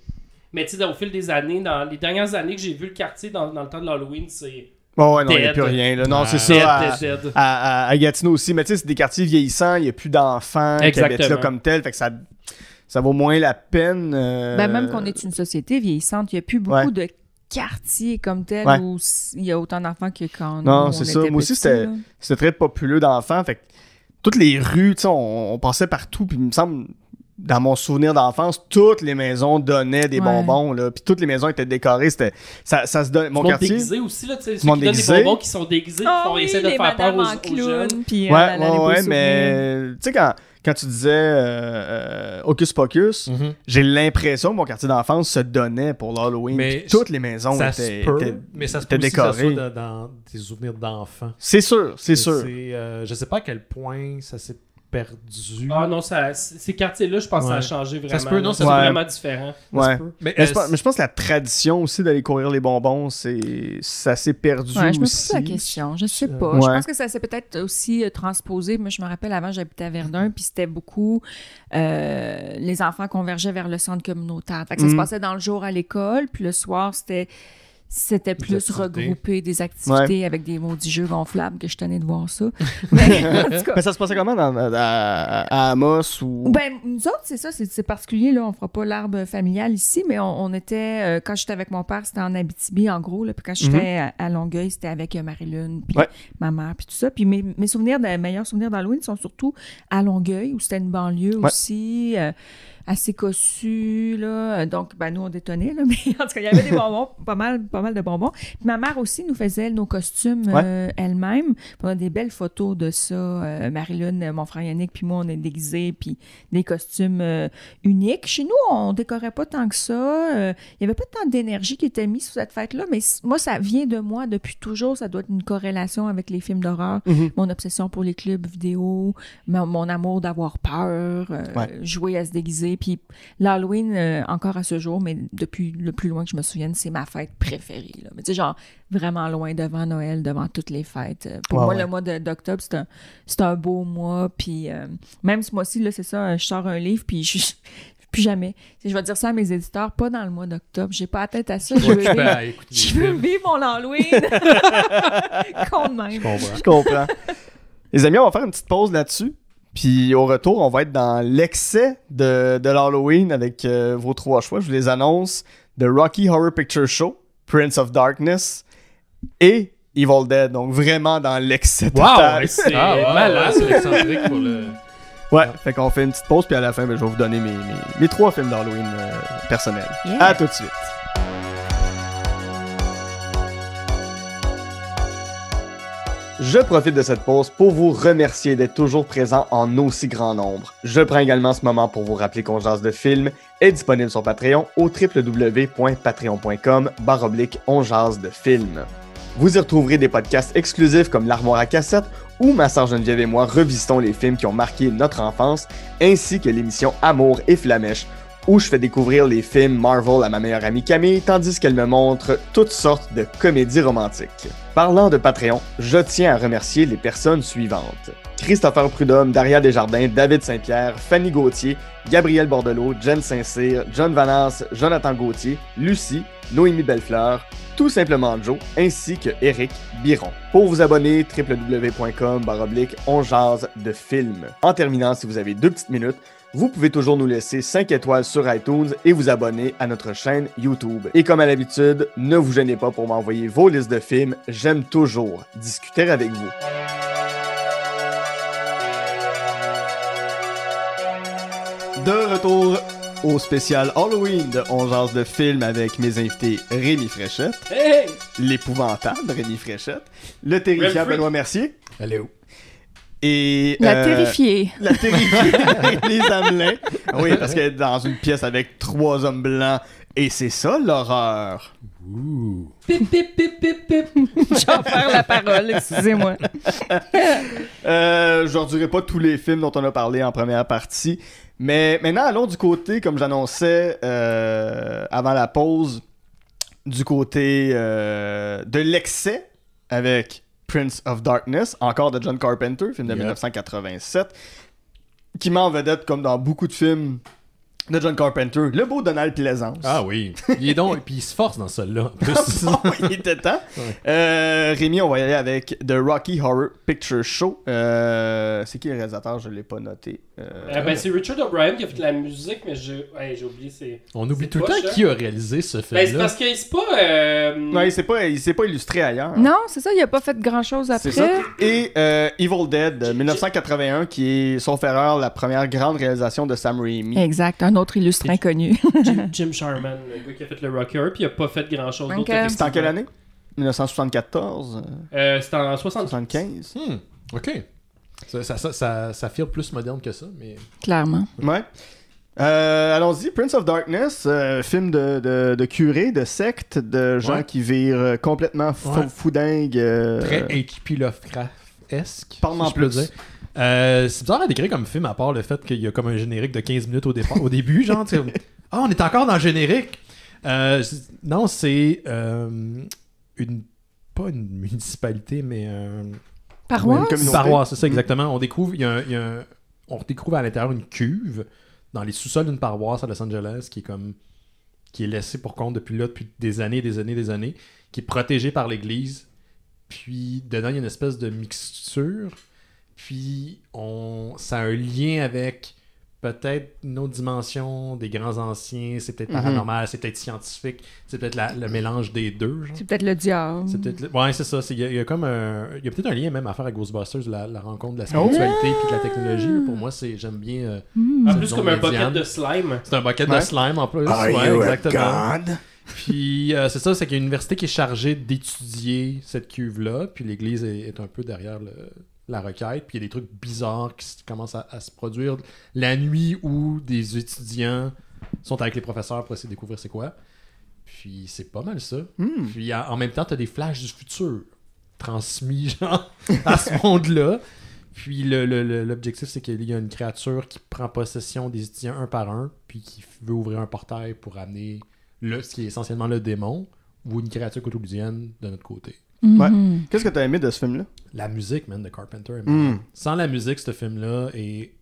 Mais tu sais, au fil des années, dans les dernières années que j'ai vu le quartier dans, dans le temps de l'Halloween, c'est Bon, ouais, non, il n'y a plus rien. Là. Non, Ah. c'est ça. dead, à- dead, dead. à, à- à Gatineau aussi. Mais tu sais, c'est des quartiers vieillissants, il n'y a plus d'enfants qui habitent là Exactement. comme tel. Fait que ça, ça vaut moins la peine. euh, Ben, même qu'on est une société vieillissante, il n'y a plus beaucoup Ouais. de quartiers comme tel Ouais. où il y a autant d'enfants que quand Non, nous, c'est on ça. Moi aussi, petits, c'était- très populeux d'enfants. Fait que toutes les rues, tu sais, on, on passait partout. Puis il me semble, dans mon souvenir d'enfance, toutes les maisons donnaient des Ouais. bonbons. Là, puis toutes les maisons étaient décorées. C'était, ça, ça se donne. Mon quartier. déguisé aussi, là, tu sais, ceux qui donnent des bonbons qui sont déguisés, qui font oui, essayer de faire peur aux, en aux clown, jeunes. puis, Ouais, euh, a ouais, ouais, mais tu sais, quand, quand tu disais euh, euh, Hocus Pocus, Mhm. j'ai l'impression que mon quartier d'enfance se donnait pour l'Halloween. Mais toutes les maisons Ça étaient, peut, étaient- mais ça se peut aussi que ça décorées. soit dans tes souvenirs d'enfant. C'est sûr, c'est sûr. euh, je sais pas à quel point ça s'est perdu. Ah non, ça, ces quartiers-là, je pense que ça a changé vraiment. se peut, non, ça c'est se peut. vraiment différent. Ça se Ouais. peut. Mais, Mais, euh, je pense, mais je pense que la tradition aussi d'aller courir les bonbons, c'est ça s'est perdu Ouais, je me pose la question. Je sais pas. Je pense que ça s'est peut-être aussi euh, transposé. Moi, je me rappelle avant, j'habitais à Verdun, puis c'était beaucoup. euh, les enfants convergeaient vers le centre communautaire. Fait que ça se Mhm. passait dans le jour à l'école, puis le soir, c'était. C'était plus regroupé des activités avec des maudits jeux gonflables que je tenais de voir ça. Mais en tout cas, Mais ça se passait comment dans, à, à Amos ou? Ben, nous autres, c'est ça, c'est particulier, là. On fera pas l'arbre familial ici, mais on, on était, euh, quand j'étais avec mon père, c'était en Abitibi, en gros, là. Puis quand j'étais à, à Longueuil, c'était avec euh, Marie-Lune, puis Ouais. ma mère, puis tout ça. Puis mes, mes souvenirs, de, meilleurs souvenirs d'Halloween sont surtout à Longueuil, où c'était une banlieue Ouais. aussi, euh, assez cossue, là. Donc, ben, nous, on détonnait, là. Mais en tout cas, il y avait des bonbons, pas mal, pas mal de bonbons. Puis ma mère aussi nous faisait nos costumes Ouais. euh, elle-même. On a des belles photos de ça. Euh, Marie-Lune, euh, mon frère Yannick, puis moi, on est déguisés, puis des costumes euh, uniques. Chez nous, on décorait pas tant que ça. Euh, Il y avait pas tant d'énergie qui était mise sur cette fête-là, mais moi, ça vient de moi depuis toujours. Ça doit être une corrélation avec les films d'horreur, Mhm. mon obsession pour les clubs vidéo, mon, mon amour d'avoir peur, Ouais. jouer à se déguiser. Puis l'Halloween, euh, encore à ce jour, mais depuis le plus loin que je me souvienne, c'est ma fête préférée. Là. Mais tu sais, genre, vraiment loin devant Noël, devant toutes les fêtes. Euh, Pour Ouais, moi, ouais. le mois de- d'octobre, c'est un, c'est un beau mois. Puis euh, même ce mois-ci, là, c'est ça, je sors un livre, puis je plus jamais. Je vais dire ça à mes éditeurs, pas dans le mois d'octobre. J'ai pas la tête à ça. Je veux vivre, je veux vivre mon Halloween. De même. Je comprends. Je comprends. Les amis, on va faire une petite pause là-dessus. Puis au retour, on va être dans l'excès de, de l'Halloween avec euh, vos trois choix. Je vous les annonce. The Rocky Horror Picture Show, Prince of Darkness et Evil Dead. Donc vraiment dans l'excès Wow, total. ouais, c'est Ah, ouais, malade. c'est excentrique pour le. Ouais, fait qu'on fait une petite pause, puis à la fin, ben, je vais vous donner mes, mes, mes trois films d'Halloween euh, personnels. Yeah. À tout de suite. Je profite de cette pause pour vous remercier d'être toujours présent en aussi grand nombre. Je prends également ce moment pour vous rappeler qu'on jase de film est disponible sur Patreon au www.patreon.com baroblique on de. Vous y retrouverez des podcasts exclusifs comme l'armoire à cassette où ma sœur Geneviève et moi revisitons les films qui ont marqué notre enfance, ainsi que l'émission Amour et Flamèche, où je fais découvrir les films Marvel à ma meilleure amie Camille, tandis qu'elle me montre toutes sortes de comédies romantiques. Parlant de Patreon, je tiens à remercier les personnes suivantes. Christopher Prudhomme, Daria Desjardins, David Saint-Pierre, Fanny Gauthier, Gabriel Bordelot, Jen Saint-Cyr, John Vanasse, Jonathan Gauthier, Lucie, Noémie Bellefleur, tout simplement Joe, ainsi que Eric Biron. Pour vous abonner, www.com on jase de film. En terminant, si vous avez deux petites minutes, vous pouvez toujours nous laisser 5 étoiles sur iTunes et vous abonner à notre chaîne YouTube. Et comme à l'habitude, ne vous gênez pas pour m'envoyer vos listes de films, j'aime toujours discuter avec vous. De retour au spécial Halloween de On jase de film avec mes invités Rémi Fréchette, Hey! l'épouvantable Rémi Fréchette, le terrifiant. Benoît Mercier Hello. Et... La euh, terrifiée. La terrifiée les Hamelins. Oui, parce qu'elle est dans une pièce avec trois hommes blancs et c'est ça l'horreur. Ouh. Pip, pip, pip, pip, pip. La parole, excusez-moi. Euh, je ne redirai pas tous les films dont on a parlé en première partie. Mais maintenant, allons du côté, comme j'annonçais euh, avant la pause, du côté euh, de l'excès avec Prince of Darkness, encore de John Carpenter, film de Yep. 1987, qui met en vedette, comme dans beaucoup de films de John Carpenter, le beau Donald Pleasance. Ah oui. Il est donc. Puis il se force dans celle-là. Ah bon, il était temps. Ouais. Euh, Rémi, on va y aller avec The Rocky Horror Picture Show. Euh, c'est qui le réalisateur? Je ne l'ai pas noté. Euh, Euh, ben, c'est Richard O'Brien qui a fait la musique, mais je... ouais, j'ai oublié. C'est On oublie C'est tout le temps hein? qui a réalisé ce ben, c'est parce que c'est pas. euh, non, il s'est pas, il s'est pas illustré ailleurs. Non, c'est ça, il a pas fait grand-chose C'est après. ça. Et euh, Evil Dead de 1981, qui est, sauf erreur, la première grande réalisation de Sam Raimi. Exact, un autre illustre inconnu. Jim, Jim Sharman, le gars qui a fait le Rocker, puis il a pas fait grand chose d'autre. C'était en quelle année? 1974 euh, Euh, C'était en 60. 75 Hmm, ok. Ça, ça, ça, ça, ça file plus moderne que ça, mais. Clairement. Ouais. Euh, Allons-y, Prince of Darkness, euh, film de, de, de curés, de sectes, de gens Ouais. qui virent euh, complètement fou, Ouais. foudingues. euh, Très H.P. Lovecraft-esque. Parle-moi si je peux plus. dire. Euh, c'est bizarre à décrire comme film, à part le fait qu'il y a comme un générique de 15 minutes au, départ, au début, genre, tu sais, Ah, on est encore dans le générique! Euh, c'est- non, c'est euh, une. Pas une municipalité, mais un. Paroisse? une communauté. Paroisse, c'est ça Mm. exactement. On découvre, il y a un- il y a un- on découvre à l'intérieur une cuve dans les sous-sols d'une paroisse à Los Angeles qui est comme qui est laissée pour compte depuis là depuis des années, des années, des années, qui est protégée par l'Église. Puis dedans il y a une espèce de mixture. Puis on, ça a un lien avec peut-être une autre dimension des grands anciens. C'est peut-être Mhm. paranormal, c'est peut-être scientifique, c'est peut-être la- le mélange des deux. genre. C'est peut-être le diable. C'est peut-être. le- Ouais, c'est ça. c'est- Il y, a- y a comme un. Il y a peut-être un lien même à faire avec Ghostbusters, la, la rencontre de la spiritualité puis de la technologie. Pour moi, c'est j'aime bien. euh, Hmm. En C'est plus, comme un bucket de slime. c'est un bucket Ouais. de slime en plus. Are ouais, you a exactement. god? Puis euh, c'est ça, c'est qu'il y a une université qui est chargée d'étudier cette cuve-là. Puis l'église est, est un peu derrière le- la requête. Puis il y a des trucs bizarres qui commencent à, à se produire la nuit où des étudiants sont avec les professeurs pour essayer de découvrir c'est quoi. Puis c'est pas mal ça. Hmm. Puis en même temps, t'as des flashs du futur transmis genre, à ce monde-là. Puis l'objectif, c'est qu'il y a une créature qui prend possession des étudiants un par un, puis qui veut ouvrir un portail pour amener le, ce qui est essentiellement le démon, ou une créature cthulhusienne de notre côté. Mhm. Qu'est-ce que t'as aimé de ce film-là? La musique, man, de Carpenter. malade. Sans la musique, ce film-là est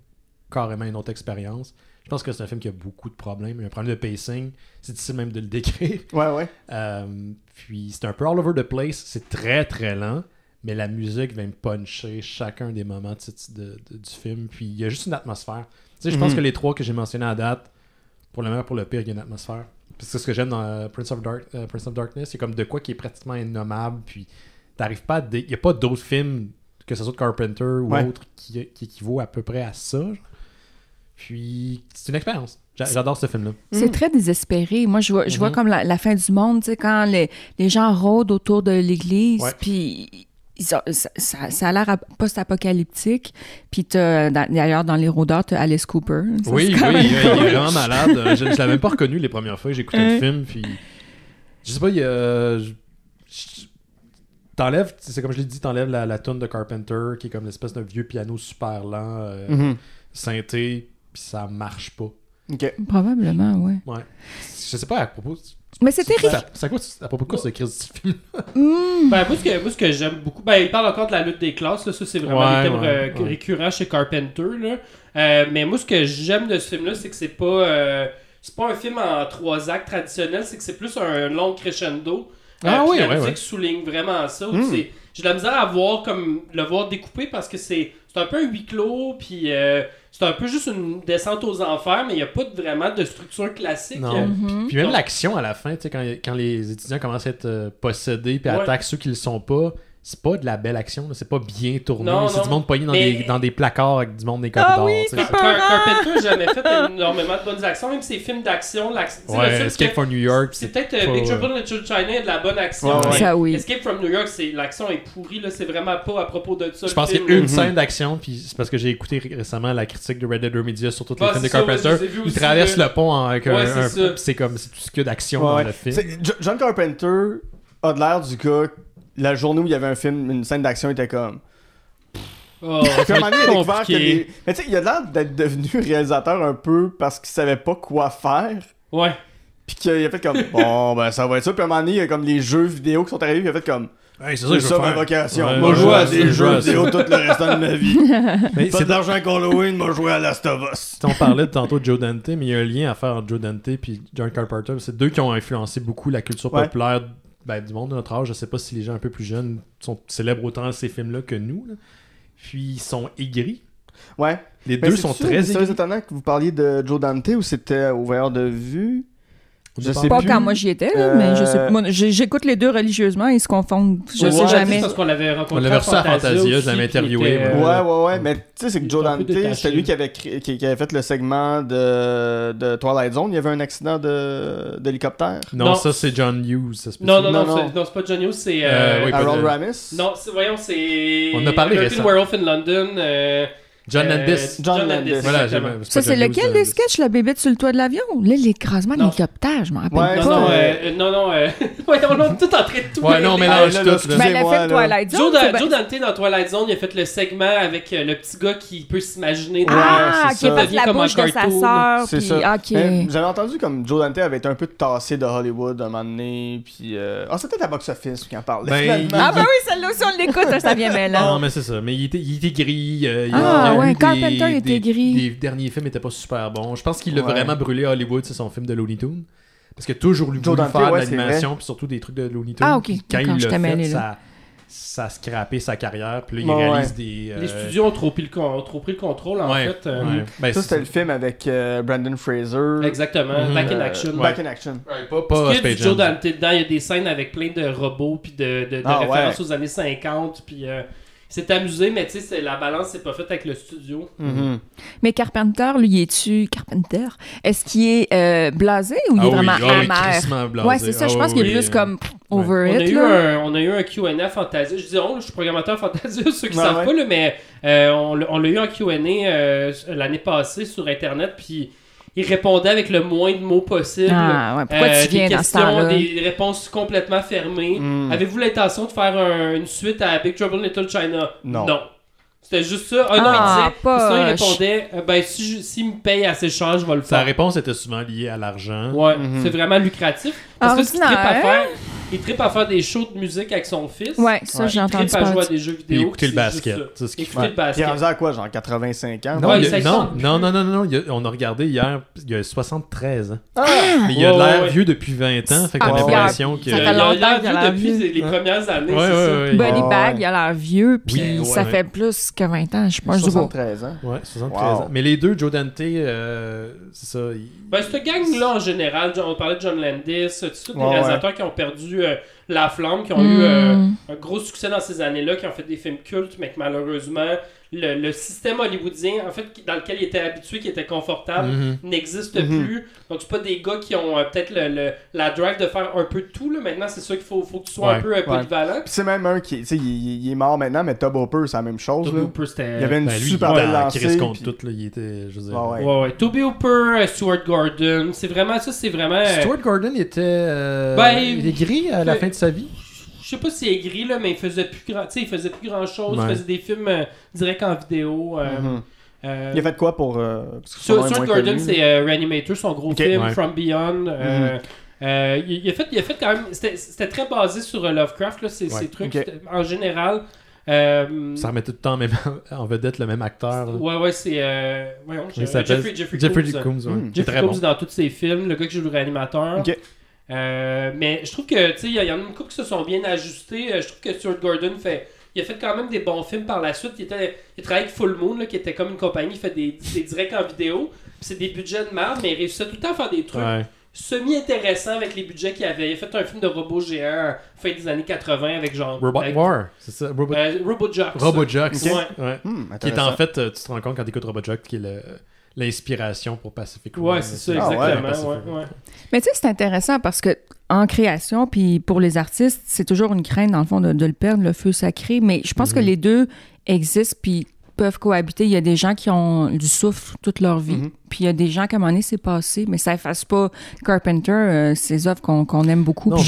carrément une autre expérience. Je pense que c'est un film qui a beaucoup de problèmes. Il y a un problème de pacing. C'est difficile même de le décrire. Ouais, ouais. Euh, puis c'est un peu all over the place. C'est très très lent. Mais la musique vient me puncher chacun des moments de- de- de- du film. Puis il y a juste une atmosphère. Tu sais, je pense Mhm. que les trois que j'ai mentionnés à date, pour le meilleur, pour le pire, il y a une atmosphère. Puis c'est ce que j'aime dans euh, Prince, of Dark, euh, Prince of Darkness. C'est comme de quoi qui est pratiquement innommable. Puis t'arrives pas à. Il y a pas d'autres films, que ce soit de Carpenter ou Ouais. autre, qui, qui équivaut à peu près à ça. genre. Puis c'est une expérience. J'a- J'adore ce film-là. C'est très désespéré. Moi, je vois, je vois Mhm. comme la, la fin du monde, tu sais, quand les, les gens rôdent autour de l'église, Ouais. puis ça, ça- ça a l'air ap- post-apocalyptique. Puis d'ailleurs, dans les rôdeurs, t'as Alice Cooper. Ça, Oui, oui, il, est vraiment malade. Euh, Je, je l'avais même pas reconnu les premières fois que j'ai écouté le Ouais. film. Puis, je sais pas, il y a. je- je- T'enlèves, c'est comme je l'ai dit, t'enlèves la, la tune de Carpenter qui est comme l'espèce d'un vieux piano super lent, euh, Mhm. synthé, puis ça marche pas. Ok. Probablement, oui. Ouais. Je sais pas à propos. Mais c'est terrible. Ça, ça quoi, à propos de quoi ce crise du film Hmm. Ben, moi, ce que, moi, ce que j'aime beaucoup, ben, il parle encore de la lutte des classes, là, ça, c'est vraiment Ouais, des thèmes ouais, ré- ouais. récurrents chez Carpenter, là. Euh, mais moi, ce que j'aime de ce film-là, c'est que c'est pas, euh, c'est pas un film en trois actes traditionnels, c'est que c'est plus un long crescendo. Ah puis oui, la ouais, musique ouais. souligne vraiment ça. Mm. c'est- J'ai de la misère à voir comme le voir découpé parce que c'est c'est un peu un huis clos, puis euh, c'est un peu juste une descente aux enfers, mais il n'y a pas de- vraiment de structure classique. Non. Mhm. Puis même l'action à la fin, tu sais, quand, quand les étudiants commencent à être euh, possédés puis Ouais. attaquent ceux qui le sont pas, c'est pas de la belle action, c'est pas bien tourné. C'est du monde pogné dans, Mais- des, dans des placards avec du monde des Ah corridors. oui, Car- Carpenter n'a jamais fait énormément de bonnes actions, même ses films d'action. Ouais, Escape for New York, C'est peut-être pas- Big Trouble in Little China, de la bonne action. Ouais, ouais. mais Ça, oui. Escape from New York, c'est l'action est pourrie, là, c'est vraiment pas à propos de ça. Je pense qu'il y a une Mhm. scène d'action, puis c'est parce que j'ai écouté ré- récemment la critique de Red Dead Media sur tous les Ah, films de Carpenter. il traverse le pont avec un. C'est comme c'est tout ce qu'il y a d'action dans le film. John Carpenter a de l'air du gars. La journée où il y avait un film, une scène d'action, était comme. Oh, Puis à un ça va moment donné, il a découvert que les- Mais tu sais, il a l'air d'être devenu réalisateur un peu parce qu'il savait pas quoi faire. Ouais. Puis qu'il a fait comme. Bon, ben ça va être ça. Puis à un moment donné, il y a comme les jeux vidéo qui sont arrivés. Puis il a fait comme. Hey, c'est C'est ça ma vocation. Ouais, moi, je joue à des je jeux ça. vidéo tout le restant de ma vie. Mais Pas c'est d'argent avec Halloween, moi, je jouer à Last of Us. On parlait de tantôt de Joe Dante, mais il y a un lien à faire entre Joe Dante et John Carpenter. C'est deux qui ont influencé beaucoup la culture Ouais. populaire ben, du monde de notre âge. Je sais pas si les gens un peu plus jeunes sont célèbrent autant ces films-là que nous. là. Puis ils sont aigris. Ouais. Les Mais deux sont très étonnant que vous parliez de Joe Dante ou c'était ouvert de vue. Je sais Pas plus. quand moi j'y étais, là, Euh, mais je sais, moi, j'écoute les deux religieusement, ils se confondent. Je Ouais, sais jamais. parce qu'on l'avait rencontré. On l'avait reçu à Fantasia, je aussi, l'avais puis interviewé, était, euh, Ouais, ouais, ouais, mais tu sais, c'est que Joe Dante, c'était lui qui avait, cré- qui, qui avait fait le segment de, de Twilight Zone. Il y avait un accident de- d'hélicoptère? Non, Non. ça c'est John Hughes. Non, non, non, Non, c'est- non, c'est pas John Hughes, c'est. Euh, euh, oui, pas Harold de- Ramis? Non, c'est- voyons, c'est. On a parlé récemment. Werewolf in London. Euh, John euh, Landis. John Landis. Voilà, Ça, c'est lequel des euh, sketchs, la bébête sur le toit de l'avion? Là, l'écrasement Non. d'hélicoptère, je m'en rappelle Ouais, pas. Non, non, C'est- euh, non, non, euh, ouais, on est tout en train de tout. Ouais, non, mélange Ah, là, tout. là, là. Mais elle a fait. Twilight Zone. Joe, c'est Da- ben- Joe Dante dans Twilight Zone, il a fait le segment avec euh, le petit gars qui peut s'imaginer. dans- Ah, c'est qui Devient la comme un bouche de sa sœur. C'est ça. J'avais entendu comme Joe Dante avait été un peu tassé de Hollywood un moment donné. Puis. euh, Ah, c'était à box office qui en parlait. Ben. Ah, bah oui, celle-là aussi, on l'écoute, ça vient Non, mêlant. mais c'est ça. Mais il était, il était gris. Il il ouais, eu Carpenter était gris. Les derniers films étaient pas super bons. Je pense qu'il a Ouais. vraiment brûlé à Hollywood, c'est son film de Looney Tunes. Parce qu'il a toujours voulu Joe Dante, faire ouais, de l'animation, puis surtout des trucs de Looney Tunes. Ah, ok, Quand il je l'a fait, là. ça, ça a scrappé sa carrière. Puis là, il Ouais, réalise des. euh, Les studios ont trop pris le, con- ont trop pris le contrôle, en ouais, fait. euh, ouais. Ben, Ça, c'est- c'était le film avec euh, Brandon Fraser. Exactement, Mhm. Back in Action. Back in Action. Ouais, pas, Parce pas qu'il y a du Space Joe Jam. Dante dedans, il y a des scènes avec plein de robots puis de, de, de Ah, références ouais. aux années 50 puis euh, il s'est amusé mais tu sais c'est- la balance c'est pas faite avec le studio. Mhm. Mais Carpenter, lui, est-tu Carpenter? Est-ce qu'il est euh, blasé ou il Ah est oui, vraiment ah oui, amer? blasé. Ouais, c'est ça. Ah je pense oui, qu'il est plus euh, comme pff, over on, a it. là. un, on a eu un Q&A Fantasia. Je dis on, je suis programmateur Fantasia, ceux qui Ouais, savent ouais. pas là, mais euh, on, l'a- on l'a eu en Q&A euh, l'année passée sur internet puis il répondait avec le moins de mots possible. Ah, ouais. Pourquoi Euh, tu viens des dans ce questions, des réponses complètement fermées. Mm. Avez-vous l'intention de faire un- une suite à Big Trouble in Little China? Non. C'était juste ça. Ah non, Ah, il disait. pas, sinon, il répondait euh, ben, si je- s'il me paye assez cher, je vais le Sa faire. réponse était souvent liée à l'argent. Ouais, Mhm. c'est vraiment lucratif. Parce que ce qu'il trippe à faire, il trippe à faire des shows de musique avec son fils. Ouais, ça, Ouais. j'ai Il entendu trippe à jouer à des jeux vidéo. écouter le basket. juste ça. C'est ce qu'il Écouter le Puis il est basket. rendu à quoi, genre 85 ans? Non, il il non, non, non, non, non, il y a- on a regardé hier, il y a 73 ans. Ah! Mais il a l'air ouais. vieux depuis 20 ans, fait qu'on Ah, a l'impression que... Il a- il l'air vieux depuis les premières années, Ouais. Bag, il a l'air vieux, puis ça fait plus que 20 ans, je pense. je dis pas. 73 ans. Ouais, 73 Wow. ans. Mais les deux, Joe Dante, euh, c'est ça. il- Ben, cette gang-là, en général, on parlait de John Landis, c'est tous des Ouais, réalisateurs qui ont perdu euh, la flamme, qui ont Mm. eu euh, un gros succès dans ces années-là, qui ont fait des films cultes, mais que malheureusement, le, le système hollywoodien, en fait, dans lequel ils étaient habitués, qui était confortable, Mhm. n'existe Mhm. plus. Donc, c'est pas des gars qui ont euh, peut-être le, le- la drive de faire un peu de tout. Là. Maintenant, c'est ça qu'il faut, faut que tu sois un Ouais. peu euh, polyvalent. Puis c'est même un qui, tu sais, il, il- il est mort maintenant, mais Tob Hopper, c'est la même chose. Toby là. Hooper, c'était... Il y avait une Ben, lui, super il belle était en lancée. contre puis- tout, là, il était, je veux dire... Ah ouais. Ouais, ouais. Toby Hooper, euh, Stuart Gordon, c'est vraiment ça, c'est vraiment... euh, Stuart Gordon, il était... euh, Ben, il est gris à la fin de sa vie. Je sais pas s'il est gris, là, mais il faisait plus grand, tu sais, il faisait plus grand chose. Ouais. Il faisait des films euh, direct en vidéo. euh, Mhm. euh, Il a fait quoi pour. euh, Stuart moins Gordon, c'est euh, Reanimator, son gros film, Ouais. From Beyond. euh, euh, il, il a fait, il a fait quand même. C'était très basé sur euh, Lovecraft, là, ces, Ouais. ces trucs. En général. euh, Ça remettait tout le temps même en vedette le même acteur. là. ouais, ouais, c'est. Euh, Jeffrey, Jeffrey, Jeffrey Combs. Combs, ouais. Mm. C'est Jeffrey Combs bon. dans tous ses films, le gars qui joue le réanimateur. Ok. Euh, mais je trouve que, tu sais, il y, y en a une couple qui se sont bien ajustés. Euh, Je trouve que Stuart Gordon fait. il a fait quand même des bons films par la suite. Il, était, il travaillait avec Full Moon, là, qui était comme une compagnie, il fait des, des directs en vidéo. Puis c'est des budgets de merde, mais il réussissait tout le temps à faire des trucs Ouais. semi-intéressants avec les budgets qu'il avait. Il a fait un film de robot géant fin des années 80 avec genre. Robot avec- War, c'est ça? Robot, Euh. Ouais. Ouais. Hmm, Qui est en fait, euh, tu te rends compte quand tu écoutes Robojocks, qui est le- l'inspiration pour Pacific Rim. Ouais, c'est ça, Ah ouais, exactement. Ouais, ouais. Mais tu sais, c'est intéressant parce que en création, puis pour les artistes, c'est toujours une crainte, dans le fond, de, de le perdre, le feu sacré. Mais je pense que les deux existent, puis peuvent cohabiter. Il y a des gens qui ont du souffle toute leur vie, Mhm. puis il y a des gens qu'à un moment donné, c'est passé, mais ça efface pas Carpenter, euh, ses œuvres qu'on aime beaucoup. Non, puis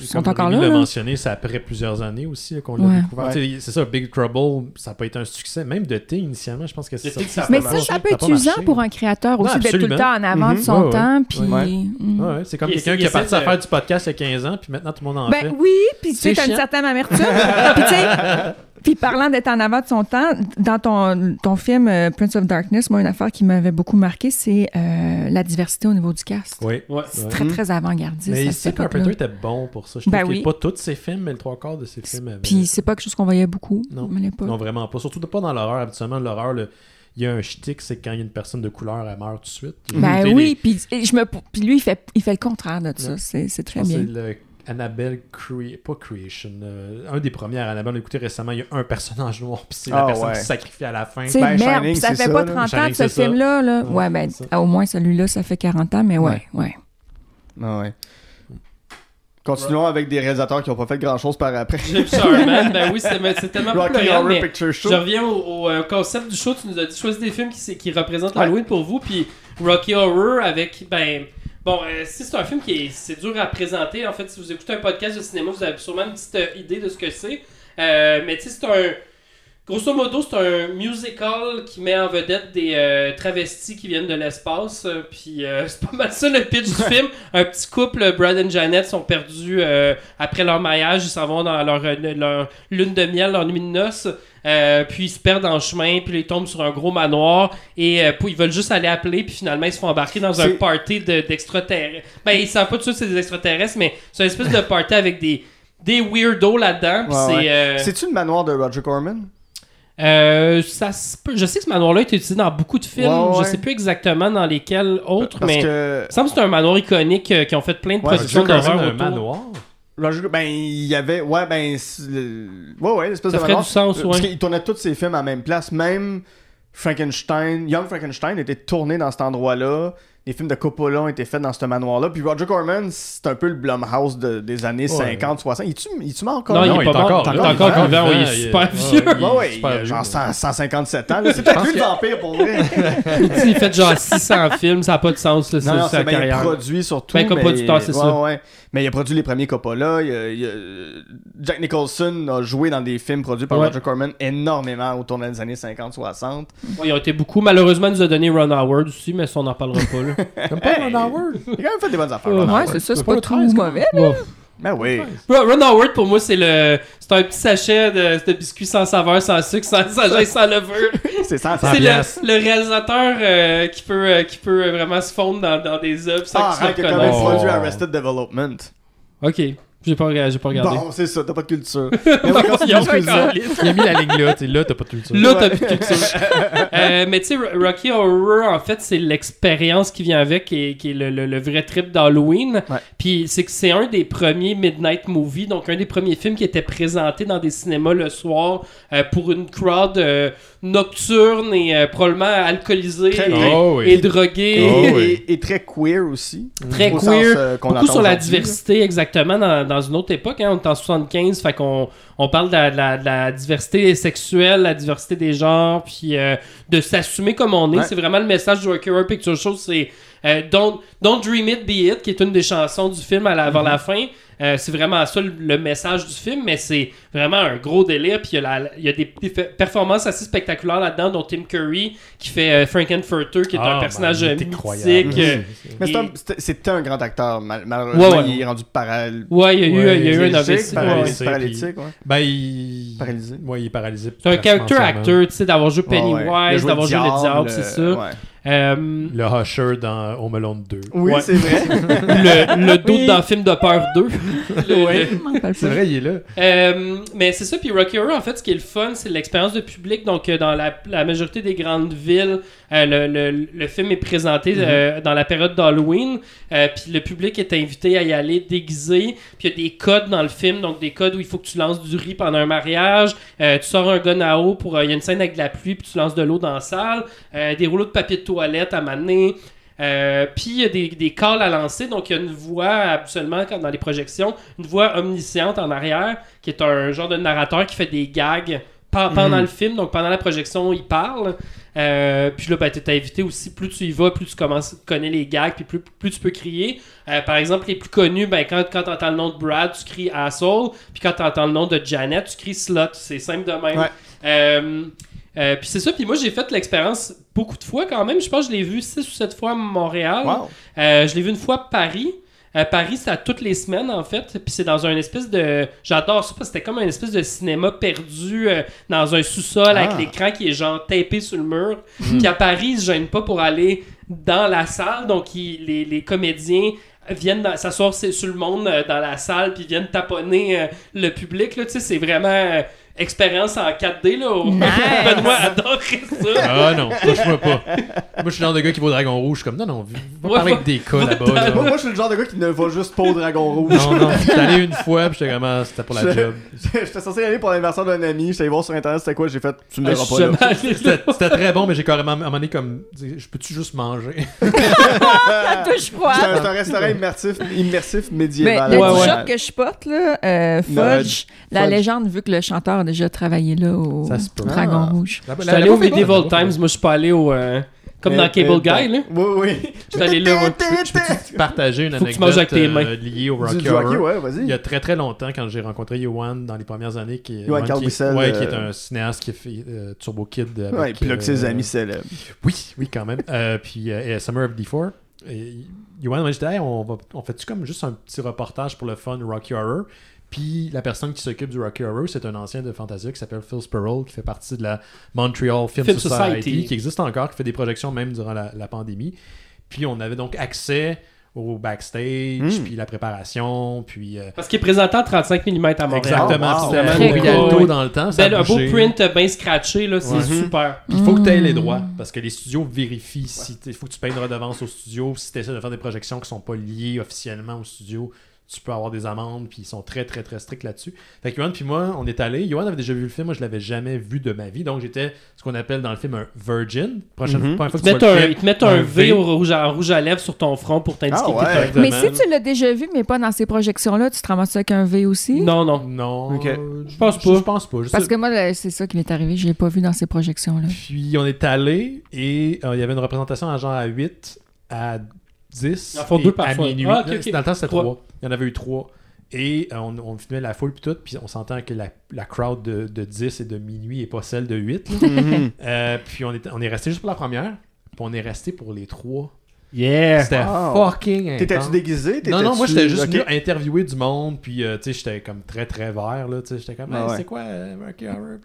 je- sont encore là. l'a mentionné, c'est après plusieurs années aussi qu'on l'a Ouais. découvert. Ouais. C'est ça, Big Trouble, ça n'a pas été un succès. Même de T, initialement, je pense que c'est Thé, ça. ça Mais ça, ça peut Ça être usant pour un créateur aussi d'être tout le temps en avant Mhm. de son Ouais, ouais. temps. Puis, Ouais. mm. C'est comme quelqu'un qui est parti à faire du podcast il y a 15 ans, puis maintenant tout le monde en Ben fait. oui, puis tu sais, t'as une certaine amertume. puis tu sais, puis parlant d'être en avant de son temps, dans ton, ton film euh, Prince of Darkness, moi, une affaire qui m'avait beaucoup marqué, c'est euh, la diversité au niveau du cast. Oui. Ouais. C'est Ouais. très, très avant-gardiste. Mais ici. Carpenter était bon pour ça. Je Ben oui. pas tous ses films, mais le trois quarts de ses films avaient... Puis c'est pas quelque chose qu'on voyait beaucoup Non. à l'époque. Non, vraiment pas. Surtout pas dans l'horreur. Habituellement, l'horreur, le- il y a un shtick, c'est quand il y a une personne de couleur, elle meurt tout de suite. Ben écouté oui, puis et je me, puis lui, il fait, il fait le contraire de ça. Ouais. C'est, très bien. c'est le Annabelle Cre... pas Creation. euh, un des premiers Annabelle, on écouté récemment, il y a un personnage noir, puis c'est la Ah, personne ouais. qui se sacrifie à la fin. Sais, Ben, merde, Shining, ça c'est fait ça, pas là. 30 ans de ce c'est film-là. Là. Ouais, Ouais, ben, c'est au moins celui-là, ça fait 40 ans, mais ouais, ouais. Ah ouais. Continuons avec des réalisateurs qui n'ont pas fait grand-chose par après. Jim Sharman, ben oui, c'est c'est tellement Rocky Horror mais Picture Show. je reviens au, au, euh, concept du show. Tu nous as dit choisir des films qui, c'est- qui représentent Ouais. Halloween pour vous, puis Rocky Horror avec, ben... Bon, euh, si c'est un film qui est, c'est dur à présenter, en fait, si vous écoutez un podcast de cinéma, vous avez sûrement une petite euh, idée de ce que c'est. Euh, mais tu sais, c'est un... Grosso modo, c'est un musical qui met en vedette des euh, travestis qui viennent de l'espace. euh, Puis euh, c'est pas mal ça le pitch du film. Un petit couple, Brad et Janet, sont perdus euh, après leur mariage. Ils s'en vont dans leur, euh, leur lune de miel, leur nuit de noces. Euh, puis ils se perdent en chemin, puis ils tombent sur un gros manoir et puis ils veulent juste aller appeler, puis finalement ils se font embarquer dans un party de- d'extraterrestres. ben ils savent pas tout de suite que c'est des extraterrestres, mais c'est une espèce de party avec des des weirdos là-dedans. Ouais, c'est ouais. euh, C'est-tu le manoir de Roger Corman? Euh, ça se peut- je sais que ce manoir-là a été utilisé dans beaucoup de films. Ouais, ouais. Je sais plus exactement dans lesquels autres, Parce mais que il me semble que c'est un manoir iconique euh, qui ont fait plein de Ouais, productions d'horreur un autour. manoir. Roger, ben il y avait, ouais ben, c'est le- ouais ouais, l'espèce Ça de ferait manoir. du sens, Parce ouais. qu'il tournait tous ses films à la même place, même Frankenstein, Young Frankenstein était tourné dans cet endroit-là. Les films de Coppola ont été faits dans ce manoir-là. Puis Roger Corman, c'est un peu le Blumhouse de- des années 50, 60. Il tu mort encore? Non, là? il est pas mort. Il est Il est encore vivant. oui, il est super ouais, vieux. Ouais, ouais, il a genre 100 157 ans. C'est peut-être lui le vampire pour vrai. Il fait genre 600 films, ça n'a pas de sens là, Non, sa- non, sa c'est il a carrière. produit surtout. Ben, comme producteur, c'est ouais, ça. ouais. Mais il a produit les premiers Coppola. il a- il a- Jack Nicholson a joué dans des films produits par Ouais. Roger Corman énormément autour des années 50-60. Ouais, Ils ont été beaucoup. Malheureusement, il nous a donné Ron Howard aussi, mais ça, on n'en parlera pas. Là. Pas Ron Howard. Il a quand même fait des bonnes affaires. Ouais, c'est ça, c'est pas pas le tout 13, quand mauvais. Bon. Ben oui. Ron Howard, pour moi, c'est le c'est un petit sachet de, de biscuits sans saveur, sans sucre, sans, sans, sans, sans levure. C'est ça. C'est le, le réalisateur euh, qui, peut, euh, qui peut vraiment se fondre dans, dans des œuvres sans Ah, que tu arrête, le il a quand même reconnaisses. Oh. produit Arrested Development. Ok, j'ai pas, j'ai pas regardé. Bon, c'est ça, t'as pas de culture. Mais quand culture, câlisse. Il a mis la ligne là, tu sais, là, t'as pas de culture. Là, t'as plus de culture. Euh, mais tu sais, Ro- Rocky Horror, en fait, c'est l'expérience qui vient avec, qui est, qui est le, le- le vrai trip d'Halloween. Ouais. Puis c'est que c'est un des premiers Midnight Movie, donc un des premiers films qui était présenté dans des cinémas le soir euh, pour une crowd euh, nocturne et euh, probablement alcoolisée Très et. Oh, oui. et droguée. Et, Oh, oui. et- et très queer aussi. Très Au sens, queer, euh, qu'on beaucoup sur la diversité exactement dans, dans une autre époque. Hein, on est en 75, fait qu'on on parle de la, de la- de la diversité sexuelle, la diversité des genres, puis euh, de s'assumer comme on est. Ouais. C'est vraiment le message du Rocky Horror Picture Show, c'est euh, don't, don't Dream It, Be It, qui est une des chansons du film à la, avant la fin. Euh, c'est vraiment ça le, le message du film, mais c'est vraiment un gros délire. Puis il y a, y des performances assez spectaculaires là-dedans, dont Tim Curry qui fait euh, Frankenfurter, qui est Ah, un personnage ben, mythique. un- c'était c'était un grand acteur. mal- Malheureusement, Ouais, ouais. il est rendu paral... Ouais, il y a eu, Ouais, il y a eu un AVC. ouais. Ben, il. Paralysé. Ouais, il est paralysé. C'est un character acteur, tu sais, d'avoir joué Pennywise, d'avoir joué le diable, c'est ça. Euh, Le Usher dans Home Alone 2. Oui, Ouais. c'est vrai. le, le doute dans le film de peur 2. Le- Ouais. Rappelle C'est vrai, il est là. Euh, mais c'est ça, puis Rocky Horror, en fait, ce qui est le fun, c'est l'expérience de public. Donc, euh, dans la, la majorité des grandes villes, le, le- le film est présenté euh, dans la période d'Halloween. euh, puis le public est invité à y aller déguisé. Puis il y a des codes dans le film, donc des codes où il faut que tu lances du riz pendant un mariage. euh, tu sors un gun à eau pour. euh, Il y a une scène avec de la pluie, puis tu lances de l'eau dans la salle. euh, des rouleaux de papier de toilette à m'amener. Euh, puis il y a des, des calls à lancer, donc il y a une voix absolument dans les projections, une voix omnisciente en arrière, qui est un genre de narrateur qui fait des gags pe- pendant le film, donc pendant la projection il parle. Euh, puis là, ben, tu es invité aussi, plus tu y vas, plus tu commences, connais les gags, puis plus, plus tu peux crier. Euh, par exemple, les plus connus, ben, quand, quand tu entends le nom de Brad, tu cries Asshole, puis quand tu entends le nom de Janet, tu cries Slut. C'est simple de même. Ouais. Euh, euh, puis c'est ça, puis moi j'ai fait l'expérience beaucoup de fois quand même. Je pense que je l'ai vu 6 ou 7 fois à Montréal. Wow. Euh, je l'ai vu une fois à Paris. À Paris, c'est à toutes les semaines, en fait. Puis c'est dans un espèce de. J'adore ça parce que c'était comme un espèce de cinéma perdu euh, dans un sous-sol Ah. avec l'écran qui est genre tapé sur le mur. Puis à Paris, ils se gênent pas pour aller dans la salle. Donc ils- les, les comédiens viennent s'asseoir sur sur le monde euh, dans la salle puis viennent taponner euh, le public. Là, tu sais, c'est vraiment. Expérience en 4D là au- Nice. Benoît ça Ah non, touche-moi pas. Moi, je suis le genre de gars qui va au Dragon Rouge. Je suis comme, non, non, va Ouais, parler avec des cas là-bas. Moi, là. moi, je suis le genre de gars qui ne va juste pas au Dragon Rouge. Non, non, j'étais allé une fois, puis j'étais ah, c'était pour la Je- job. J'étais censé y aller pour l'anniversaire d'un ami. J'étais allé voir sur internet c'était quoi. J'ai fait, tu me Ah, verras je pas là. C'était très bon, mais j'ai carrément, à un moment donné, comme, je peux-tu juste manger? Ah, touche un, c'est un restaurant immersif, immersif Mais médiéval. le Ouais, ouais. shop que je porte, là, euh, Fudge, la Fudge. légende, vu que le chanteur a déjà travaillé là au Ça se peut. Dragon Ah. Rouge. Je suis allé au Medieval Times, moi je suis pas allé au. euh, comme dans Cable Guy, là. Oui, oui. Je suis allé là. Partager une Faut que tu anecdote manges avec tes mains. euh, liée au Rocky du hockey, Horror. ouais, Il vas-y. y a très très longtemps, quand j'ai rencontré Yohan dans les premières années, qui est, Yohan Yohan Carl qui, est- Wissel, ouais, qui est euh, un cinéaste qui a fait euh, Turbo Kid. Avec, Ouais, puis là que ses amis célèbres. Oui, oui, quand même. Euh, puis euh, et Summer of D4. Et Yohan m'a dit hey, on, va, on fait-tu comme juste un petit reportage pour le fun Rocky Horror? Puis la personne qui s'occupe du Rocky Horror, c'est un ancien de Fantasia qui s'appelle Phil Sperrell, qui fait partie de la Montreal Film, Film Society, Society. qui existe encore, qui fait des projections même durant la, la pandémie. Puis on avait donc accès au backstage, Mm. puis la préparation, puis. euh, Parce qu'il est présenté en 35 mm à Montréal. Exactement. wow. C'était beau cool. Dans le temps. ça un beau print bien scratché, là, c'est Ouais. super. Puis il faut que tu aies les droits parce que les studios vérifient si il faut que tu payes une redevance au studio. Si tu essaies de faire des projections qui sont pas liées officiellement au studio, tu peux avoir des amendes. Puis ils sont très très très stricts là-dessus. Fait que Yohan puis moi, on est allés. Yohan avait déjà vu le film, moi je l'avais jamais vu de ma vie. Donc j'étais ce qu'on appelle dans le film un virgin. Prochaine première fois Ils que te tu mettent vois le un, film, ils te mettent un un V V. au rouge à, en rouge à lèvres sur ton front pour t'indiquer Ah que ouais. t'es un Exactement. Mais si tu l'as déjà vu, mais pas dans ces projections-là, tu te ramasses avec un V aussi? Non, non. Non, Ok. euh, Je pense pas. Je pense pas. Je Parce sais- que moi, c'est ça qui m'est arrivé. Je l'ai pas vu dans ces projections-là. Puis on est allé et euh, il y avait une représentation à genre à 8, à 10, Ils en font et deux par à fois. minuit. Ah, ok. Dans le temps, c'était Trois. 3. Il y en avait eu 3. Et euh, on, on filmait la foule puis tout, puis on s'entend que la, la crowd de, de 10 et de minuit et pas celle de 8. là. Mhm. Euh, puis on est, on est resté juste pour la première, puis on est resté pour les trois. Yeah. C'était Wow. fucking intense. T'étais-tu déguisé? Non, non, moi j'étais juste Ok. venu interviewer du monde, puis euh, tu sais, j'étais comme très très vert, là, tu sais, j'étais comme, Ah Hey, ouais. c'est quoi euh, Rocky Horror?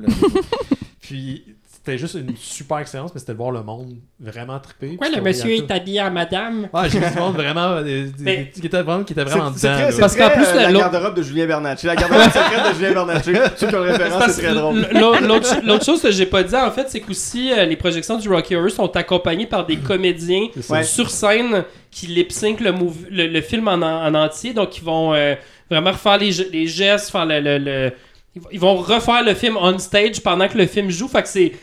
Puis c'était juste une super expérience, mais c'était de voir le monde vraiment trippé. Pourquoi le monsieur est habillé en madame? Ah, j'ai vu du monde vraiment, euh, qui était vraiment, qui était vraiment dedans. Parce qu'en plus, euh, la- garde-robe de Julien Bernatchez. La garde-robe secrète de Julien Bernatchez. Ont le référence, c'est très drôle. l'autre- chose que j'ai pas dit, en fait, c'est qu'aussi euh, les projections du Rocky Horror sont accompagnées par des comédiens sur scène qui lip sync le, mov- le, le film en, en entier. Donc, ils vont euh, vraiment refaire les, ge- les gestes, faire le, Ils vont refaire le film on stage pendant que le film joue. Fait que c'est.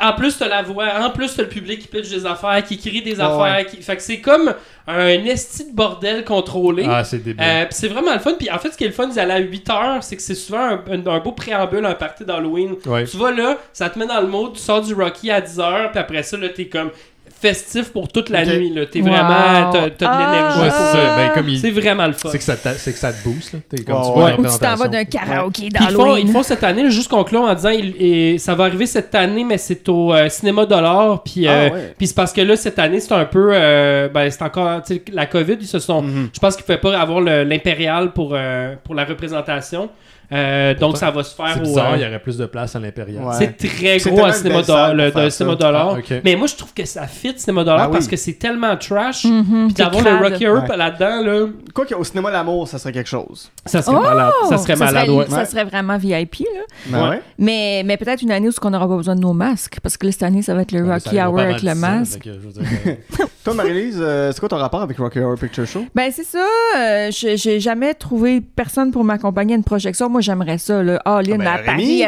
En plus, t'as la voix, en plus, t'as le public qui pitch des affaires, qui crie des affaires. Qui... Fait que c'est comme un esti de bordel contrôlé. Ah, c'est débile. Euh, c'est vraiment le fun. Puis en fait, ce qui est le fun, allaient à 8 heures, c'est que c'est souvent un, un- un beau préambule, un party d'Halloween. ouais. Tu vas là, ça te met dans le mode, tu sors du Rocky à 10 heures, puis après ça, là, t'es comme festif pour toute la nuit. Là. T'es Wow. vraiment. T'as, t'as de Ah. l'énergie. Ouais, pour c'est ça. ça. Ben, comme il- C'est vraiment le fun. c'est que ça te, c'est que ça te booste, là. T'es comme Ouais, tu ouais. vois Ou la tu t'en vas représentation. d'un karaoké Puis ils, font, ils d'Halloween. font cette année, juste conclure en disant il- et ça va arriver cette année, mais c'est au euh, cinéma dollar. Puis, Ah, euh, ouais. puis c'est parce que là, cette année, c'est un peu. euh, ben, c'est encore. tu sais, La COVID, ils se sont. Mhm. Je pense qu'il ne pouvait pas avoir le- l'impérial pour, euh, pour la représentation. Euh, donc, ça va se faire C'est au. bizarre, euh, il y aurait plus de place à l'Impérial. Ouais. C'est très gros à cinéma dollar, salle le, de cinéma dollar. Ah. Mais moi, je trouve que ça fit cinéma dollar Ah oui. parce que c'est tellement trash. Mhm, Puis d'avoir le. Rocky Ouais. là-dedans, là, Quoi qu'au cinéma L'amour, ça serait quelque chose. ça serait Oh! malade. Ça serait malade, ouais. ça serait vraiment VIP, là. Ben. Mais, mais peut-être une année où on n'aura pas besoin de nos masques. Parce que là, cette année, ça va être le Rocky Hour avec le masque. euh, Toi, Marie-Lise, c'est quoi ton rapport avec Rocky Horror Picture Show? Ben, c'est ça. j'ai j'ai jamais trouvé personne pour m'accompagner à une projection. Moi, j'aimerais ça, là. Ah, Lynn, Ah ben, à. Paris,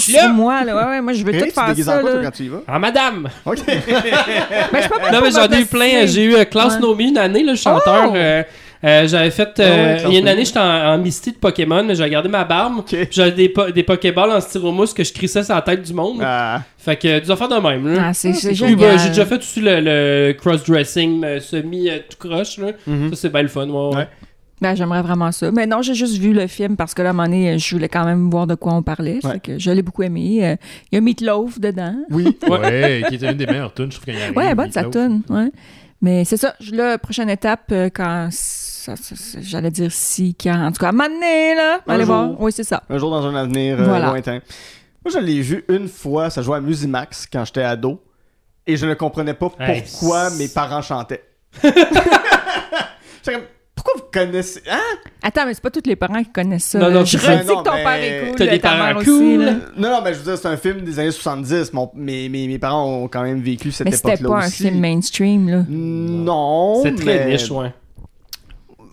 suis sur moi, là. Ouais, ouais, moi, je veux tout tu te faire ça, quoi, toi, là. quand tu y vas? Ah, madame! OK. Ben, je suis pas Non, mais j'en ai eu plein. J'ai eu euh, Klaus Ouais. Nomi une année, le chanteur. Oh! euh, euh, j'avais fait. euh, Ah ouais, il y a une année, j'étais en, en Misty de Pokémon. J'avais gardé ma barbe. J'avais des, po- des Pokéballs en styromousse que je crissais sur la tête du monde. Ah, Fait que, des affaires de même, là. Ah, c'est génial. ben, j'ai déjà fait aussi le, le cross-dressing euh, semi euh, tout croche, là. mhm. Ça, c'est bien le fun, ouais, ouais. Ben, j'aimerais vraiment ça. Mais non, j'ai juste vu le film parce que là, à un moment donné, je voulais quand même voir de quoi on parlait. Ouais. Fait que je l'ai beaucoup aimé. Euh, Il y a Meatloaf dedans. Oui. ouais, qui était une des meilleures tunes, je trouve qu'il y a Ouais, bonne sa ouais. Mais c'est ça. Là, prochaine étape, euh, quand. ça- ça- ça- J'allais dire si, quand. En tout cas, à un moment donné, là. Un Allez jour. voir. Oui, c'est ça. Un jour dans un avenir euh, Voilà. lointain. Moi, je l'ai vu une fois, ça jouait à Musimax quand j'étais ado. Et je ne comprenais pas Hey, pourquoi mes parents chantaient. Pourquoi vous connaissez. Hein? Attends, mais c'est pas tous les parents qui connaissent ça. Non, non, je redis que ton mais père est cool. t'as des ta parents cool? aussi, là. Non, non, mais je veux dire, c'est un film des années 70. Mon, mes, mes, mes parents ont quand même vécu cette Mais c'était époque-là pas un film mainstream, là. Non. C'est très mais- niche, ouais.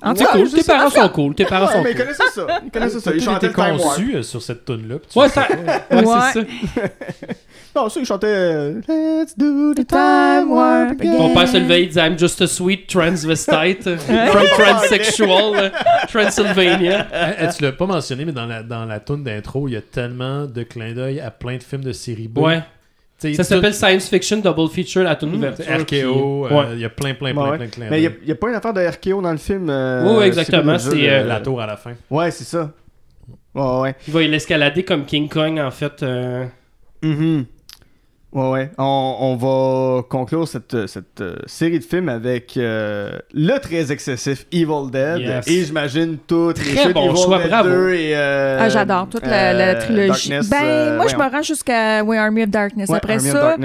Tout C'est Ouais, cool. Tes parents sont cool. Tes parents sont mais ils cool. connaissaient ça. Ils connaissaient ça. Ils Tout chantaient était le Time Warp. conçu euh, sur cette tune-là. puis tu Ouais, ça- c'est ça. Non, ça, ils chantaient euh, Let's do the time warp again. Mon père se levait, il disait I'm just a sweet transvestite from transsexual euh, Transylvania. Eh, eh, tu l'as pas mentionné, mais dans la, dans la tune d'intro, il y a tellement de clins d'œil à plein de films de série B. Ouais. Ça s'appelle Science Fiction Double Feature, la toute ouverture. RKO, euh, Ouais. il y a plein, plein, Ouais, plein, ouais. plein de clins Mais il n'y a, pas une affaire de RKO dans le film. euh, Oui, exactement, c'est, euh, La tour à la fin. Ouais, c'est ça. Ouais, ouais. Il va l'escalader comme King Kong, en fait. euh, Mhm. Ouais, ouais. On, on va conclure cette, cette euh, série de films avec euh, le très excessif Evil Dead. Yes. Et j'imagine toutes les Très bon Evil choix, Dead bravo. 2 et. euh, Ah, j'adore toute la, la trilogie. Darkness, ben, euh, moi, je me rends jusqu'à ouais, Army of Darkness. Ouais, Après Army ça,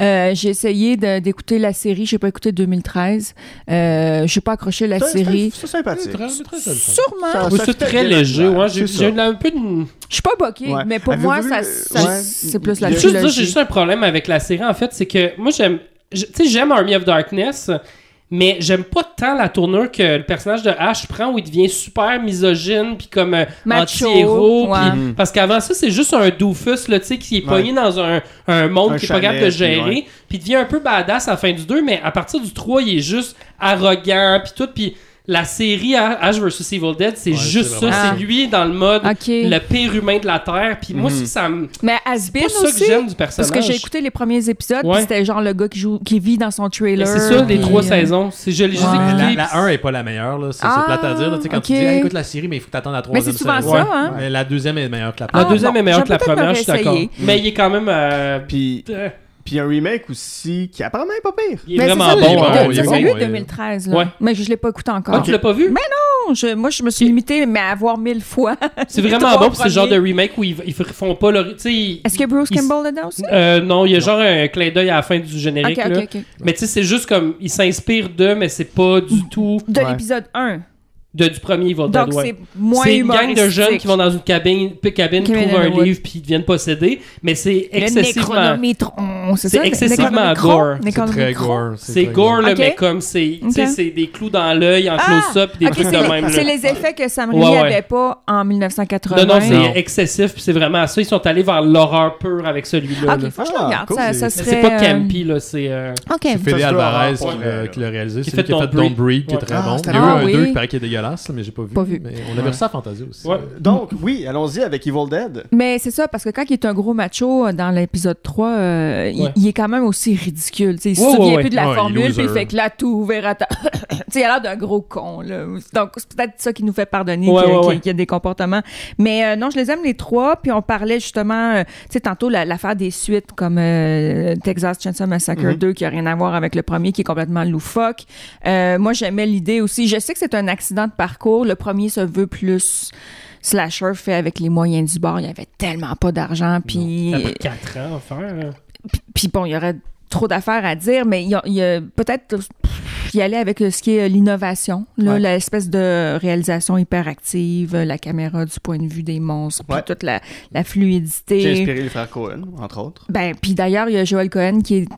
euh, j'ai essayé d'écouter la série. J'ai pas écouté 2013. Euh, j'ai pas accroché la Ça, c'est- série. C'est sympathique. Sûrement. Ça- oui, ça c'est très léger. Ouais, j'ai un peu de. Je suis pas Ouais. mais pour moi, ça, c'est plus la trilogie. j'ai juste un problème avec la série, en fait, c'est que moi, j'aime. Tu sais, j'aime Army of Darkness, mais j'aime pas tant la tournure que le personnage de Ash prend où il devient super misogyne, puis comme euh, Macho, anti-héros. ouais. Mhm. Parce qu'avant ça, c'est juste un doofus, là, tu sais, qui est Ouais. pogné dans un, un monde qui est pas capable de gérer, ouais. puis il devient un peu badass à la fin du 2, mais à partir du 3, il est juste arrogant, puis tout, puis la série Ash vs Evil Dead, c'est Ouais, juste c'est ça, vraiment c'est lui dans le mode le pire humain de la Terre, puis moi, Mhm. ça, ça me... Mais C'est Asbin pas ça que aussi. j'aime du Parce personnage. que j'ai écouté les premiers épisodes, Ouais. c'était genre le gars qui joue, qui vit dans son trailer. Mais C'est ça, les puis, trois euh, saisons. C'est je l'ai juste Ouais. Mais écouté. la, la 1 est pas la meilleure, là. C'est Ah, c'est plate à dire. là. Tu sais, quand tu dis, Hey, écoute la série, mais il faut que t'attendes la Mais troisième c'est souvent saison. ça, Ouais. hein? Mais la deuxième est meilleure que la La première. Ah, deuxième bon, est meilleure je que la première, je suis d'accord. Mais il est quand même. euh, Puis, puis un remake aussi qui apparemment est pas pire. il est Mais vraiment ça, bon. est hein. bon, c'est est ouais. 2013, là. Ouais. Mais je l'ai pas écouté encore. Ah, tu l'as pas vu? Non, je- moi, je me suis limitée mais à voir mille fois. C'est vraiment bon, puis c'est le genre de remake où ils, ils font pas le. Tu sais. ils- Est-ce que Bruce ils- Campbell dedans aussi? Euh, non, il y a genre un clin d'œil à la fin du générique. Ok, là. ok, ok. Mais tu sais, c'est juste comme. Ils s'inspirent d'eux, mais c'est pas du tout De Ouais. l'épisode 1. De, du premier Evil Dead. Donc, c'est moins C'est une gang de jeunes qui vont dans une cabine, puis cabine Cabine trouvent un livre, puis ils deviennent possédés. Mais c'est excessivement. C'est ça? excessivement gore. C'est très gore. C'est gore, là, mais comme c'est. Tu sais, Ok. c'est des clous dans l'œil en Ah! close-up, puis des trucs de même. c'est les effets que Sam Raimi ouais. avait pas en 1980. Non, non, c'est excessif, puis c'est vraiment ça. Ils sont allés vers l'horreur pure avec celui-là. Ok, faut que je le Ah, regarde. ça, c'est- ça Mais serait... c'est pas euh, campy, là. C'est. euh, OK. C'est se Alvarez doit qui l'a- réalisé. qui C'est lui qui a fait Don't Breathe. Qui est très Ah, bon. Il y a eu un Ah, 2 oui. qui paraît qu'il est dégueulasse, mais j'ai pas vu. Pas vu. Mais on avait reçu à Fantasia aussi. Ouais. Donc, oui, allons-y avec Evil Dead. Mais c'est ça, parce que quand il est un gros macho euh, dans l'épisode 3, euh, il- Ouais. il, est quand même aussi ridicule. tu sais, il se Ouais, souvient ouais, plus de la ouais. Ouais, formule, puis il fait que là, tout ouvert à ta... Tu sais, il a l'air d'un gros con. Là. Donc, c'est peut-être ça qui nous fait pardonner Ouais, qu'il y a- ouais, y ouais. des comportements. Mais euh, non, je les aime les trois. Puis on parlait justement, euh, tu sais, tantôt la- l'affaire des suites comme euh, Texas Chainsaw Massacre Mhm. 2 qui a rien à voir avec le premier, qui est complètement loufoque. Euh, moi, j'aimais l'idée aussi. Je sais que c'est un accident de parcours. Le premier se veut plus slasher fait avec les moyens du bord. Il y avait tellement pas d'argent, puis 4 ans à faire. puis bon, il y aurait trop d'affaires à dire, mais il y a, peut-être y aller avec euh, ce qui est l'innovation, Ouais. l'espèce de réalisation hyperactive, euh, la caméra du point de vue des monstres, puis Ouais. toute la, la J'ai fluidité. inspiré les frères Cohen, entre autres. Ben, puis d'ailleurs, il y a Joel Cohen qui est,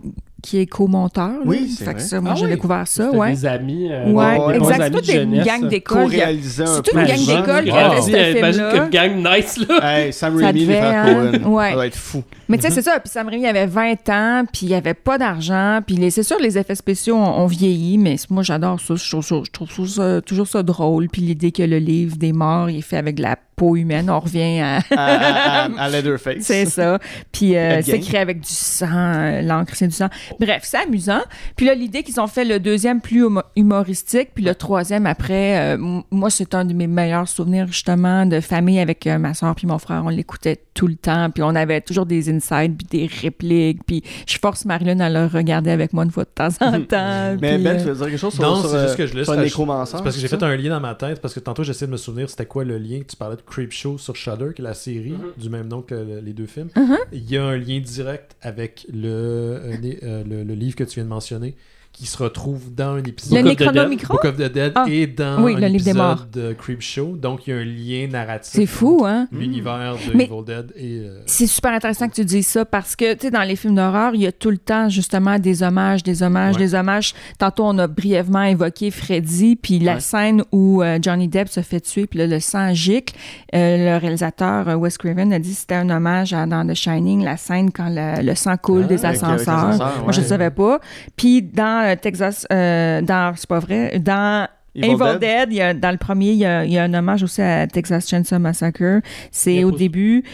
qui est co-monteur. Oui, c'est que ça, moi, Ah j'ai oui. découvert ça, ouais. des amis. euh, Ouais, ouais, des exact. C'est toute une gang d'école. C'est toute une gang d'école qui a fait ce euh, imagine film-là. qu'une gang nice, là. Hey, Sam Ça Raimi, hein? Cohen. Ça doit être fou. Mais tu sais, c'est ça. Puis Sam Raimi avait 20 ans, puis il n'y avait pas d'argent. Puis c'est sûr, les effets spéciaux ont, ont vieilli, mais moi, j'adore ça. Je trouve, ça. je trouve ça toujours ça drôle. Puis l'idée que le livre des morts il est fait avec de la peau humaine, on revient à... À, à, à- Leatherface. C'est ça. Puis euh, c'est écrit avec du sang, euh, l'encre, c'est du sang. Bref, c'est amusant. Puis là, l'idée qu'ils ont fait le deuxième plus humo- humoristique, puis le troisième après, euh, moi, c'est un de mes meilleurs souvenirs, justement, de famille avec euh, ma soeur puis mon frère. On l'écoutait tout le temps, puis on avait toujours des insides, puis des répliques, puis je force Marilyn à le regarder avec moi une fois de temps en temps. Mais Ben, euh, tu veux dire quelque chose sur, Non, sur, c'est juste euh, que je laisse C'est parce que j'ai fait un lien dans ma tête, parce que tantôt j'essayais de me souvenir c'était quoi le lien. Tu parlais de Creepshow sur Shudder, qui est la série Mhm. du même nom que le- les deux films. Mhm. Il y a un lien direct avec le, euh, euh, le livre que tu viens de mentionner, qui se retrouve dans un épisode Le Book of the Dead. Necronomicon? Book of the Dead Ah. et dans Oui, un le épisode de Creepshow. Donc il y a un lien narratif. C'est fou, hein? L'univers de Mais- Evil Dead et. euh, C'est super intéressant que tu dises ça parce que, tu sais, dans les films d'horreur, il y a tout le temps, justement, des hommages, des hommages, Ouais. des hommages. Tantôt, on a brièvement évoqué Freddy, puis la Ouais. scène où euh, Johnny Depp se fait tuer, puis là, le sang gicle. Euh, le réalisateur, Wes Craven, a dit que c'était un hommage à, dans The Shining, la scène quand le, le sang coule Ah, des avec- avec les ascenseurs. Moi, je ne savais pas. Puis dans euh, Texas, euh, dans, c'est pas vrai, dans Evil Evil, Dead? Dead, il y a- dans le premier, il y, a, il y a un hommage aussi à Texas Chainsaw Massacre. C'est au début.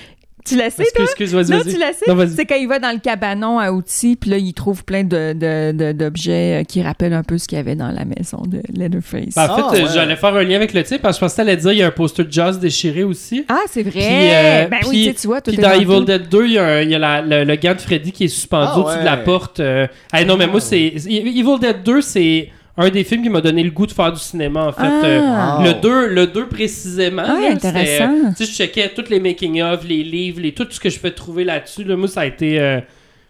Tu l'as sais, Excuse, excuse, vas-y, non, tu la sais? C'est quand il va dans le cabanon à outils, puis là, il trouve plein de, de- de- d'objets euh, qui rappellent un peu ce qu'il y avait dans la maison de Leatherface. Ben, en fait, Ah, euh, ouais. j'allais faire un lien avec le titre parce que je pensais que dire il y a un poster de Jaws déchiré aussi. ah, c'est vrai! Puis, euh, ben puis- oui, tu vois, tout Puis dans dans Evil tout. Dead 2, il y a, un- il y a la- le, le gant de Freddy qui est suspendu Ah, au-dessus de la porte. euh. Ah, non, mais moi, c'est. Evil Dead 2, c'est un des films qui m'a donné le goût de faire du cinéma, en fait. Ah. Euh, Wow. le 2, le 2 précisément. Ah, là, intéressant. sais, je checkais tous les making-of, les livres, les, tout ce que je peux trouver là-dessus. là. Moi, ça a été euh,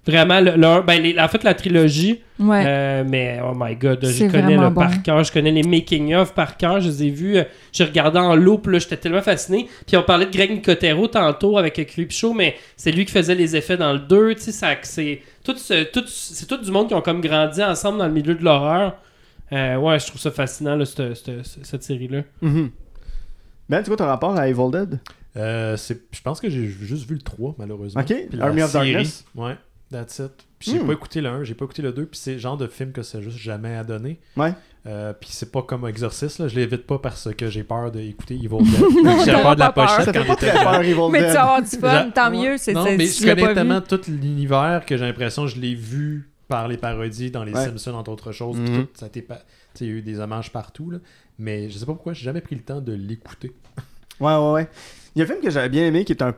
vraiment le, ben, les- en fait, la trilogie. Ouais. Euh, mais oh my god, je connais le bon. par cœur, je connais les making-of par cœur, je les ai vus, euh, j'ai regardé en loop, là, j'étais tellement fasciné. Puis on parlait de Greg Nicotero tantôt avec euh, Creepshow, mais c'est lui qui faisait les effets dans le 2, tu sais, c'est tout, ce- tout, c'est tout du monde qui ont comme grandi ensemble dans le milieu de l'horreur. Euh, ouais, je trouve ça fascinant, là, cette, cette- cette série-là. Mhm. Ben, tu vois ton rapport à Evil Dead? euh, c'est- je pense que j'ai juste vu le 3, malheureusement. Ok, Puis la Army of série, Darkness. Ouais, that's it. Puis j'ai Hmm. pas écouté le 1, j'ai pas écouté le 2, puis c'est le genre de film que c'est juste jamais à donner. Ouais. Euh, puis c'est pas comme Exorcist, là. je l'évite pas parce que j'ai peur d'écouter Evil Dead. j'ai peur de la peur. pochette quand peur, Evil Mais tu vas avoir du fun, tant mieux. C'est, non, mais je connais pas tellement tout l'univers que j'ai l'impression que je l'ai vu par les parodies dans les Ouais. Simpsons, entre autres choses. puis tout, ça a été pas- il y a eu des hommages partout, là. mais je sais pas pourquoi, j'ai jamais pris le temps de l'écouter. Ouais, ouais, ouais. Il y a un film que j'avais bien aimé qui est un.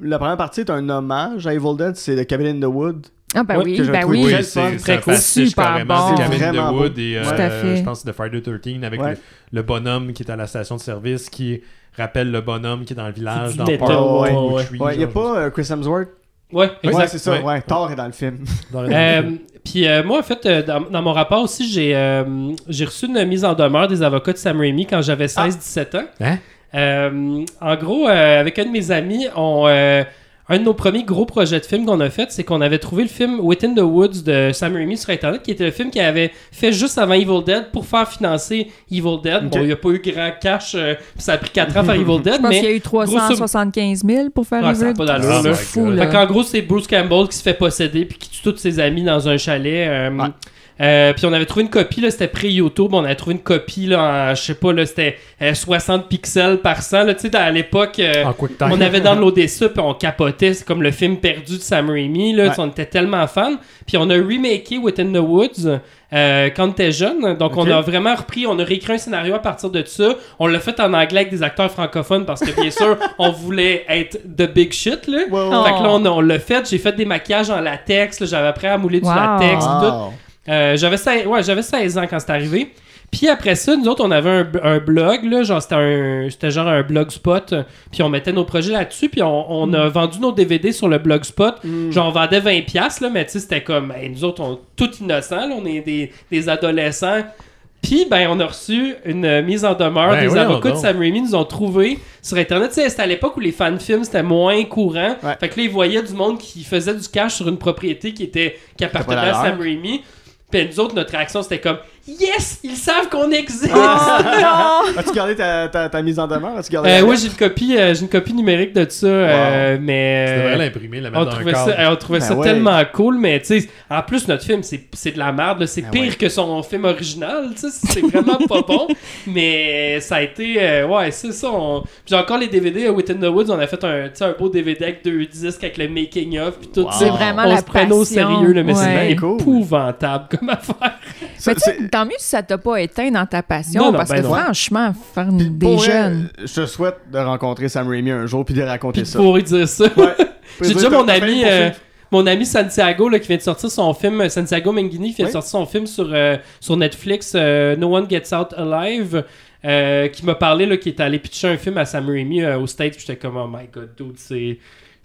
La première partie est un hommage à Evil Dead, c'est The Cabin in the Wood. Ah, ben Ouais, oui, que je ben oui. c'est très cool. Super carrément bon. de Cabin de bon. Wood et euh, je pense de Friday the 13 avec Ouais. le, le bonhomme qui est à la station de service qui rappelle le bonhomme qui est dans le village dans il y a pas euh, Chris Hemsworth. Ouais, c'est ça. ouais. Ouais, Thor est dans le film. Euh, Puis euh, moi, en fait, euh, dans, dans mon rapport aussi, j'ai euh, j'ai reçu une mise en demeure des avocats de Sam Raimi quand j'avais 16-17 ans. Hein? Euh, en gros, euh, avec un de mes amis, on, euh, un de nos premiers gros projets de film qu'on a fait, c'est qu'on avait trouvé le film Within the Woods de Sam Raimi sur Internet, qui était le film qu'il avait fait juste avant Evil Dead pour faire financer Evil Dead. Bon, il n'y a pas eu grand cash, euh, puis ça a pris 4 ans à faire Evil Dead, Je pense qu'il y a eu 375 000 pour faire Ah, ça Evil pas là. C'est Oh fou, là. Fait qu'en gros, c'est Bruce Campbell qui se fait posséder puis qui tue tous ses amis dans un chalet. euh, Ouais. Euh, puis on avait trouvé une copie, là, c'était pré-YouTube. On avait trouvé une copie, là, en, je sais pas, là, c'était euh, 60 pixels par 100. Là, tu sais, dans- à l'époque, euh, on avait downloadé ça, puis on capotait. C'est comme le film perdu de Sam Raimi. Là, Ouais. On était tellement fans. Puis on a remaké Within the Woods euh, quand on était jeune. Donc on a vraiment repris, on a réécrit un scénario à partir de ça. On l'a fait en anglais avec des acteurs francophones parce que bien sûr, on voulait être the big shit. Là. Oh. Fait que là, on, on l'a fait. J'ai fait des maquillages en latex. J'avais appris à mouler du Wow. latex. Tout. Euh, j'avais 16, ouais, j'avais 16 ans quand c'est arrivé. Puis après ça, nous autres, on avait un, un blog, là, genre c'était un, c'était genre un blogspot, puis on mettait nos projets là-dessus, puis on, on a vendu nos DVD sur le blogspot. Mm. Genre on vendait 20$, piastres, là, mais tu sais, c'était comme, hey, nous autres, on tout innocents, là, on est des, des adolescents. Puis, ben, on a reçu une mise en demeure. Ben, des avocats de. Sam Raimi nous ont trouvé sur Internet. Tu sais, c'était à l'époque où les fan-films, c'était moins courant. Ouais. Fait que là, ils voyaient du monde qui faisait du cash sur une propriété qui était qui appartenait à Sam. Raimi. Puis nous autres, notre réaction, c'était comme Yes! Ils savent qu'on existe! Oh non! As-tu gardé ta, ta, ta mise en demeure? As-tu gardé Euh, oui, j'ai une copie, euh, j'ai une copie numérique de ça, euh, mais Tu devrais euh, l'imprimer, la on mettre dans un trouvait cadre. ça, euh, on trouvait Ben ça ouais. tellement cool, mais tu sais, en plus notre film c'est c'est de la merde, c'est Ben pire ouais. que son film original, tu sais, c'est vraiment pas bon, mais ça a été, euh, ouais, c'est ça. on- Puis J'ai encore les DVD à Within the Woods, on a fait un, tu sais, un beau DVD avec deux disques avec le making of puis tout Wow. ça. C'est vraiment on la se au passion. sérieux, là, mais c'est Ouais. Épouvantable comme affaire. Tant mieux si ça t'a pas éteint dans ta passion, Non, non, parce ben que non. franchement, faire Puis des vrai, jeunes. Je te souhaite de rencontrer Sam Raimi un jour puis de raconter Puis ça. pour y dire ça. Ouais. J'ai déjà mon ami, euh, mon ami Santiago là, qui vient de sortir son film, Santiago Mangini qui vient Oui. de sortir son film sur, euh, sur Netflix, euh, No One Gets Out Alive, euh, qui m'a parlé là, qui est allé pitcher un film à Sam Raimi euh, au States, puis j'étais comme oh my god, dude, c'est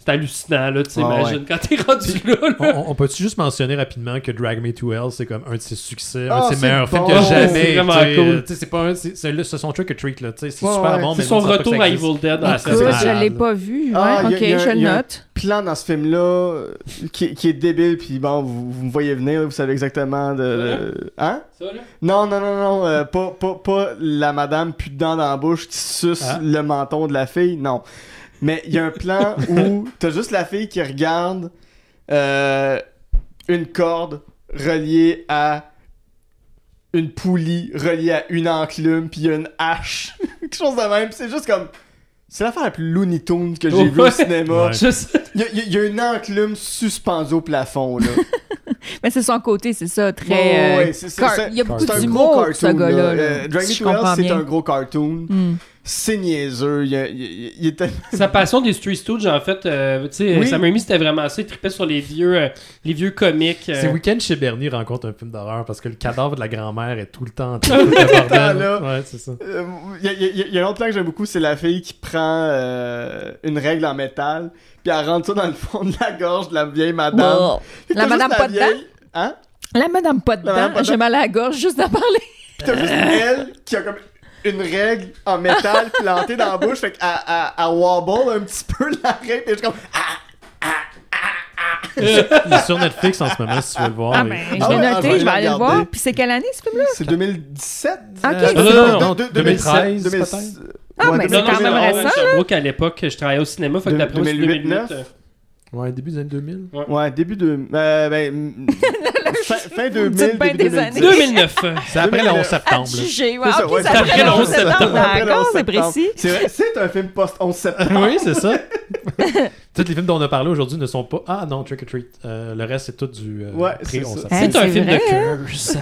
c'est hallucinant là, tu Ah imagines quand t'es rendu là. là. On, on peut-tu juste mentionner rapidement que Drag Me to Hell, c'est comme un de ses succès, un Ah, de ses c'est meilleurs films bon. que Oh, c'est jamais. vraiment cool. C'est pas un, c'est son trick or treat là. tu sais, C'est Ouais, super ouais. bon. C'est mais son retour peut que à. Evil Dead. Ah, scène. je l'ai pas vu. Ah, Ouais, y a- ok, a- je le note. plan dans ce film-là euh, qui, qui est débile, puis bon, vous, vous me voyez venir, vous savez exactement de... de- Hein? Ça, là? Non, non, non, non, euh, pas, pas, pas la madame plus de dents dans la bouche qui suce Ah. le menton de la fille, non. Mais il y a un plan où t'as juste la fille qui regarde euh, une corde reliée à une poulie, reliée à une enclume, puis il y a une hache, quelque chose de même, puis c'est juste comme... C'est l'affaire la plus Looney Tunes que j'ai vue au Ouais. cinéma. Ouais. Il y, y a une enclume suspendue au plafond, là. Mais c'est son côté, c'est ça, très. Ouais, euh, ouais, c'est- c'est- c'est- Il y a beaucoup C'est un gros d'humour, cartoon, ce gars-là. là. là. Euh, Drag Me Je to Hell, comprends c'est un gros cartoon. Hmm. C'est niaiseux. Il, y a- il, il- il était... Sa passion des Street Stooges, en fait, euh, tu sais, Oui. Sam Raimi, c'était vraiment ça. Il trippait sur les vieux, euh, les vieux comiques. euh, C'est Weekend chez Bernie rencontre un film d'horreur parce que le cadavre de la grand-mère est tout le temps. Ouais, c'est ça. Euh, Il y, a- un autre plan que j'aime beaucoup, c'est la fille qui prend euh, une règle en métal, puis elle rentre ça dans le fond de la gorge de la vieille madame. Puis La madame pas dedans? Hein? La madame pas dedans, j'ai mal à la gorge juste d'en parler. Puis t'as juste elle qui a comme une règle en métal plantée dans la bouche, fait qu'elle elle- elle wobble un petit peu la règle, et je suis comme... Ah! Il est sur Netflix en ce moment si tu veux le voir. Ah, mais- ben, je Ah ah, vais je vais aller le voir. Puis c'est quelle année ce film-là? C'est 2017? Ok, Euh, c'est non, non, non, de- de- 2013 2000 peut-être? Ah, Ouais, mais Non, c'est quand même récent, Sherbrooke, à l'époque, je travaillais au cinéma, fait que d'après moi, c'est 2008, 2008. 9. euh, Ouais, début des années 2000. Ouais, début de. Euh, ben. fin, fin 2000. dites bien début des années. 2010. 2009. euh, C'est après le 11 À septembre. juger. Ouais, C'est ça, ouais, après le le 11 11 septembre. Après le 11 D'accord, c'est précis. C'est un film post-11 septembre. oui, c'est ça. Tous les films dont on a parlé aujourd'hui ne sont pas. Ah non, Trick or Treat. Euh, le reste, c'est tout du. euh, Ouais, pré- c'est 11 ça. septembre. Hey, C'est un film vrai, de curse.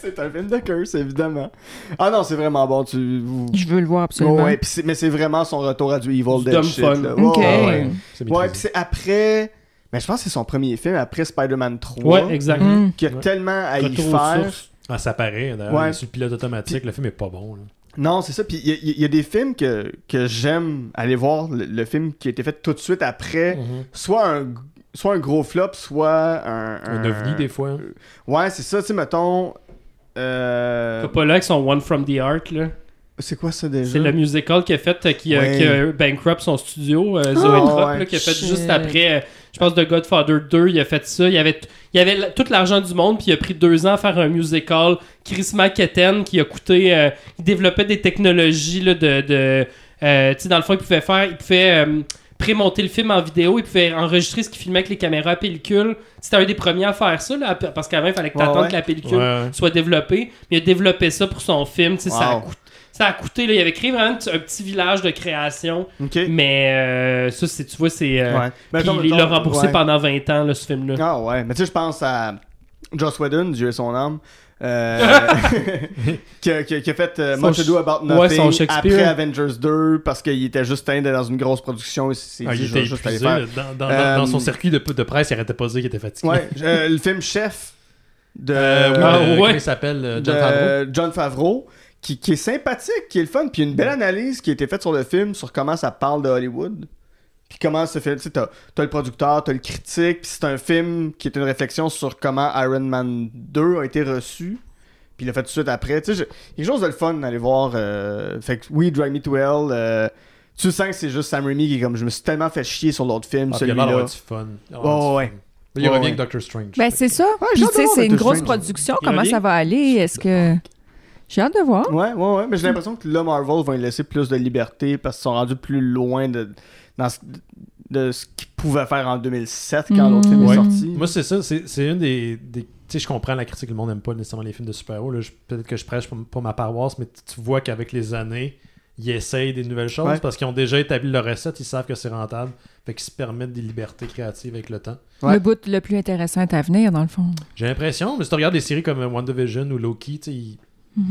c'est un film de curse, évidemment. Ah non, c'est vraiment bon. Tu. Je veux le voir Ouais, absolument. ouais, mais c'est vraiment son retour à du Evil Du Dead dumb shit. fun. Là. Ok. Ouais, ouais. C'est Ouais, maîtrisé. puis c'est après. Mais je pense que c'est son premier film, après Spider-Man 3. Ouais, exact. Hmm. Qui a Ouais. tellement à y Retour faire. Ah, ça paraît. D'ailleurs, Ouais. sur le pilote automatique, le film est pas bon. là. Non, c'est ça. Puis il y, a- il y a des films que, que j'aime aller voir. Le, le film qui a été fait tout de suite après, Mhm. soit un, soit un gros flop, soit un. Un ovni, des fois. Ouais, c'est ça. Tu sais, mettons. Euh... Coppola avec son One from the Ark, là. C'est quoi ça déjà? C'est le musical qui a fait, euh, qui, a- Ouais. qui a bankrupt son studio, euh, Zoé Ah, Trop, ouais. là, qui a fait Shit. juste après, euh, je pense, The Godfather 2, il a fait ça. Il y avait, il y avait tout l'argent du monde, puis il a pris deux ans à faire un musical. Chris McKetten, qui a coûté, euh, il développait des technologies là, de, de euh, tu sais, dans le fond, il pouvait faire, il pouvait euh, prémonter le film en vidéo, il pouvait enregistrer ce qu'il filmait avec les caméras à pellicule. C'était un des premiers à faire ça, là, parce qu'avant, il fallait que tu Ouais, que la pellicule Ouais. soit développée. Mais il a développé ça pour son film. tu sais, Ça, a coûté, ça a coûté. Là, il avait créé vraiment un petit- village de création. Mais euh, ça, c'est, tu vois, c'est. euh, Ouais. Mettons, il l'a remboursé ouais. pendant 20 ans, là, ce film-là. Ah ouais. Mais tu sais, je pense à Joss Whedon, Dieu et son âme. euh, qui, a, qui a- qui a fait euh, Son Much Ado About Nothing après Avengers 2 parce qu'il était juste un dans une grosse production. Ah, dit, il était juste épuisé. faire. Dans, dans- Euh, dans son circuit de, de presse, il arrêtait pas de dire qu'il était fatigué. Ouais, euh, le film Chef de, Euh, oui, Ah, euh, ouais. comment il s'appelle John de Favreau? John Favreau, qui, qui est sympathique, qui est le fun, puis une belle analyse qui a été faite sur le film, sur comment ça parle de Hollywood. Puis comment ce film, tu sais, t'as, t'as le producteur, t'as le critique, puis c'est un film qui est une réflexion sur comment Iron Man 2 a été reçu. Puis il l'a fait tout de suite après. Tu sais, je- il y a quelque chose de le fun d'aller voir. euh, fait que oui, Drive Me to Hell. euh, tu sens que c'est juste Sam Raimi qui est comme je me suis tellement fait chier sur l'autre film, Ah, celui-là. du fun. Oh, ouais. fun. Il revient ouais. avec Doctor Strange. Ben, c'est ça. Ouais, c'est une Doctor grosse Strange. production. Il Comment revient? ça va aller? Est-ce que. J'ai hâte de voir. Ouais, ouais, ouais. Mais j'ai l'impression que là, Marvel va lui laisser plus de liberté parce qu'ils sont rendus plus loin de, dans ce, de ce qu'ils pouvaient faire en 2007 quand Mm. l'autre film Ouais. est sorti. Moi, c'est ça. C'est c'est une des. des- tu sais, je comprends la critique, le monde n'aime pas nécessairement les films de super-héros. là. Je- Peut-être que je prêche pour, pour ma paroisse, mais tu tu vois qu'avec les années, ils essayent des nouvelles choses Ouais. parce qu'ils ont déjà établi leur recette, ils savent que c'est rentable. Fait qu'ils se permettent des libertés créatives avec le temps. Ouais. Le bout le plus intéressant est à venir, dans le fond. J'ai l'impression, mais si tu regardes des séries comme WandaVision ou Loki, tu sais, ils,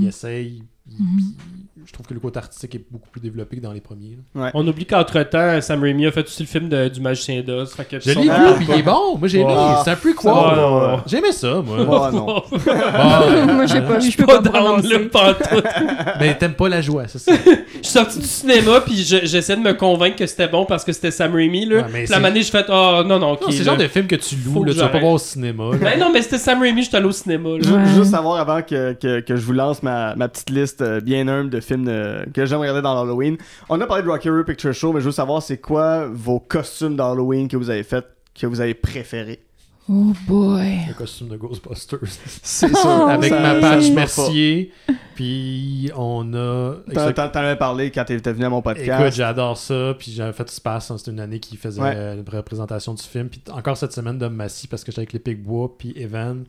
essayent. ils- Mhm. puis je trouve que le côté artistique est beaucoup plus développé que dans les premiers. On oublie qu'entre-temps, Sam Raimi a fait aussi le film de- du Magicien d'Oz. Fait Je l'ai Ah, vu, puis il est bon. Moi, j'ai aimé. Ah. C'est un peu quoi? J'ai aimé ça, moi. Oh, non. Bon, Moi, j'ai pas Je suis je peux pas pas prononcer. là, pantoute. mais t'aimes pas la joie, c'est ça. Je suis sorti du cinéma puis je- j'essaie de me convaincre que c'était bon parce que c'était Sam Raimi là. Ouais, mais la c'est- manée je fais oh non non ok. Non, c'est le genre de film que tu loues, là, que tu vas pas voir au cinéma. là. Ben non mais c'était Sam Raimi, j'étais allé au cinéma. Juste savoir avant que, je vous lance ma, ma petite liste euh, bien humble de films de- que j'aime regarder dans l'Halloween. On a parlé de Rocky Horror Picture Show, mais je veux savoir c'est quoi vos costumes d'Halloween que vous avez fait, que vous avez préféré. Oh boy. Le costume de Ghostbusters. C'est Oh, Avec ça- ma patch se peut Mercier. Puis on a. T'en avais parlé quand t'étais venu à mon podcast. Écoute, j'adore ça. Puis j'avais fait Space. hein, C'était une année qui faisait Ouais. une représentation du film. Puis encore cette semaine, Dom Massy, parce que j'étais avec les Picbois. Puis Evan,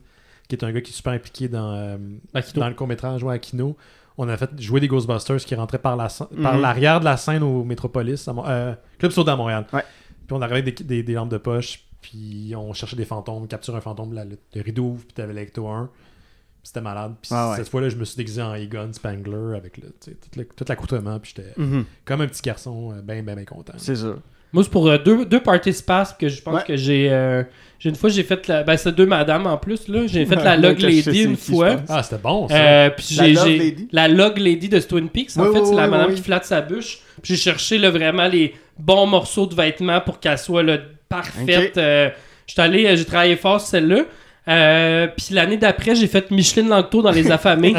qui est un gars qui est super impliqué dans, euh, dans le court-métrage ouais, Akino. On a fait jouer des Ghostbusters qui rentraient par la scè- par Mhm. l'arrière de la scène au Métropolis, à Mon- euh, Club Soda à Montréal. Ouais. Puis on arrivait avec des, des- des lampes de poche. Puis on cherchait des fantômes, capture un fantôme, la- le, le rideau ouvre, puis t'avais l'Ecto 1. Puis c'était malade. Puis Ah ouais. cette fois-là, je me suis déguisé en Egon Spangler avec le, tout l'accoutrement. Puis j'étais Mhm, comme un petit garçon, euh, ben, ben, ben content. C'est sûr. Moi c'est pour euh, deux, deux parties space que je pense Ouais. que j'ai euh, j'ai une fois j'ai fait la ben c'est deux madames en plus là, j'ai fait la Log Lady une fois. Ah, c'était bon, ça. Euh, puis La Log Lady? la Log Lady de Twin Peaks. En Oui, fait, oui, c'est la oui, madame oui. qui flatte sa bûche. Puis j'ai cherché là, vraiment les bons morceaux de vêtements pour qu'elle soit là, parfaite. Euh, j'étais allé, euh, j'ai travaillé fort sur celle-là. Euh, puis l'année d'après, j'ai fait Micheline Langto dans Les Affamés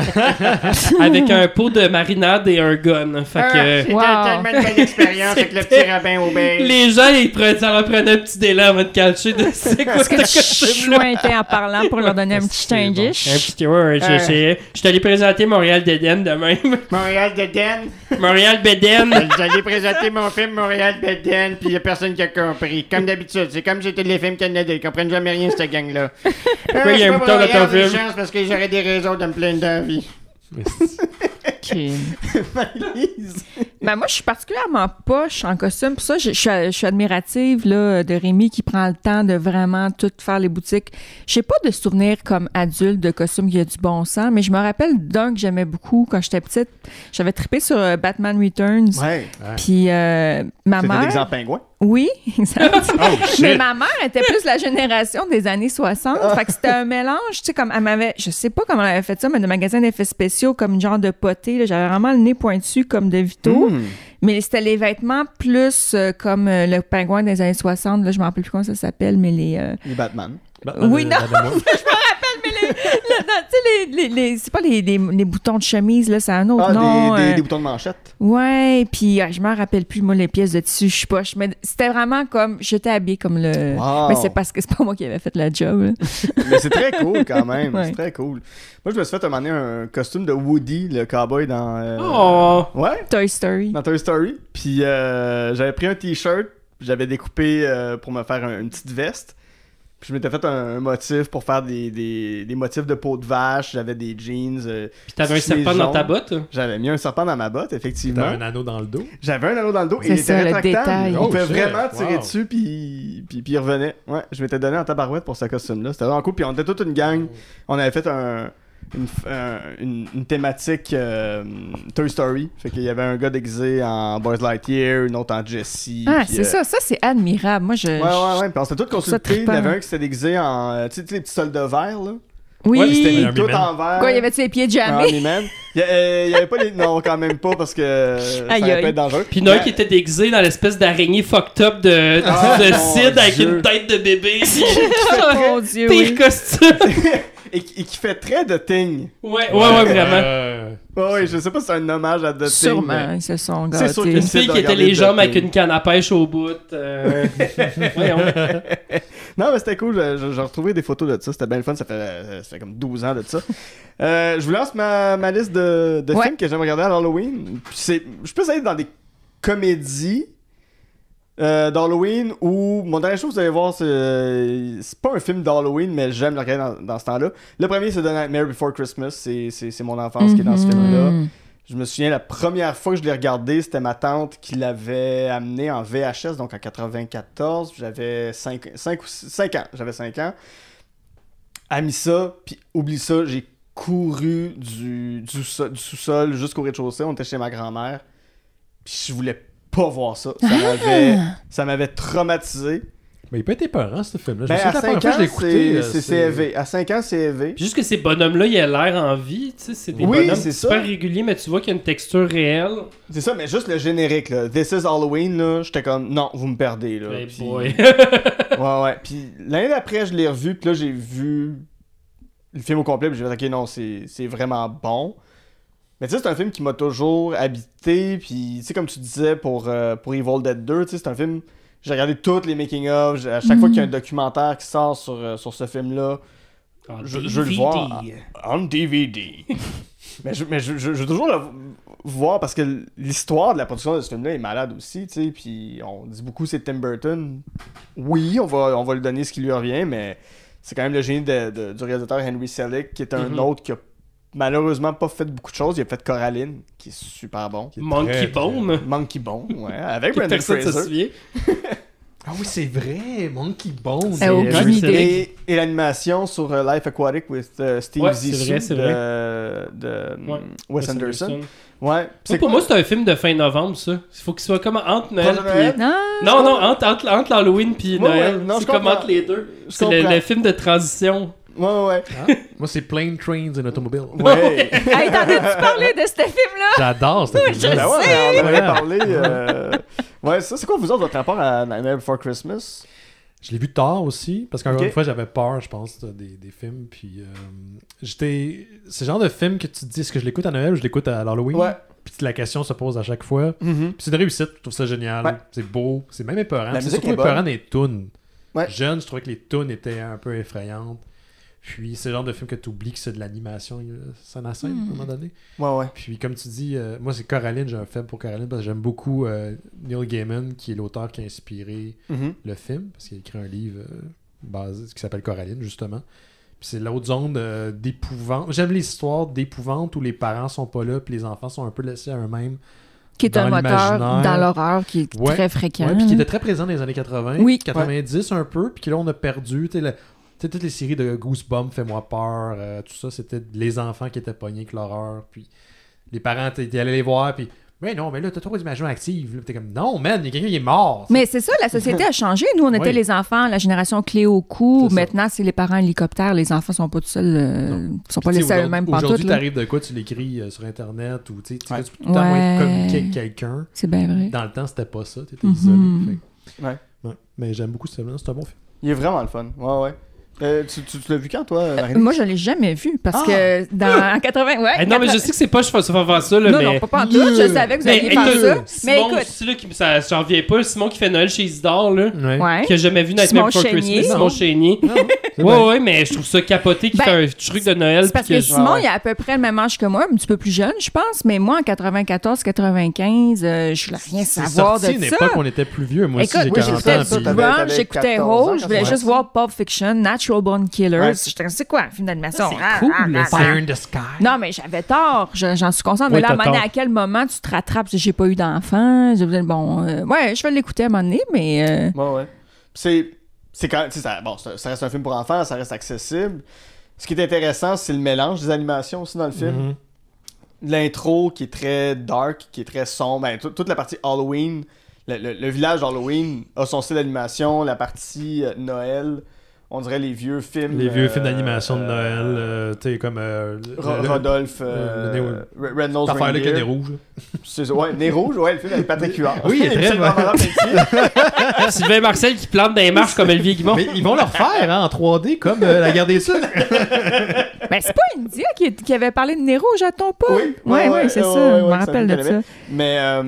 avec un pot de marinade et un gun. Fait que Wow. tellement de belle expérience avec le petit Robin au beige. les gens, ils prenaient, ça leur prenait un petit délai avant de catcher de c'est quoi que ce costume-là. chointais en parlant pour leur donner un petit bon? Un petit ouais, je Euh. sais. J'étais allé présenter Montréal d'Eden de même. Montréal de Den. Montréal Beden. J'allais présenter mon film Montréal de Den, puis y a personne qui a compris. Comme d'habitude, c'est comme j'étais les films canadiens. Ils comprennent jamais rien, cette gang-là. Pourquoi il y a un bouton dans ton film? chance parce que j'aurais des raisons de me plaindre d'envie. Ok. Ben moi, je suis particulièrement poche en costume. Pour ça, je, je suis, je suis admirative là, de Rémi qui prend le temps de vraiment tout faire les boutiques. Je sais pas de souvenirs comme adulte de costumes qui a du bon sens, mais je me rappelle d'un que j'aimais beaucoup quand j'étais petite. J'avais trippé sur euh, Batman Returns. Ouais. Puis euh, ma C'était mère. l'exemple pingouin? Oui, exact. Oh, Mais ma mère était plus la génération des années 60. fait que c'était un mélange, tu sais, comme elle m'avait, je sais pas comment elle avait fait ça, mais de magasin d'effets spéciaux, comme une genre de potée. là. J'avais vraiment le nez pointu comme de Vito. Hmm. Mais c'était les vêtements plus euh, comme euh, le pingouin des années 60. Là, je me rappelle plus comment ça s'appelle, mais les. euh, Les Batman. Batman, Oui, euh, non. Batman, moi. mais les, le- non, tu sais, les, les, les- c'est pas les, les, les boutons de chemise, là, c'est un autre Ah, nom. des, des, euh, des boutons de manchette. Ouais, puis euh, je me rappelle plus, moi, les pièces de tissu, je suis poche. Mais c'était vraiment comme, j'étais habillée comme le. Wow. Mais c'est parce que c'est pas moi qui avais fait le job. Mais c'est très cool quand même. Ouais. C'est très cool. Moi, je me suis fait donné un costume de Woody, le cowboy dans. euh, Oh. Ouais, Toy Story. dans Toy Story. Puis euh, j'avais pris un t-shirt, j'avais découpé euh, pour me faire un- une petite veste. Puis je m'étais fait un, un motif pour faire des, des, des motifs de peau de vache. J'avais des jeans. euh, Puis t'avais un serpent dans ta botte. J'avais mis un serpent dans ma botte, T'as effectivement. un anneau dans le dos? J'avais un anneau dans le dos et C'est il était rétractable. On Oh, pouvait shit. vraiment tirer Wow. dessus puis, puis, puis il revenait. Ouais, je m'étais donné en tabarouette pour ce costume-là. C'était vraiment cool. Puis on était toute une gang. On avait fait un, une, un- une, une thématique euh, Toy Story. Fait qu'il y avait un gars déguisé en Buzz Lightyear, une autre en Jessie. Ah, c'est euh, ça. Ça, c'est admirable. Moi, je. Ouais, ouais, ouais. Puis on s'était tous consultés. Il y en avait un qui s'était déguisé en. Tu sais, les petits soldats verts, là. Oui. Ouais, c'était Tout en vert. Quoi, il y avait-tu les pieds jamais? Il y, euh, il y avait pas les. Non, quand même pas, parce que ça Aïe, aurait aïe. pu être dangereux. Puis Noël qui était déguisé dans l'espèce d'araignée fucked up de, Ah, de Sid avec Dieu. une tête de bébé. Oh mon dieu, Pire oui. costume. et, qui- et qui fait très de Thing. Ouais, ouais, ouais, vraiment. Euh, Ouais, ouais, je sais pas si c'est un hommage à The Thing. Sûrement, mais- ils se sont C'est sûr gâtés. c'est fille qui était les jambes avec une canne à pêche au bout. euh. Voyons. Non, mais c'était cool. J'ai retrouvé des photos de ça. C'était bien le fun. Ça fait, euh, ça fait comme 12 ans de ça. Euh, je vous lance ma, ma liste de, de Ouais. films que j'aime regarder à Halloween. Je peux aller dans des comédies euh, d'Halloween où mon dernier show, vous allez voir, c'est euh, c'est pas un film d'Halloween, mais j'aime le regarder dans, dans ce temps-là. Le premier, c'est The Nightmare Before Christmas. C'est- C'est c'est mon enfance qui est dans ce film-là. Mhm. Je me souviens, la première fois que je l'ai regardé, c'était ma tante qui l'avait amené en VHS, donc en 94. J'avais 5, ou 5 ans. J'avais 5 ans. A mis ça, puis oublie ça, j'ai couru du, du, du sous-sol jusqu'au rez-de-chaussée. On était chez ma grand-mère. Puis je voulais pas voir ça. Ça m'avait, ça m'avait traumatisé. Mais il peut être épeurant, ce film-là. Ben, à de la 5 première fois que ans, écouté. c'est euh, c'est CEV. À 5 ans, c'est élevé. Puis juste que ces bonhommes-là, ils a l'air en vie, tu sais, c'est des Oui, bonhommes c'est ça. super réguliers, mais tu vois qu'il y a une texture réelle. C'est ça, mais juste le générique, là. This is Halloween, là. J'étais comme, non, vous me perdez, là. Hey Puis- boy. Ouais, ouais. Puis l'année d'après, je l'ai revu, puis là, j'ai vu le film au complet, puis j'ai fait, ok, non, c'est c'est vraiment bon. Mais tu sais, c'est un film qui m'a toujours habité, puis tu sais, comme tu disais pour, euh, pour Evil Dead 2, tu sais, c'est un film. J'ai regardé tous les making-of, à chaque fois qu'il y a un documentaire qui sort sur, euh, sur ce film-là, je, je veux le voir en DVD. mais je, mais je, je- je veux toujours le voir parce que l'histoire de la production de ce film-là est malade aussi, tu sais. Puis on dit beaucoup c'est Tim Burton. Oui, on va, on va lui donner ce qui lui revient, mais c'est quand même le génie de- de- du réalisateur Henry Selick, qui est un Mhm. autre qui a malheureusement pas fait beaucoup de choses. Il a fait Coraline, qui est super bon. Qui est Monkey très, très- Bone. Monkey Bone, ouais, avec Brendan Personne se Fraser. souvient. Ah oui, c'est vrai, Monkey Bone. Eh, aucune idée. Et, et l'animation sur euh, Life Aquatic with euh, Steve Ouais, c'est Zissou vrai, c'est de, vrai. de Ouais. Wes Anderson. Ouais. Moi, C'est pour moi, c'est un film de fin novembre, ça. Il faut qu'il soit comme entre Noël puis... Non, Non, non, entre, entre, entre l'Halloween puis Ouais, Noël. ouais, non, c'est comme entre les deux. C'est le, le film de transition. Ouais, ouais, ouais. Ah, Moi, c'est Plane Trains and Automobile. Ouais. Hey, t'en as-tu parlé de ce film-là? J'adore cette film Ben ouais, on en avait Ouais. parlé. euh, Ouais, ça, c'est quoi vous autres, votre rapport à Nightmare Before Christmas? Je l'ai vu tard aussi, parce qu'encore une fois, j'avais peur, je pense, de- des, des films. Puis euh, j'étais. C'est le genre de film que tu te dis, est-ce que je l'écoute à Noël ou je l'écoute à Halloween Ouais. Puis la question se pose à chaque fois. Mhm. Puis c'est une réussite, je trouve ça génial. Ouais. C'est beau, c'est même épeurant. C'est surtout épeurant des tunes. Ouais. Jeune, je trouvais que les tunes étaient un peu effrayantes. Puis c'est le genre de film que tu oublies que c'est de l'animation, il y a scène à scène, à un moment donné. Ouais, ouais. Puis comme tu dis, euh, moi c'est Coraline, j'ai un faible pour Coraline parce que j'aime beaucoup euh, Neil Gaiman, qui est l'auteur qui a inspiré Mhm. le film, parce qu'il a écrit un livre euh, basé, qui s'appelle Coraline, justement. Puis c'est l'autre zone euh, d'épouvante. J'aime les histoires d'épouvante où les parents sont pas là, puis les enfants sont un peu laissés à eux-mêmes. Qui est Dans un moteur l'imaginaire. dans l'horreur qui est Ouais. très fréquent. Ouais, puis qui était très présent dans les années 80, Oui. 90 un peu, puis que là on a perdu. Sais, le- tu sais, toutes les séries de Goosebumps, Fais-moi peur, euh, tout ça, c'était les enfants qui étaient pognés avec l'horreur, puis les parents, t'es t'es allé les voir, puis mais non, mais là, t'as trop d'imagination active. Là, T'es comme, non, man, il y a quelqu'un qui est mort. Mais c'est ça, la société a changé. Nous, on était Oui. les enfants, la génération clé au cou. Maintenant, c'est les parents hélicoptères. Les enfants sont pas tout seuls, euh, sont pas Puis, laissés à aujourd'hui- eux-mêmes pantoute. Aujourd'hui, t'arrives de quoi, tu l'écris euh, sur Internet, ou tu sais, tu Ouais. tout le temps Ouais. communiquer avec quelqu'un. C'est bien vrai. Dans le temps, c'était pas ça, t'étais Mhm. isolé. Fait- Ouais. ouais. Mais j'aime beaucoup ce film c'est un bon film. Il est vraiment le fun. Ouais, ouais. Euh, tu tu- tu l'as vu quand, toi, Marie? Moi, je l'ai jamais vu parce Ah! que dans en 80, ouais. Non, mais je 80 sais que c'est pas je fais faire ça, là, non, mais... non, pas, pas en tout. Je savais que vous alliez faire ça. Mais Simon, écoute, aussi, là, qui, ça, j'en reviens pas, Simon qui fait Noël chez Isidore, là, Ouais. qui a jamais vu Nightmare Simon Before. Christmas, Simon. Chénier. C'est Ouais, ouais, mais je trouve ça capoté qu'il Ben, fait un truc de Noël. C'est parce que que je- Simon, ouais. il a à peu près le même âge que moi, un petit peu plus jeune, je pense. Mais moi, en 94-95, euh, je voulais rien C'est savoir sorti à de une ça. époque où on était plus vieux. Moi aussi, j'ai oui, 40 j'écoutais ans. ça, j'écoutais 14 ans, Rose, je voulais juste voir Pulp Fiction, Natural Born Killers. Ouais. J'étais, c'est quoi, un film d'animation? C'est Ah, cool, ah, ah, ah. Fire in the Sky. Non, mais j'avais tort, je- j'en suis consciente. mais là, à moment quel moment tu te rattrapes? J'ai pas eu d'enfant. Je disais, Bon, euh, ouais, je vais l'écouter à un moment donné, mais. euh, Ouais, ouais. C'est. C'est quand. Ça, bon, ça, ça reste un film pour enfants, ça reste accessible. Ce qui est intéressant, c'est le mélange des animations aussi dans le film. Mhm. L'intro qui est très dark, qui est très sombre. Ben, tout- toute la partie Halloween. Le, le- le village Halloween a son style d'animation. La partie euh, Noël on dirait les vieux films. Les vieux euh, films d'animation de euh, Noël, euh, tu sais, comme. euh, Ro- le- le- Rodolphe, le- euh, le nez- Red Nose Cette affaire-là qui a des Reindeer. rouges. là. C'est ça, ouais, Nez Rouge, ouais, le film avec Patrick Huard. Oui, il est très bon. Pelletier. Sylvain Marcel qui plante des marches comme Olivier Guimond. Mais ils vont le refaire hein, en 3D comme euh, La guerre des Sud. Ben, c'est pas India qui, qui avait parlé de Nez Rouge, attends pas? Oui, ouais, ouais, c'est ouais, ça. ouais, je me rappelle de ça. Mais, euh,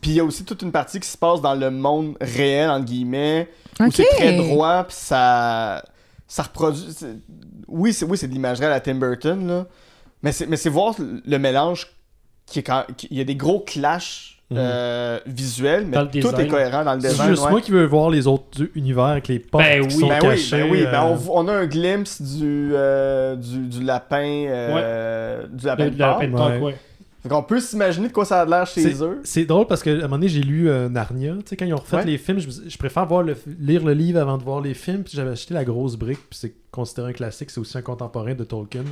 puis il y a aussi toute une partie qui se passe dans le monde réel, entre guillemets, où Ok. c'est très droit, puis ça, ça reproduit. c'est- Oui, c'est oui, c'est de l'imagerie à la Tim Burton, là. Mais c'est, mais c'est voir le mélange qui est quand. qui- Il y a des gros clashs Mhm. euh, visuels, mais tout est design. cohérent dans le C'est design. juste ouais. moi qui veux voir les autres univers avec les portes Ben qui oui. sont Ben oui, cachées. ben oui, ben euh, on, vo- on a un glimpse du, euh, du, du lapin, euh, du lapin Le- de le lapin Pâques. de Ouais. Fait qu'on peut s'imaginer de quoi ça a l'air chez eux. C'est drôle parce qu'à un moment donné, j'ai lu euh, Narnia. Tu sais, quand ils ont refait Ouais. les films, je, préfère voir le, lire le livre avant de voir les films. Puis j'avais acheté La Grosse Brique, puis c'est considéré un classique. C'est aussi un contemporain de Tolkien.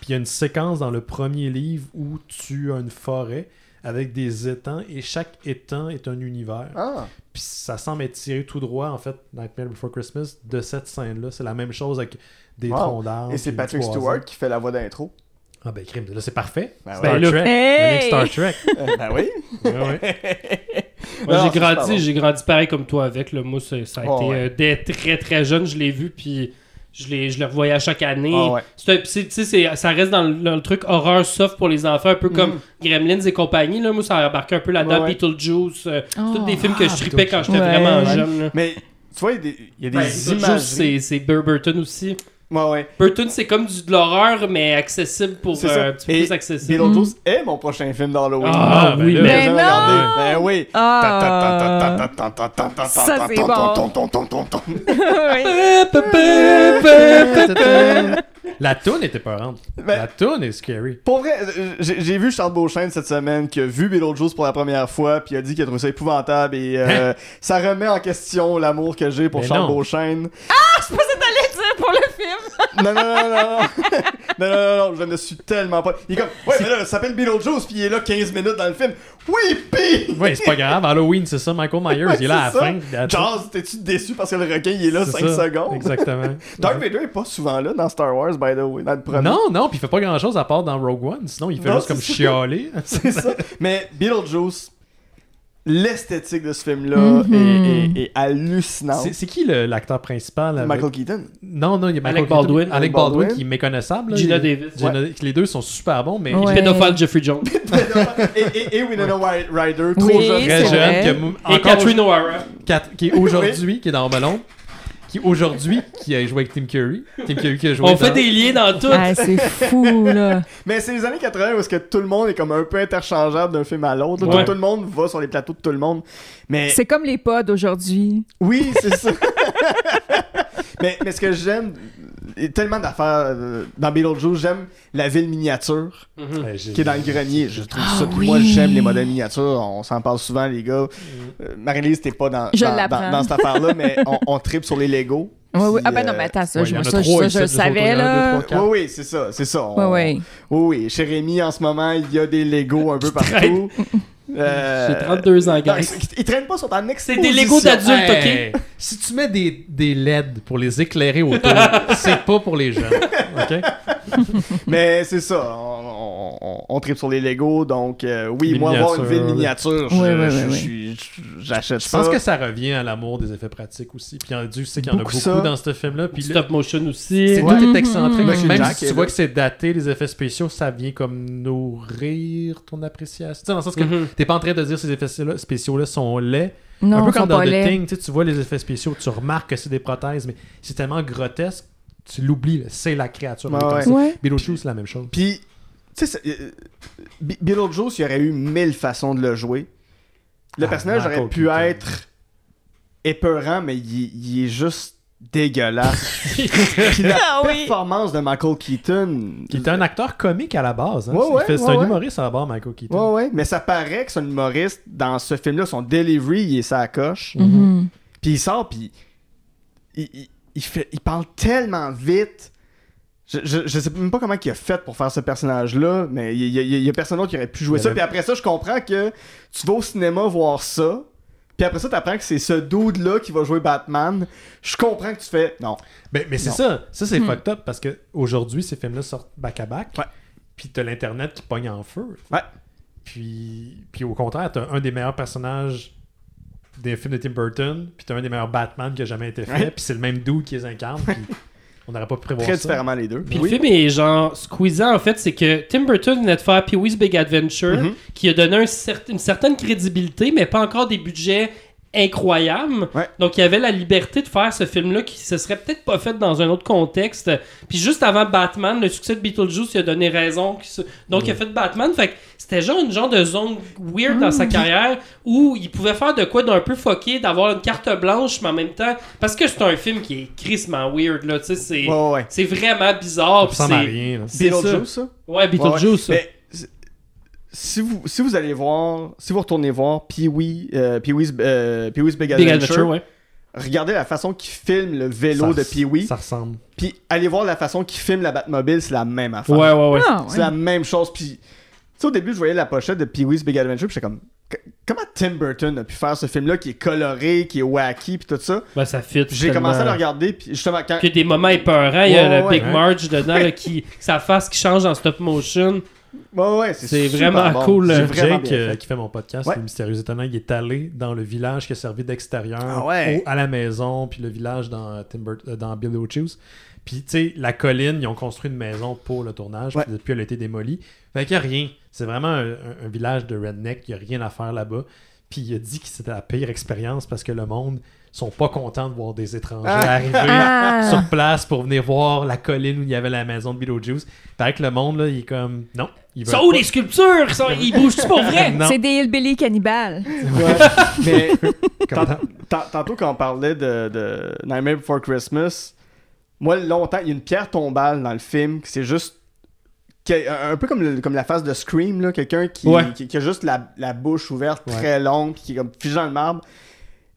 Puis il y a une séquence dans le premier livre où tu as une forêt avec des étangs et chaque étang est un univers. Ah, Puis ça semble être tiré tout droit, en fait, Nightmare Before Christmas, de cette scène-là. C'est la même chose avec des Wow. troncs d'arbres. et c'est Patrick Stewart qui fait la voix d'intro. Ah ben, crime, là, c'est parfait. Ben Star ouais. Trek. Hey! Star Trek. Euh, ben oui. Ouais, ouais. Moi, j'ai grandi, j'ai grandi pareil comme toi avec. Là. Moi, ça, a Oh, été ouais. euh, dès très très jeune, je l'ai vu, puis je, l'ai- je le revoyais à chaque année. Ah ouais. C'est ça reste dans le, dans le truc horreur soft pour les enfants, un peu comme Gremlins et compagnie. Là. Moi, ça a embarqué un peu là-dedans. Mm. Beetlejuice, euh, Oh. tous des films que Ah, je tripais quand j'étais Ouais. vraiment Ouais. jeune. Là. Mais tu vois, il y a des, y a des Ben, Beetlejuice, images. c'est c'est Bur- Burton aussi. Ouais, ouais. Burton, c'est comme du, de l'horreur, mais accessible pour C'est euh, un petit peu Et plus accessible. Beetlejuice est mon prochain film d'Halloween. Ah, ben oui, là. mais... Non! regardé. Ben oui. Ah! Ça, c'est bon. La toune était peurante. Ben- La toune est scary. Pour vrai, euh, j'ai vu Charles Beauchesne cette semaine qui a vu Beetlejuice pour la première fois puis a dit qu'il a trouvé ça épouvantable et euh, ça remet en question l'amour que j'ai pour Mais Charles non. Beauchesne. Je pensais t'allais dire pour le film. Non, non, non, non, non. non, non, non, non, je ne suis tellement pas. Il est comme, ouais, mais là, ça s'appelle Beetlejuice puis il est là 15 minutes dans le film. Oui, pis! Oui, c'est pas grave. Halloween, c'est ça. Michael Myers, Ouais, il est là à la fin. Charles, t'es-tu déçu parce que le requin il est là c'est 5 ça. secondes? Exactement. Darth Vader est pas souvent là dans Star Wars, by the way, dans le premier. Non, non, puis il fait pas grand chose à part dans Rogue One. Sinon, il fait Non, juste comme chialer. C'est ça. Mais Beetlejuice, l'esthétique de ce film-là Mhm. est, est- est hallucinante. C'est qui le- l'acteur principal avec- Michael Keaton. Non, non, il y a Michael Alec Keaton. Baldwin. Alec Baldwin, Baldwin. qui est méconnaissable. Gina Davis. Gina- Les deux sont super bons, mais Ouais. Pédophile Jeffrey Jones. et, et, et Winona Wy- Ryder, trop Oui, jeune. très jeune, qui a Et Catherine O'Hara. Qui est aujourd'hui, qui est dans Ballon, qui aujourd'hui, qui a joué avec Tim Curry. Tim Curry qui a joué On dans- fait des liens dans tout. Ah, c'est fou, là. Mais c'est les années 80 où est-ce que tout le monde est comme un peu interchangeable d'un film à l'autre. Ouais. Tout, tout le monde va sur les plateaux de tout le monde. Mais C'est comme les pods aujourd'hui. oui, c'est ça. mais, mais ce que j'aime, il y a tellement d'affaires euh, dans Beetlejuice, j'aime la ville miniature. Mhm. Ouais, j'ai- qui est dans le grenier. Je trouve Ah ça. puis oui. Moi, j'aime les modèles miniatures. On s'en parle souvent, les gars. Euh, Marie-Lise, t'es pas dans, Je dans, l'apprends. dans, dans cette affaire-là, mais on, on tripe sur les Lego. Ouais, oui. Puis, Ah, ben non, euh, mais attends, ça, ouais, je, il y en a ça, trois ça, ici, je le nous autres, savais, il y en a là. deux, trois, Oui, oui, c'est ça, c'est ça. Ouais, On- ouais. Oui, oui. Chez Rémi, en ce moment, il y a des Lego un peu partout. Euh, J'ai 32 ans, gars. ils, ils traînent pas, ils sont en C'est exposition. des Lego d'adultes, ok? Si tu mets des, des LED pour les éclairer autour, c'est pas pour les jeunes. OK? Mais c'est ça, on, on, tripe sur les Lego, donc euh, oui, Les moi, avoir une ville miniature, je- je- je je- j'achète Je ça. pense que ça revient à l'amour des effets pratiques aussi. Puis Dieu sait qu'il y en a Beaucoup ça. dans ce film-là. Puis le- Stop motion aussi. c'est Ouais. tout est excentrique. Même Jack si tu vois là. que c'est daté, les effets spéciaux, ça vient comme nourrir ton appréciation. Tu sais, dans le sens que Mhm. T'es pas en train de dire ces effets spéciaux-là sont laids. Non, un peu comme dans The. Thing, tu vois les effets spéciaux, tu remarques que c'est des prothèses, mais c'est tellement grotesque, tu l'oublies, c'est la créature. Comme ouais. Beetlejuice, c'est la même chose. Puis, tu sais, euh, Be- Beetlejuice, il y aurait eu mille façons de le jouer. Le Ah, personnage aurait pu être épeurant, mais il, il est juste dégueulasse. Puis la Ah oui. performance de Michael Keaton. Qui est un acteur comique à la base. hein. Ouais, ouais, c'est ouais, un ouais. humoriste à la base, Michael Keaton. Ouais, ouais, mais ça paraît que c'est un humoriste. Dans ce film-là, son delivery, il est sa coche. Mhm. Puis il sort, puis il, il, il fait, il parle tellement vite. Je, je, je sais même pas comment il a fait pour faire ce personnage-là, mais il y, a- y y personne d'autre qui aurait pu jouer Mais ça. le- Puis après ça, je comprends que tu vas au cinéma voir ça, puis après ça, t'apprends que c'est ce dude-là qui va jouer Batman, je comprends que tu fais. Non. Ben, mais c'est ça. Ça, c'est Hmm. fucked up parce que aujourd'hui ces films-là sortent back-à-back. Ouais. Puis t'as l'Internet qui pogne en feu. Ouais. Puis, puis au contraire, t'as un des meilleurs personnages des films de Tim Burton. Puis t'as un des meilleurs Batman qui a jamais été fait. Ouais. Puis c'est le même dude qui les incarne. Puis on n'aurait pas pu prévoir Très ça. différemment les deux. Puis Oui. le film est genre squeezant en fait, c'est que Tim Burton venait de faire Pee-wee's Big Adventure, Mhm. qui a donné un cer- une certaine crédibilité, mais pas encore des budgets incroyables. Ouais. Donc il y avait la liberté de faire ce film-là qui se serait peut-être pas fait dans un autre contexte. Puis juste avant Batman, le succès de Beetlejuice il a donné raison. Donc il a fait Batman. Fait que c'était genre une genre de zone weird dans sa carrière où il pouvait faire de quoi d'un peu fucké, d'avoir une carte blanche, mais en même temps. Parce que c'est un film qui est crissement weird, là. Tu sais, c'est. Ouais, vraiment bizarre. Ça ressemble à rien. Beetlejuice, ça? Ouais, Beetlejuice. ça. Mais, si vous, si vous allez voir, si vous retournez voir Pee-wee, euh, Pee-wee's, euh, Pee-wee's Big Big Adventure, ouais. regardez la façon qu'il filme le vélo Ça- de Pee-wee, Ça ressemble. puis allez voir la façon qu'il filme la Batmobile, c'est la même affaire. Ouais, ouais, ouais. Ah, C'est ouais. la même chose. Puis, tu sais, au début, je voyais la pochette de Pee-wee's Big Adventure, puis j'étais comme, comment Tim Burton a pu faire ce film-là qui est coloré, qui est wacky, puis tout ça? Ben, ça fit. J'ai commencé à le regarder, puis justement, quand. Il y a des moments épeurants. Il y a Ouais, le ouais, Big ouais. Marge dedans, là, qui, sa face qui change en stop motion. Ouais, ouais, C'est vraiment bon. cool, euh, Jake, euh, qui fait mon podcast, Ouais. Le Mystérieux Étonnant, il est allé dans le village qui a servi d'extérieur Ah à la maison, puis le village dans, euh, Tim Burt- euh, dans Billy Choose. Puis, tu sais, la colline, ils ont construit une maison pour le tournage, puis depuis, elle a été démolie. Fait qu'il n'y a rien. C'est vraiment un, un- un village de redneck, il n'y a rien à faire là-bas. Puis il a dit que c'était la pire expérience parce que le monde sont pas contents de voir des étrangers Ah. arriver Ah. sur place pour venir voir la colline où il y avait la maison de Beetlejuice. Fait que le monde, là, il est comme... Non, Ils sont où les sculptures? Ils, sont... ils bougent-tu pour vrai? Non. C'est des hillbilly cannibales. Ouais. Mais tantôt, quand on parlait de, de Nightmare Before Christmas, moi, longtemps, il y a une pierre tombale dans le film, c'est juste. un peu comme, le- comme la face de Scream, là, quelqu'un qui, Ouais. qui, qui a juste la, la bouche ouverte Ouais. très longue, puis qui est comme figé dans le marbre.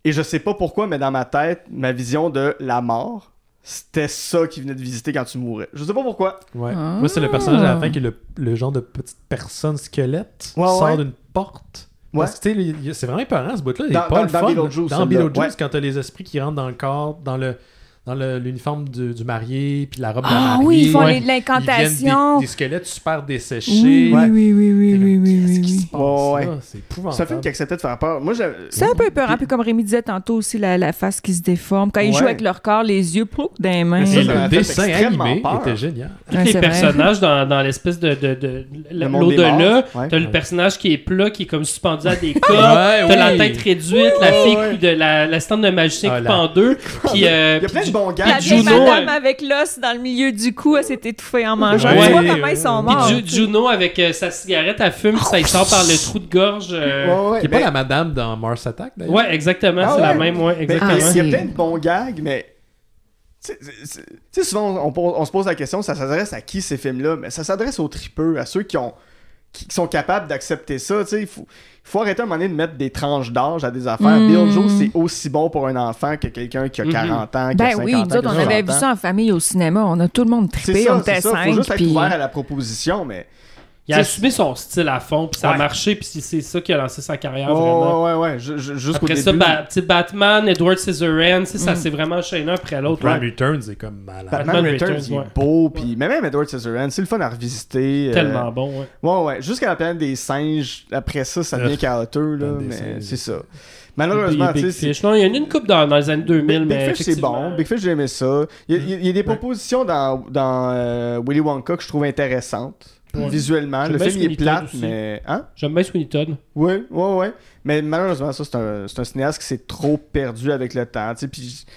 Et je sais pas pourquoi, mais dans ma tête, ma vision de la mort, c'était ça qui venait de visiter quand tu mourais. Je sais pas pourquoi. Ouais. Ah. Moi, c'est le personnage à la fin qui est le, le genre de petite personne squelette Ouais, sort ouais. d'une porte. Ouais. Parce que, c'est vraiment épeurant ce bout-là. Dans- pas dans- dans. Beetlejuice, Dans. Beetlejuice, Ouais. quand t'as les esprits qui rentrent dans le corps, dans le dans l'uniforme du, du marié, puis la robe de la Ah mariée. oui, ils font Ouais. l'incantation. des, des squelettes super desséchés. Oui, Ouais. oui, oui, oui, oui, oui, Qu'est-ce oui, qui oui. se passe Ouais, là? ouais. C'est épouvantable. C'est un film qui acceptait de faire peur. Moi, C'est un peu épeurant, puis comme Rémi disait tantôt aussi, la, la face qui se déforme. Quand ils Ouais. jouent avec leur corps, les yeux plouk dans les mains. Ça, le dessin animé peur. était génial. Tous Ouais, les vrai. personnages dans, dans l'espèce de, de, de, l'au-delà. T'as le personnage qui est plat, qui est comme suspendu à des cordes. T'as la tête réduite, la fille de la, l'assistante de magicien Ah, pend en deux. Puis, La gars. Vieille Juno, madame avec l'os dans le milieu du cou, elle s'est étouffée en mangeant. Ouais, tu vois ouais, comment ils sont Puis morts. Ju- Juno avec euh, sa cigarette, elle fume, puis ça il sort par le trou de gorge. euh, Ouais, ouais, Qui est pas la madame dans Mars Attack, d'ailleurs? Ouais, exactement, Ah c'est la ouais? même, ouais, exactement. il y a- il y a c'est- plein de bons gags, mais. Tu sais, c'est- c'est- tu sais, souvent, on, on- on se pose la question, ça s'adresse à qui ces films-là? Mais ça s'adresse aux tripeux, à ceux qui ont qui, sont capables d'accepter ça. Tu sais, il faut, il faut arrêter à un moment donné de mettre des tranches d'âge à des affaires. Mm. Beetlejuice, c'est aussi bon pour un enfant que quelqu'un qui a Mhm. 40 ans, qui a Ben 50 oui, ans. nous autres, qui a on avait 60 vu ça en famille au cinéma. On a tout le monde trippé, ça, on était ça. Faut cinq. juste être puis- ouvert à la proposition, mais. Il a assumé son style à fond, puis ça a Ouais. marché, puis c'est ça qui a lancé sa carrière, Ouais, vraiment. ouais, ouais, ouais. Jusqu'au Après début. ça, Ba- tu sais, Batman, Edward Scissorhands, sais, ça Mm. s'est vraiment enchaîné après l'autre. Batman ouais. Returns est comme malade. Batman, Batman Returns, Returns, il est ouais. beau, puis mais même Edward Scissorhands, c'est le fun à revisiter. euh, Tellement bon, ouais. Ouais, ouais. Jusqu'à la planète des singes, après ça, ça devient Ugh. chaotique, là, mais c'est ça. Malheureusement, Big, tu Big sais, il y en a une coupe dans, dans les années 2000, Big, Big mais Fish, c'est bon. Big Fish, j'ai aimé ça. Il y a, il y des Ouais. propositions dans, dans euh, Willy Wonka que je trouve intéressantes. Ouais. Visuellement, le film il est plate, aussi. mais. Hein? J'aime bien Sweeney Todd. Oui, ouais, ouais. Mais malheureusement, ça, c'est un, c'est un cinéaste qui s'est trop perdu avec le temps. Tu sais, puis. je-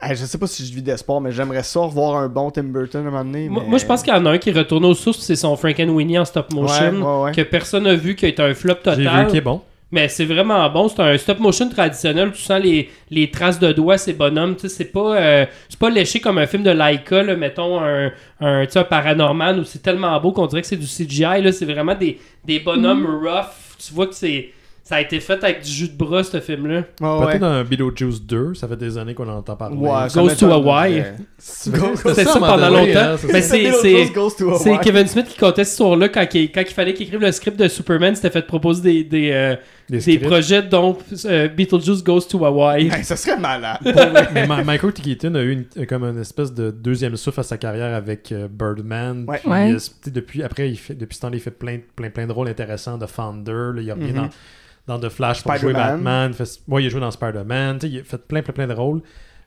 Hey, je sais pas si je vis d'espoir, mais j'aimerais ça revoir un bon Tim Burton à un moment donné. Moi, mais- moi, je pense qu'il y en a un qui est retourné aux sources, c'est son Frankenweenie en stop motion, Ouais, ouais, ouais. que personne n'a vu, qui a été un flop J'ai vu total. qui est bon. Mais c'est vraiment bon. C'est un stop motion traditionnel. Tu sens les, les traces de doigts, ces bonhommes. Tu sais, c'est pas, euh, c'est pas léché comme un film de Laika, là, mettons un, un, tu sais, un paranormal où c'est tellement beau qu'on dirait que c'est du CGI. Là, c'est vraiment des, des bonhommes rough. Tu vois que c'est, ça a été fait avec du jus de bras, ce film-là. Ouais, ouais. Peut-être dans Beetlejuice 2, ça fait des années qu'on en entend parler. Ouais, Goes to Hawaii. mais- C'était ça pendant donné, longtemps. hein, c'est Mais. Kevin Smith qui comptait ce soir-là quand, il, quand il fallait qu'il écrive le script de Superman. C'était fait proposer des, des, euh, Des projets dont euh, Beetlejuice Goes to Hawaii. Hey, ça serait malade. Mais Ma- Michael T. Keaton a eu une- comme une espèce de deuxième souffle à sa carrière avec euh, Birdman. Ouais. Puis, Ouais. euh, depuis, après, il fait, depuis ce temps-là, il fait plein, plein, plein de rôles intéressants de Founder. là, il a revenu Mhm. dans, dans The Flash pour jouer Spider-Man. Batman. Il, fait, ouais, il a joué dans Spider-Man. Il a fait plein, plein, plein de rôles.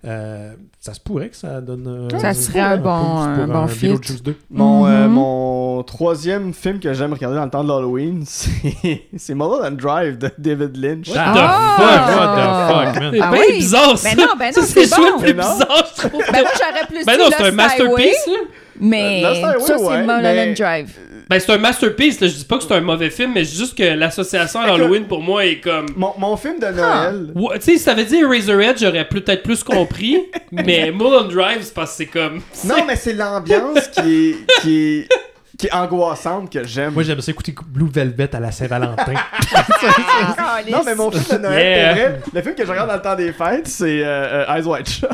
Euh, ça se pourrait que ça donne. euh, Ça serait un bon- un bon fit. Beetlejuice 2. Mon, euh, Mhm. mon troisième film que j'aime regarder dans le temps de l'Halloween, c'est Mulholland Drive de David Lynch. What Ah, the Ah! fuck, what the fuck, man. C'est Ah bien oui? bizarre, ça. Ben non, ben non, c'est bon. le plus bizarre, je trouve. Ben moi, j'aurais plus Ben non, c'est un masterpiece, là. Mais ça, c'est ouais, Mulholland mais- Drive. Ben, c'est un masterpiece, là. Je dis pas que c'est un mauvais film, mais juste que l'association à Halloween, pour moi, est comme... Mon, mon film de Noël. Ouais, tu sais, si ça veut dire Razorhead, j'aurais peut-être plus compris, mais Mulholland Drive, c'est parce que c'est comme... Non, mais c'est l'ambiance qui est, qui, est, qui est angoissante que j'aime. Moi, j'aime ça écouter Blue Velvet à la Saint-Valentin. Non, mais mon film de Noël, Yeah. pour vrai, le film que je regarde dans le temps des fêtes, c'est euh, euh, Eyes Wide Shut.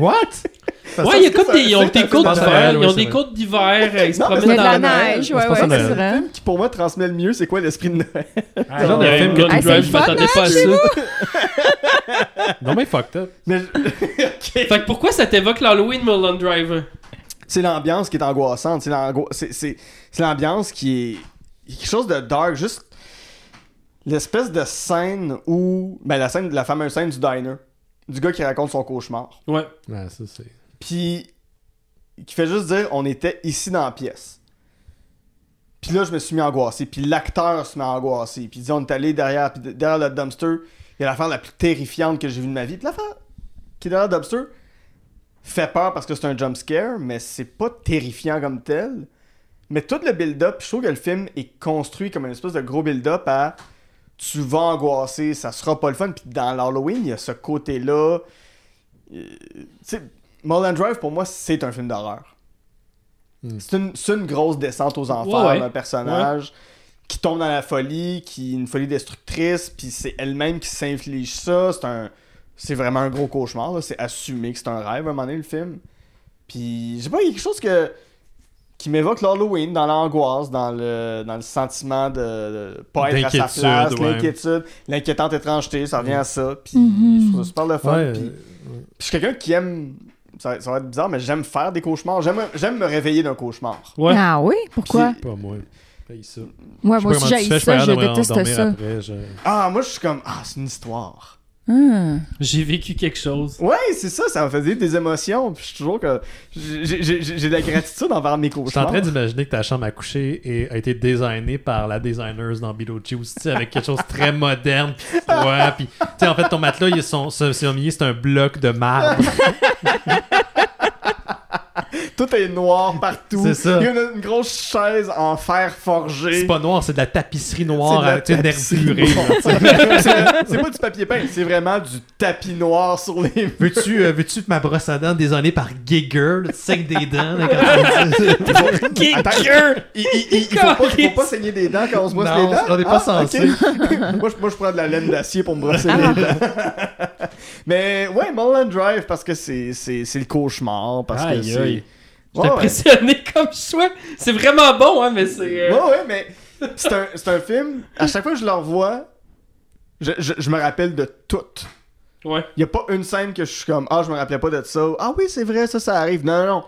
What? Parce Ouais, il y a comme des, ils ont des côtes d'hiver, ils ont des côtes d'hiver, ils se Non, mais promènent Il y a de dans la neige, ouais, ouais, c'est vrai. film qui pour moi transmet le mieux, c'est quoi l'esprit de Noël. Ah, genre de film c'est Drive, je m'attendais pas à ça. Non, mais fucked up. Fait que pourquoi ça t'évoque l'Halloween, Mulholland Drive? c'est l'ambiance qui est angoissante. C'est l'ango- c'est- c'est- c'est l'ambiance qui est il y a quelque chose de dark. Juste l'espèce de scène où. Ben, la scène, la fameuse scène du diner. Du gars qui raconte son cauchemar. Ouais. Ouais, ça, c'est. Puis, qui fait juste dire on était ici dans la pièce. Puis là, je me suis mis angoissé. Puis l'acteur se met angoissé. Puis il dit on est allé derrière, puis derrière le dumpster. Il y a l'affaire la plus terrifiante que j'ai vue de ma vie. Puis l'affaire qui est derrière le dumpster fait peur parce que c'est un jump scare, mais c'est pas terrifiant comme tel. Mais tout le build-up, je trouve que le film est construit comme une espèce de gros build-up à tu vas angoisser, ça sera pas le fun. Puis dans l'Halloween, il y a ce côté-là. Euh, Mulholland Drive, pour moi, c'est un film d'horreur. Hmm. C'est une, c'est une grosse descente aux enfers Ouais, ouais. d'un personnage qui tombe dans la folie, qui une folie destructrice, puis c'est elle-même qui s'inflige ça. C'est un, c'est vraiment un gros cauchemar. là. C'est assumé que c'est un rêve à un moment donné le film. Puis je sais pas, il y a quelque chose que qui m'évoque l'Halloween dans l'angoisse, dans le, dans le sentiment de, de pas être à sa place, ouais. l'inquiétude, l'inquiétante étrangeté, ça revient à ça. Puis Mhm. je trouve ça super le fun. Ouais, puis- euh, puis je suis quelqu'un qui aime. Ça, ça va être bizarre, mais j'aime faire des cauchemars. J'aime, j'aime me réveiller d'un cauchemar. Ouais. Ah oui? Pourquoi? pas moi. Paye ça. Ouais, moi aussi, j'ai ça, je déteste ça. Après, je... Ah, moi, je suis comme. Ah, c'est une histoire. Ah. J'ai vécu quelque chose. Ouais, c'est ça, ça me faisait des émotions. Puis je suis toujours que. J'ai, de la gratitude envers mes Je suis en cauchemars. train d'imaginer que ta chambre à coucher est- a été designée par la designer dans Beetlejuice, tu sais, avec quelque chose de très moderne, puis froid, puis tu sais, en fait, ton matelas, il est son, ce- ce milieu, c'est un bloc de marbre. Tout est noir partout. C'est ça. Il y a une, une grosse chaise en fer forgé. C'est pas noir, c'est de la tapisserie C'est noire, de la tu sais. c'est, c'est pas du papier peint, c'est vraiment du tapis noir sur les murs. Veux-tu euh, veux-tu ma brosse à dents designée par Giger, le sec des dents? là, quand tu- Attends, il, il- il- il faut, pas, faut pas saigner des dents quand on se brosse Non, les dents? on est pas Ah, censé. moi, je, moi, je prends de la laine d'acier pour me brosser les dents. Mais ouais, Mulholland Drive, parce que c'est, c'est, c'est le cauchemar. Parce que c'est. Ouais, J'étais ouais. impressionné comme choix. C'est vraiment bon, hein, mais c'est. euh, Ouais, ouais, mais c'est un, c'est un film. À chaque fois que je le revois, je, je, je me rappelle de tout. Ouais. Il y a pas une scène que je suis comme Ah, je me rappelais pas de ça. Ah oui, c'est vrai, ça, ça arrive. Non, non, non.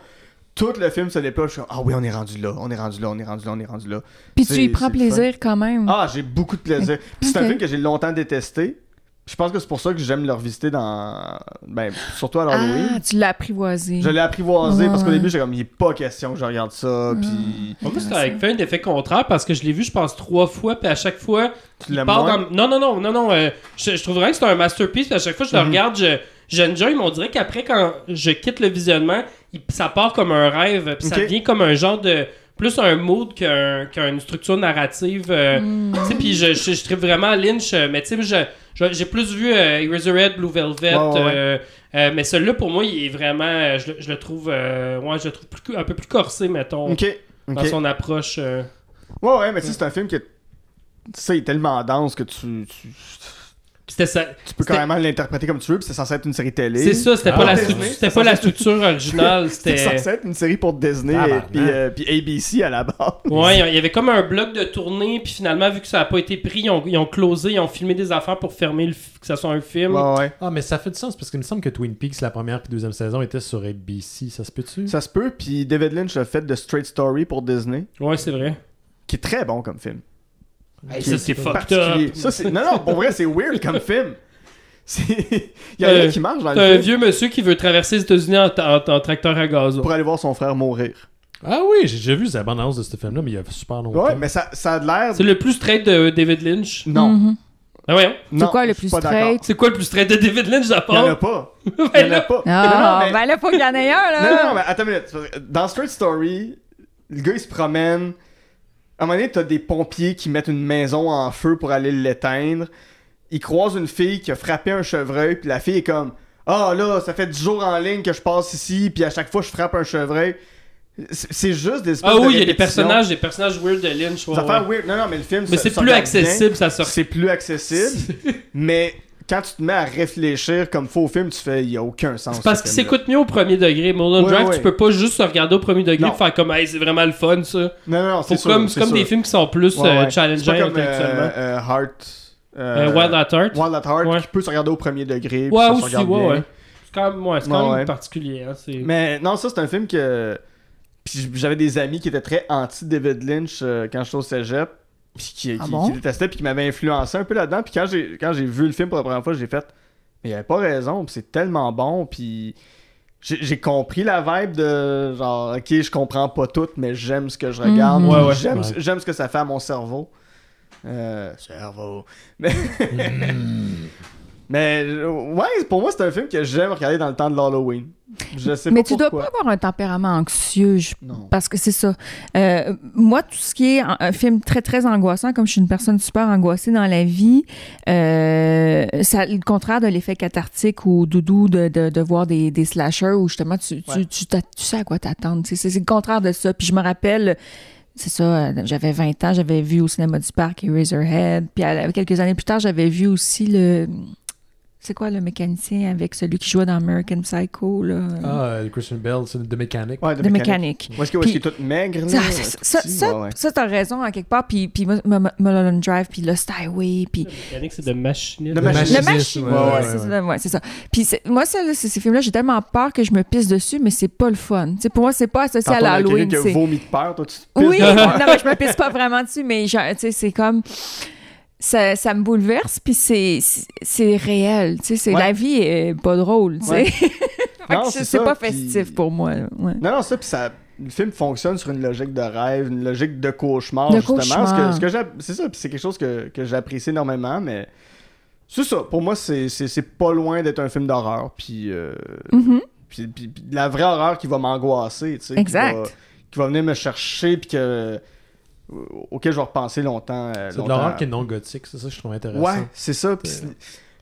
Tout le film se déploie. Je suis comme Ah oui, on est rendu là, on est rendu là, on est rendu là, on est rendu là. Puis tu y prends plaisir quand même. Ah, j'ai beaucoup de plaisir. Puis c'est un film que j'ai longtemps détesté. Je pense que c'est pour ça que j'aime le revisiter dans. Ben, surtout à Ah, l'Halloween. tu l'as apprivoisé. Je l'ai apprivoisé Ouais, parce qu'au ouais. début, j'ai comme, il est pas question que je regarde ça. Puis. Moi, c'était avec fait un effet contraire parce que je l'ai vu, je pense, trois fois, puis à chaque fois, Tu il l'aimes dans... Non, non, non, non, non. euh, je, je trouve vraiment que c'est un masterpiece, puis à chaque fois que je le Mhm. regarde, je, j'enjoy, mais on dirait qu'après, quand je quitte le visionnement, il- ça part comme un rêve, puis ça devient comme un genre de... Plus un mood qu'un- qu'une structure narrative. euh, Mm. Tu sais, puis je, je, je tripe vraiment Lynch, euh, mais tu sais, j'ai plus vu euh, Eraserhead, Blue Velvet, Ouais, ouais, ouais. euh, euh, mais celui-là, pour moi, il est vraiment... je, le- je le trouve... euh, ouais, je le trouve plus, un peu plus corsé, mettons, dans son approche... euh, Ouais, ouais, mais tu sais, c'est un film sais, il est tellement dense que tu. tu- C'était ça. Tu peux C'était- carrément l'interpréter comme tu veux, puis c'est censé être une série télé. C'est ça, c'était Ah, pas, la, Disney, stru- c'est c'était pas la structure originale. C'était C'était. censé être une série pour Disney et puis, euh, puis ABC à la base. Ouais, il y avait comme un bloc de tournée, puis finalement, vu que ça a pas été pris, ils ont, ils ont closé, ils ont filmé des affaires pour fermer le, f- que ça soit un film. Ouais, ouais. Ah, mais ça fait du sens parce qu'il me semble que Twin Peaks, la première puis deuxième saison, était sur ABC. Ça se peut-tu? Ça se peut, puis David Lynch a fait de Straight Story pour Disney, Ouais, c'est vrai. qui est très bon comme film. Hey, ça, est c'est fucked particulier. up. Ça, c'est... Non, non, pour vrai, c'est weird comme film. C'est... Il y a Euh, rien qui marche dans le T'as un film vieux monsieur qui veut traverser les États-Unis en, en- en tracteur à gazon. pour aller voir son frère mourir. Ah oui, j'ai déjà vu la bande-annonce de ce film-là, mais il y a super longtemps. Ouais, mais ça, ça a l'air... C'est le plus straight de David Lynch? Non. Mhm. Ah ouais, hein? non, quoi le plus straight? C'est quoi le plus straight de David Lynch, Il y en a pas. Il y en a pas. Ah, Non, ben là, faut qu'il y en ait un, là. Non, non, mais attends une minute. C'est Dans Straight Story, le gars il se promène. À un moment donné, t'as des pompiers qui mettent une maison en feu pour aller l'éteindre. Il croise une fille qui a frappé un chevreuil, puis la fille est comme Ah là, ça fait 10 jours en ligne que je passe ici, puis à chaque fois je frappe un chevreuil. C'est juste des espèces Ah oui, il y a des personnages, des personnages weird de Lynch. ouais, Des affaires ouais. weird. Non, non, mais le film. Mais c'est plus bien. accessible, ça sort. C'est plus accessible. mais quand tu te mets à réfléchir comme faux film, tu fais Il y a aucun sens. Parce ce qu'il s'écoute mieux au premier degré. Mulholland Ouais, Drive, ouais. tu peux pas juste se regarder au premier degré et faire comme, hey, c'est vraiment le fun, ça. Non, non, c'est comme, c'est c'est comme sûr. des films qui sont plus Ouais, euh, C'est intellectuellement. euh, euh, Heart. Euh, Wild at Heart. Wild at Heart, qui peut se regarder au premier degré. Ouais, se aussi, ouais, ouais. C'est quand même, ouais, c'est quand même particulier. Hein, c'est... Mais non, ça, c'est un film que. Puis j'avais des amis qui étaient très anti-David Lynch quand j'étais au cégep. Puis qui, Ah qui- bon? qui détestaient, puis qui m'avaient influencé un peu là-dedans. Puis quand j'ai, quand j'ai vu le film pour la première fois, j'ai fait. Mais il avait pas raison, puis c'est tellement bon, puis. J'ai, compris la vibe de genre, ok, je comprends pas tout, mais j'aime ce que je regarde. Mhm. puis Ouais, ouais. J'aime, Ouais. j'aime ce que ça fait à mon cerveau. Euh, cerveau. Mais. Mais euh, ouais, pour moi, c'est un film que j'aime regarder dans le temps de l'Halloween. Je sais Mais pas tu dois pourquoi. pas avoir un tempérament anxieux, je- Non. parce que c'est ça. Euh, moi, tout ce qui est un, un film très, très angoissant, comme je suis une personne super angoissée dans la vie, euh, ça, le contraire de l'effet cathartique ou doudou de, de, de voir des, des slashers où justement tu, tu, Ouais. tu, sais à quoi t'attendre. C'est c'est le contraire de ça. Puis je me rappelle, c'est ça, euh, j'avais 20 ans, j'avais vu au cinéma du parc Eraserhead. Puis à- quelques années plus tard, j'avais vu aussi le. C'est quoi le mécanicien avec celui qui jouait dans American Psycho, là? Ah, euh, Christian Bell, c'est de mécanique. Ouais, de de mécanique. est-ce qu'il est tout maigre, là? Ça, tout ça, ça, petit? ça, Ouais, ouais. ça, t'as raison à quelque part. Puis, puis Mu- Mu- Mulholland Drive, puis Lost Highway, puis La mécanique, c'est de machiniste. De le machiniste, machin. ouais, c'est ça. Puis moi, ça, là, ces films-là, j'ai tellement peur que je me pisse dessus, mais c'est pas le fun. Tu sais, pour moi, c'est pas associé à l'Halloween. qui a c'est- vomi de peur, toi, tu te pisses Oui, non, mais je me pisse pas vraiment dessus, mais tu c'est comme. Ça, ça me bouleverse, puis c'est c'est- réel. Tu sais, c'est- Ouais. la vie est pas drôle, tu sais. Ouais. C'est pas festif pour moi. Ouais. Non, non, ça, puis ça. Le film fonctionne sur une logique de rêve, une logique de cauchemar, De justement. cauchemar. Ce que, ce que c'est ça, puis c'est quelque chose que, que j'apprécie énormément, mais. C'est ça, pour moi, c'est, pas loin d'être un film d'horreur, puis, euh, Mhm. puis, puis- puis de la vraie horreur qui va m'angoisser, tu sais. Exact. Qui va, qui va venir me chercher, puis que. Auquel je vais repenser longtemps. euh, C'est de l'horreur qui est non gothique, c'est ça que je trouve intéressant. Ouais, c'est ça.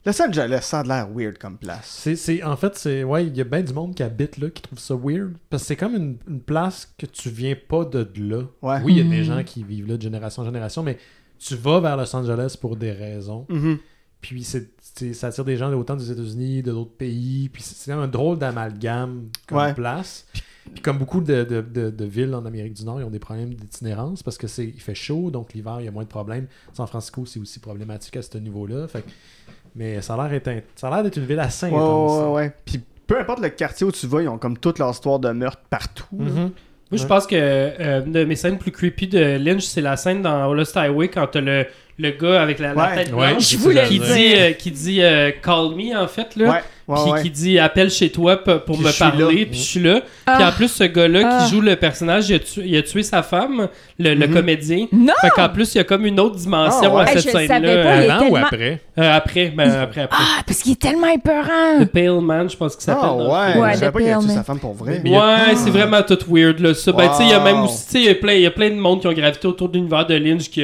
Los Angeles, ça a l'air weird comme place. C'est, c'est- en fait, c'est ouais, il y a bien du monde qui habite là, qui trouve ça weird. Parce que c'est comme une, une place que tu viens pas de là. Ouais. Oui, il y a Mhm. des gens qui vivent là de génération en génération, mais tu vas vers Los Angeles pour des raisons. Mhm. Puis c'est, c'est- ça attire des gens autant des États-Unis, de d'autres pays. Puis c'est, c'est un drôle d'amalgame comme Ouais. place. Puis comme beaucoup de, de- de- de villes en Amérique du Nord, ils ont des problèmes d'itinérance parce que c'est il fait chaud, donc l'hiver, il y a moins de problèmes. San Francisco, c'est aussi problématique à ce niveau-là. Fait mais ça a l'air d'être, ça a l'air d'être une ville assez Ouais, intense. ouais, ouais. Puis peu importe le quartier où tu vas, ils ont comme toute leur histoire de meurtre partout. Mhm. Moi, je pense que euh, une de mes scènes plus creepy de Lynch, c'est la scène dans Lost Highway quand t'as le, le gars avec la, tête Ouais, blanche ça, qui dit, dire. euh, qui dit euh, Call me, en fait, là. Ouais, ouais, Puis ouais. qui dit appelle chez toi pour Puis me parler, puis je suis là. Puis Ah. en plus, ce gars-là Ah. qui joue le personnage, il a, tué, il a tué sa femme, le, le Mhm. comédien. Non! Fait qu'en plus, il y a comme une autre dimension Ah, ouais. à cette scène-là. Avant ou après? Euh, après, ben, après, après. Ah, parce qu'il est tellement épeurant! The Pale Man, je pense qu'il s'appelle. Ah le ouais, je savais pas qu'il a tué sa femme pour vrai. Mais a- Ouais, c'est vraiment tout weird là. Ça. Ben, tu sais, il y a même aussi, tu sais, il y a plein, il y a plein de monde qui ont gravité autour de l'univers de Lynch qui,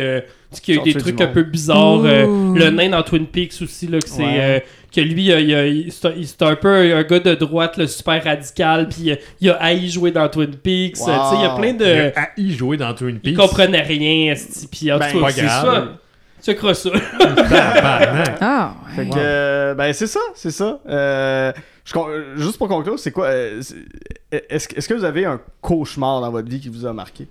a- qui a eu des trucs un peu bizarres. euh, le nain dans Twin Peaks aussi là, que c'est Ouais. euh, que lui, il il il- c'est un- il- c'est peu un, gars de droite, là, super radical, puis il a- il a haï jouer dans Twin Peaks. Wow. Tu sais, il y a plein Il a de, haï jouer dans Twin Peaks. il comprenait rien, puis en Ben, tout cas, c'est ça. Tu crois ça? Ah, Fait ouais. que, euh, ben c'est ça, c'est ça. Euh, je juste pour conclure, c'est quoi c'est- Est-ce que- est-ce que vous avez un cauchemar dans votre vie qui vous a marqué?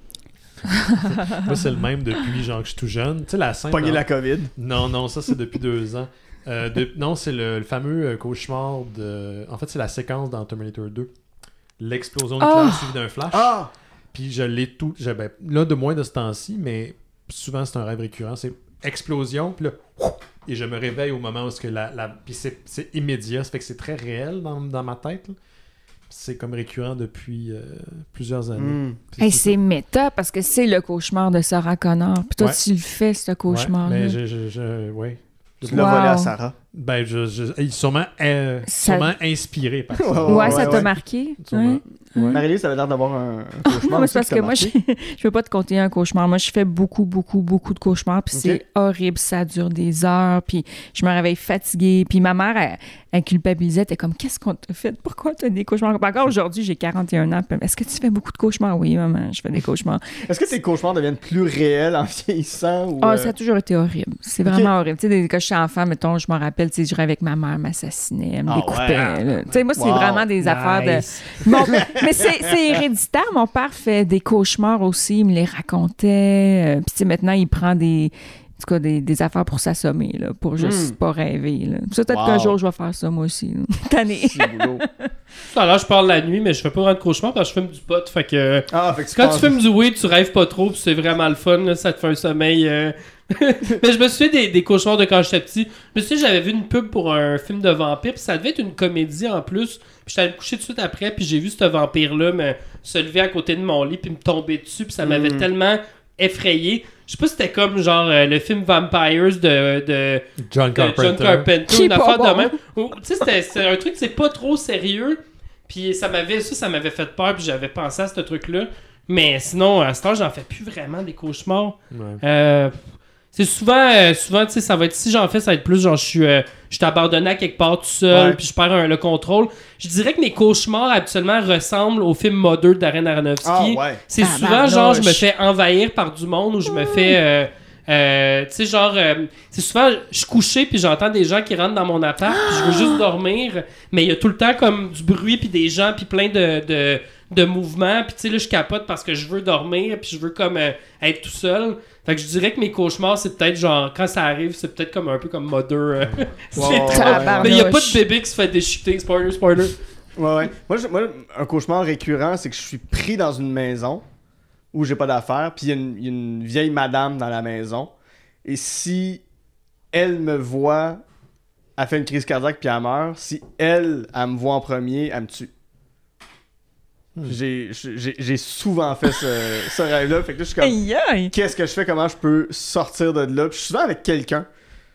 Moi, c'est le même depuis genre que je suis tout jeune. Tu sais, la scène. Pogner dans- la COVID. Non, non, ça c'est depuis deux ans. Euh, de- Non, c'est le, le fameux euh, cauchemar de. En fait, c'est la séquence dans Terminator 2. L'explosion nucléaire Ah! suivie d'un flash. Ah Puis je l'ai tout. je- ben, là, de moins de ce temps-ci, mais souvent c'est un rêve récurrent. C'est explosion, puis là. Et je me réveille au moment où ce que la. la... Puis c'est c'est immédiat, ça fait que c'est très réel dans, dans ma tête. là. C'est comme récurrent depuis euh, plusieurs années. Hmm. Ça. c'est méta parce que c'est le cauchemar de Sarah Connor. Puis toi, Ouais. tu le fais, ce cauchemar. Ouais, mais je, je, je- ouais. Tu l'as Wow. volé à Sarah. Ben, je, je, il est sûrement, euh, Ça- sûrement inspiré par ça. Ouais, Ouais, ouais, ça t'a ouais. marqué. Sûrement. Ouais. Marie-Lise, ça avait l'air d'avoir un, un cauchemar. Non, mais aussi c'est parce que moi, je, je veux pas te compter un cauchemar. Moi, je fais beaucoup, beaucoup, beaucoup de cauchemars. Puis c'est horrible. Ça dure des heures. Puis je me réveille fatiguée. Puis ma mère, elle, elle culpabilisait. Elle était comme, qu'est-ce qu'on t'a fait? Pourquoi t'as des cauchemars? Puis Encore aujourd'hui, j'ai 41 ans. Est-ce que tu fais beaucoup de cauchemars? Oui, maman, je fais des cauchemars. Est-ce que tes cauchemars deviennent plus réels en vieillissant ou, Ah, euh, ça a toujours été horrible. C'est vraiment horrible. Tu sais, des- quand j'étais enfant, mettons, je me rappelle, tu sais, je rêvais avec ma mère m'assassinait, me découpait. ouais. là. Tu sais, moi, c'est Wow. vraiment des affaires de... Mon- mais c'est héréditaire. Mon père fait des cauchemars aussi. Il me les racontait. Euh, Puis, tu sais, maintenant, il prend des... En tout cas, des, des affaires pour s'assommer, là, pour juste Mm. pas rêver. là. Peut-être Wow. qu'un jour, je vais faire ça, moi aussi. là. Tanné. Alors, je parle la nuit, mais je fais pas vraiment de cauchemar parce que je fume du pot. Fait que. Ah, fait que tu Quand penses- tu fumes du weed, tu rêves pas trop, puis c'est vraiment le fun, là, ça te fait un sommeil. euh. mais je me souviens des, des cauchemars de quand j'étais petit. Je me souviens, j'avais vu une pub pour un film de vampire, puis ça devait être une comédie en plus. Puis j'étais allé me coucher tout de suite après, puis j'ai vu ce vampire-là me se lever à côté de mon lit, puis me tomber dessus, puis ça m'avait Mm. tellement effrayé. Je sais pas si c'était comme genre euh, le film Vampires de, de, John de Carpenter. John Carpenter, une affaire bon. de même. Ou, Tu sais, c'était- c'est un truc, c'est pas trop sérieux. Puis ça m'avait, ça, ça m'avait fait peur, puis j'avais pensé à ce truc-là. Mais sinon, à ce temps, j'en fais plus vraiment des cauchemars. Ouais. Euh, c'est souvent, euh, souvent, tu sais, ça va être, si j'en fais, ça va être plus genre, je suis, euh, je suis abandonné à quelque part tout seul, Ouais. puis je perds un- le contrôle. Je dirais que mes cauchemars, habituellement, ressemblent au film Mother d'Aren Aronofsky. Ah, ouais. C'est souvent genre je me fais envahir par du monde ou je me fais euh, euh, tu sais genre euh, c'est souvent je suis couché puis j'entends des gens qui rentrent dans mon appart puis je veux juste dormir mais il y a tout le temps comme du bruit puis des gens puis plein de, de, de mouvements puis tu sais là je capote parce que je veux dormir puis je veux comme euh, être tout seul fait que je dirais que mes cauchemars c'est peut-être genre quand ça arrive c'est peut-être comme un peu comme Mother euh, c'est Ouais, mais il y a pas de bébé qui se fait déchiqueter spoiler spoiler Ouais, ouais. Moi, je- moi, un cauchemar récurrent, c'est que je suis pris dans une maison où j'ai pas d'affaires, puis il y, a une- il y a une vieille madame dans la maison. Et si elle me voit, elle fait une crise cardiaque puis elle meurt. Si elle, elle me voit en premier, elle me tue. J'ai- J'ai souvent fait ce, ce rêve-là. Fait que là, je suis comme, qu'est-ce que je fais, comment je peux sortir de là? Puis je suis souvent avec quelqu'un.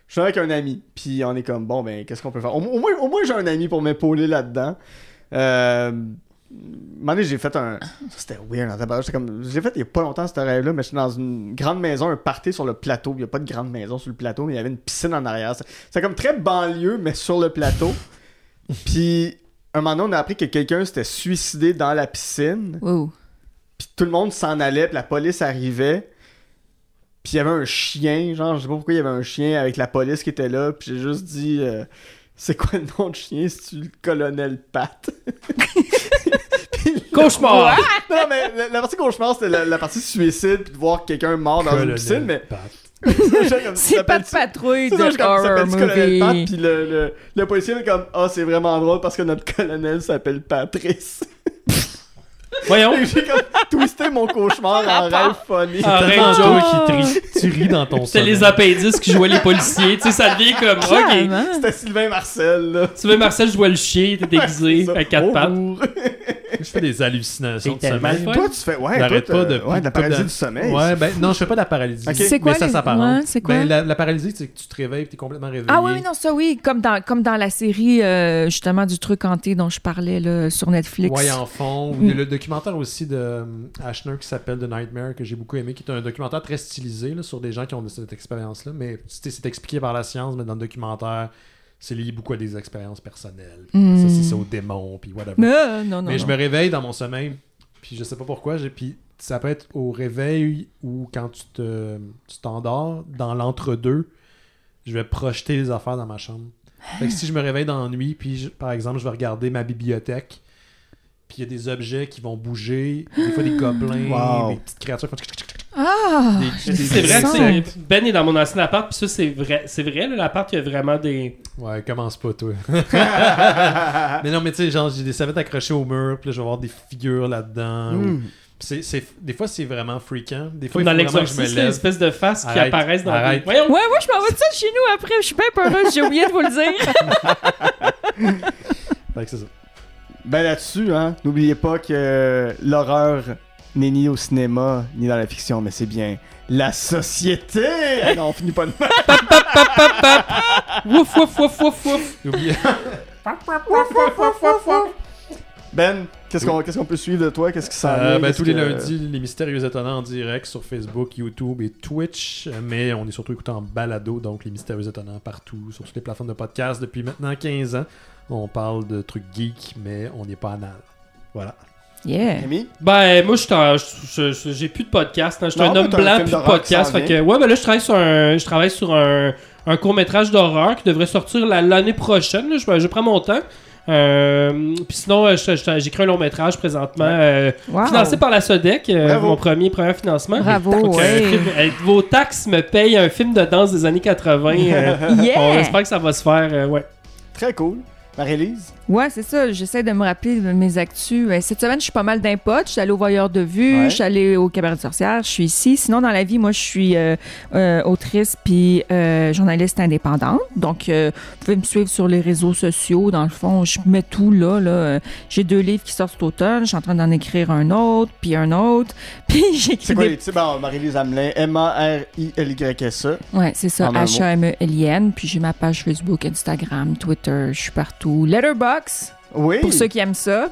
Je suis avec un ami. Puis on est comme, bon, ben, qu'est-ce qu'on peut faire? Au, au moins, au moins j'ai un ami pour m'épauler là-dedans. Euh. j'ai fait un. C'était weird. J'étais comme. J'ai fait il y a pas longtemps ce rêve-là, mais j'étais dans une grande maison, un party sur le plateau. Il n'y a pas de grande maison sur le plateau, mais il y avait une piscine en arrière. C'est- comme très banlieue, mais sur le plateau. Puis, un moment donné, on a appris que quelqu'un s'était suicidé dans la piscine. Wow. Puis tout le monde s'en allait, puis la police arrivait. Puis il y avait un chien, genre, je sais pas pourquoi il y avait un chien avec la police qui était là. Puis j'ai juste dit, euh, c'est quoi le nom de chien? C'est-tu le colonel Pat? Cauchemar Non, mais la, la partie cauchemar, c'était la, la partie suicide, puis de voir quelqu'un mort dans une Colonel piscine, mais. Pat. C'est pas de patrouille de horror Pat, puis le, le, le policier est comme, ah, c'est vraiment drôle parce que notre colonel s'appelle Patrice. Voyons J'ai comme twisté mon cauchemar en rêve funny. Tellement Joe. toi qui ris, tu ris dans ton C'était sommeil. les appendices qui jouaient les policiers. tu sais, ça devient comme, ok. Clairement. C'était Sylvain Marcel, là. Veux Marcel jouer le chien, t'es déguisé Ça. à quatre pattes. Bonjour. Je fais des hallucinations de sommeil. Toi, tu fais. Ouais, J'arrête pas de- Ouais, de la paralysie du sommeil. Ouais, ben non, je fais pas de la paralysie. Ok. C'est quoi Mais ça les- s'apparente. ouais, c'est quoi? Ben, la, la paralysie, c'est que tu te réveilles et tu es complètement réveillé. Ah oui, oui, non, ça oui, comme dans, comme dans la série euh, justement du truc hanté dont je parlais là, sur Netflix. Ouais, en fond. Ou Mm. le documentaire aussi de euh, Ashner qui s'appelle The Nightmare, que j'ai beaucoup aimé, qui est un documentaire très stylisé là, sur des gens qui ont cette expérience-là. Mais c'est expliqué par la science, mais dans le documentaire, c'est lié beaucoup à des expériences personnelles. Ça, c'est ça aux démons, puis whatever. Non, non, non. mais je me réveille dans mon sommeil, puis je sais pas pourquoi, puis ça peut être au réveil ou quand tu te tu t'endors, dans l'entre-deux, je vais projeter les affaires dans ma chambre. Fait que si je me réveille dans la nuit, puis je- par exemple, je vais regarder ma bibliothèque, puis il y a des objets qui vont bouger, des fois des gobelins, Wow. des petites créatures qui font Ah! des- C'est vrai, c'est- Ben est dans mon ancien appart, puis ça, c'est vrai. C'est vrai, là, l'appart, il y a vraiment des. Ouais, commence pas, toi. mais non, mais tu sais, genre, j'ai des serviettes accrochées au mur, puis là, je vais avoir des figures là-dedans. ou- Hmm. C'est- c'est- Des fois, c'est vraiment freakant. Des Comme fois, il dans faut vraiment que je l'exorciste, me là, lève. l'espèce de face qui apparaissent dans arrête. des... Voyons! Ouais, moi, je m'en vais de ça chez nous après. Je suis bien peureuse. J'ai oublié de vous le dire. Fait que c'est ça. Ben là-dessus, hein, n'oubliez pas que l'horreur n'est ni au cinéma ni dans la fiction, mais c'est bien la société. Ah non, on finit pas de. Wouf, wouf, wouf, wouf, wouf! N'oubliez Ben, qu'est-ce qu'on qu'est-ce qu'on peut suivre de toi? Qu'est-ce qui s'en Euh, vient? ben, Qu'est-ce tous les que- lundis, les Mystérieux Étonnants en direct sur Facebook, YouTube et Twitch. Euh, Mais on est surtout écouté en balado, donc les Mystérieux Étonnants partout, sur toutes les plateformes de podcast depuis maintenant 15 ans. On parle de trucs geeks, mais on n'est pas anal. Voilà. Yeah. Rémi? Ben, moi, je suis en- je- je- j'ai plus de podcast. hein. Je suis un homme blanc, plus de podcast. Fait que, ouais, mais là, je travaille sur un, je travaille sur un, un court-métrage d'horreur qui devrait sortir la- l'année prochaine. là. Je, je prends mon temps. Euh, puis sinon, euh, je- je- j'écris un long-métrage présentement, euh, Wow. financé par la SODEC, euh, mon premier, premier financement. Bravo, ouais. euh, euh, vos taxes me payent un film de danse des années 80. euh, on Yeah! espère que ça va se faire. euh, ouais. Très cool. Marie-Lise? Ouais, c'est ça. J'essaie de me rappeler de mes actus. Euh, Cette semaine, je suis pas mal d'impôts. Je suis allée au Voyeur de vue, Ouais. je suis allée au Cabaret de sorcière, je suis ici. Sinon, dans la vie, moi, je suis euh, euh, autrice puis euh, journaliste indépendante. Donc, vous pouvez me suivre sur les réseaux sociaux. Dans le fond, je mets tout là. là. J'ai deux livres qui sortent cet automne. Je suis en train d'en écrire un autre, puis un autre. Puis j'écris C'est quoi des... les titres? Ben, Marie-Lise Hamelin, M-A-R-I-L-Y-S-E. Ouais, c'est ça. H-A-M-E-L-I-N. Puis j'ai ma page Facebook, Instagram, Twitter. Je suis partout. Letterbox, Oui. pour ceux qui aiment ça.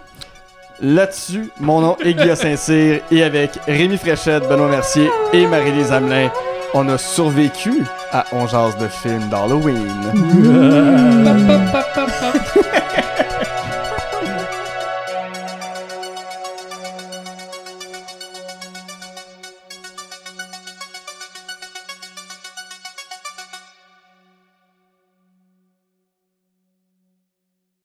Là-dessus, mon nom est Guillaume Saint-Cyr et avec Rémi Fréchette, Benoît Mercier et Marie-Lise Hamelin, on a survécu à On jase de films d'Halloween.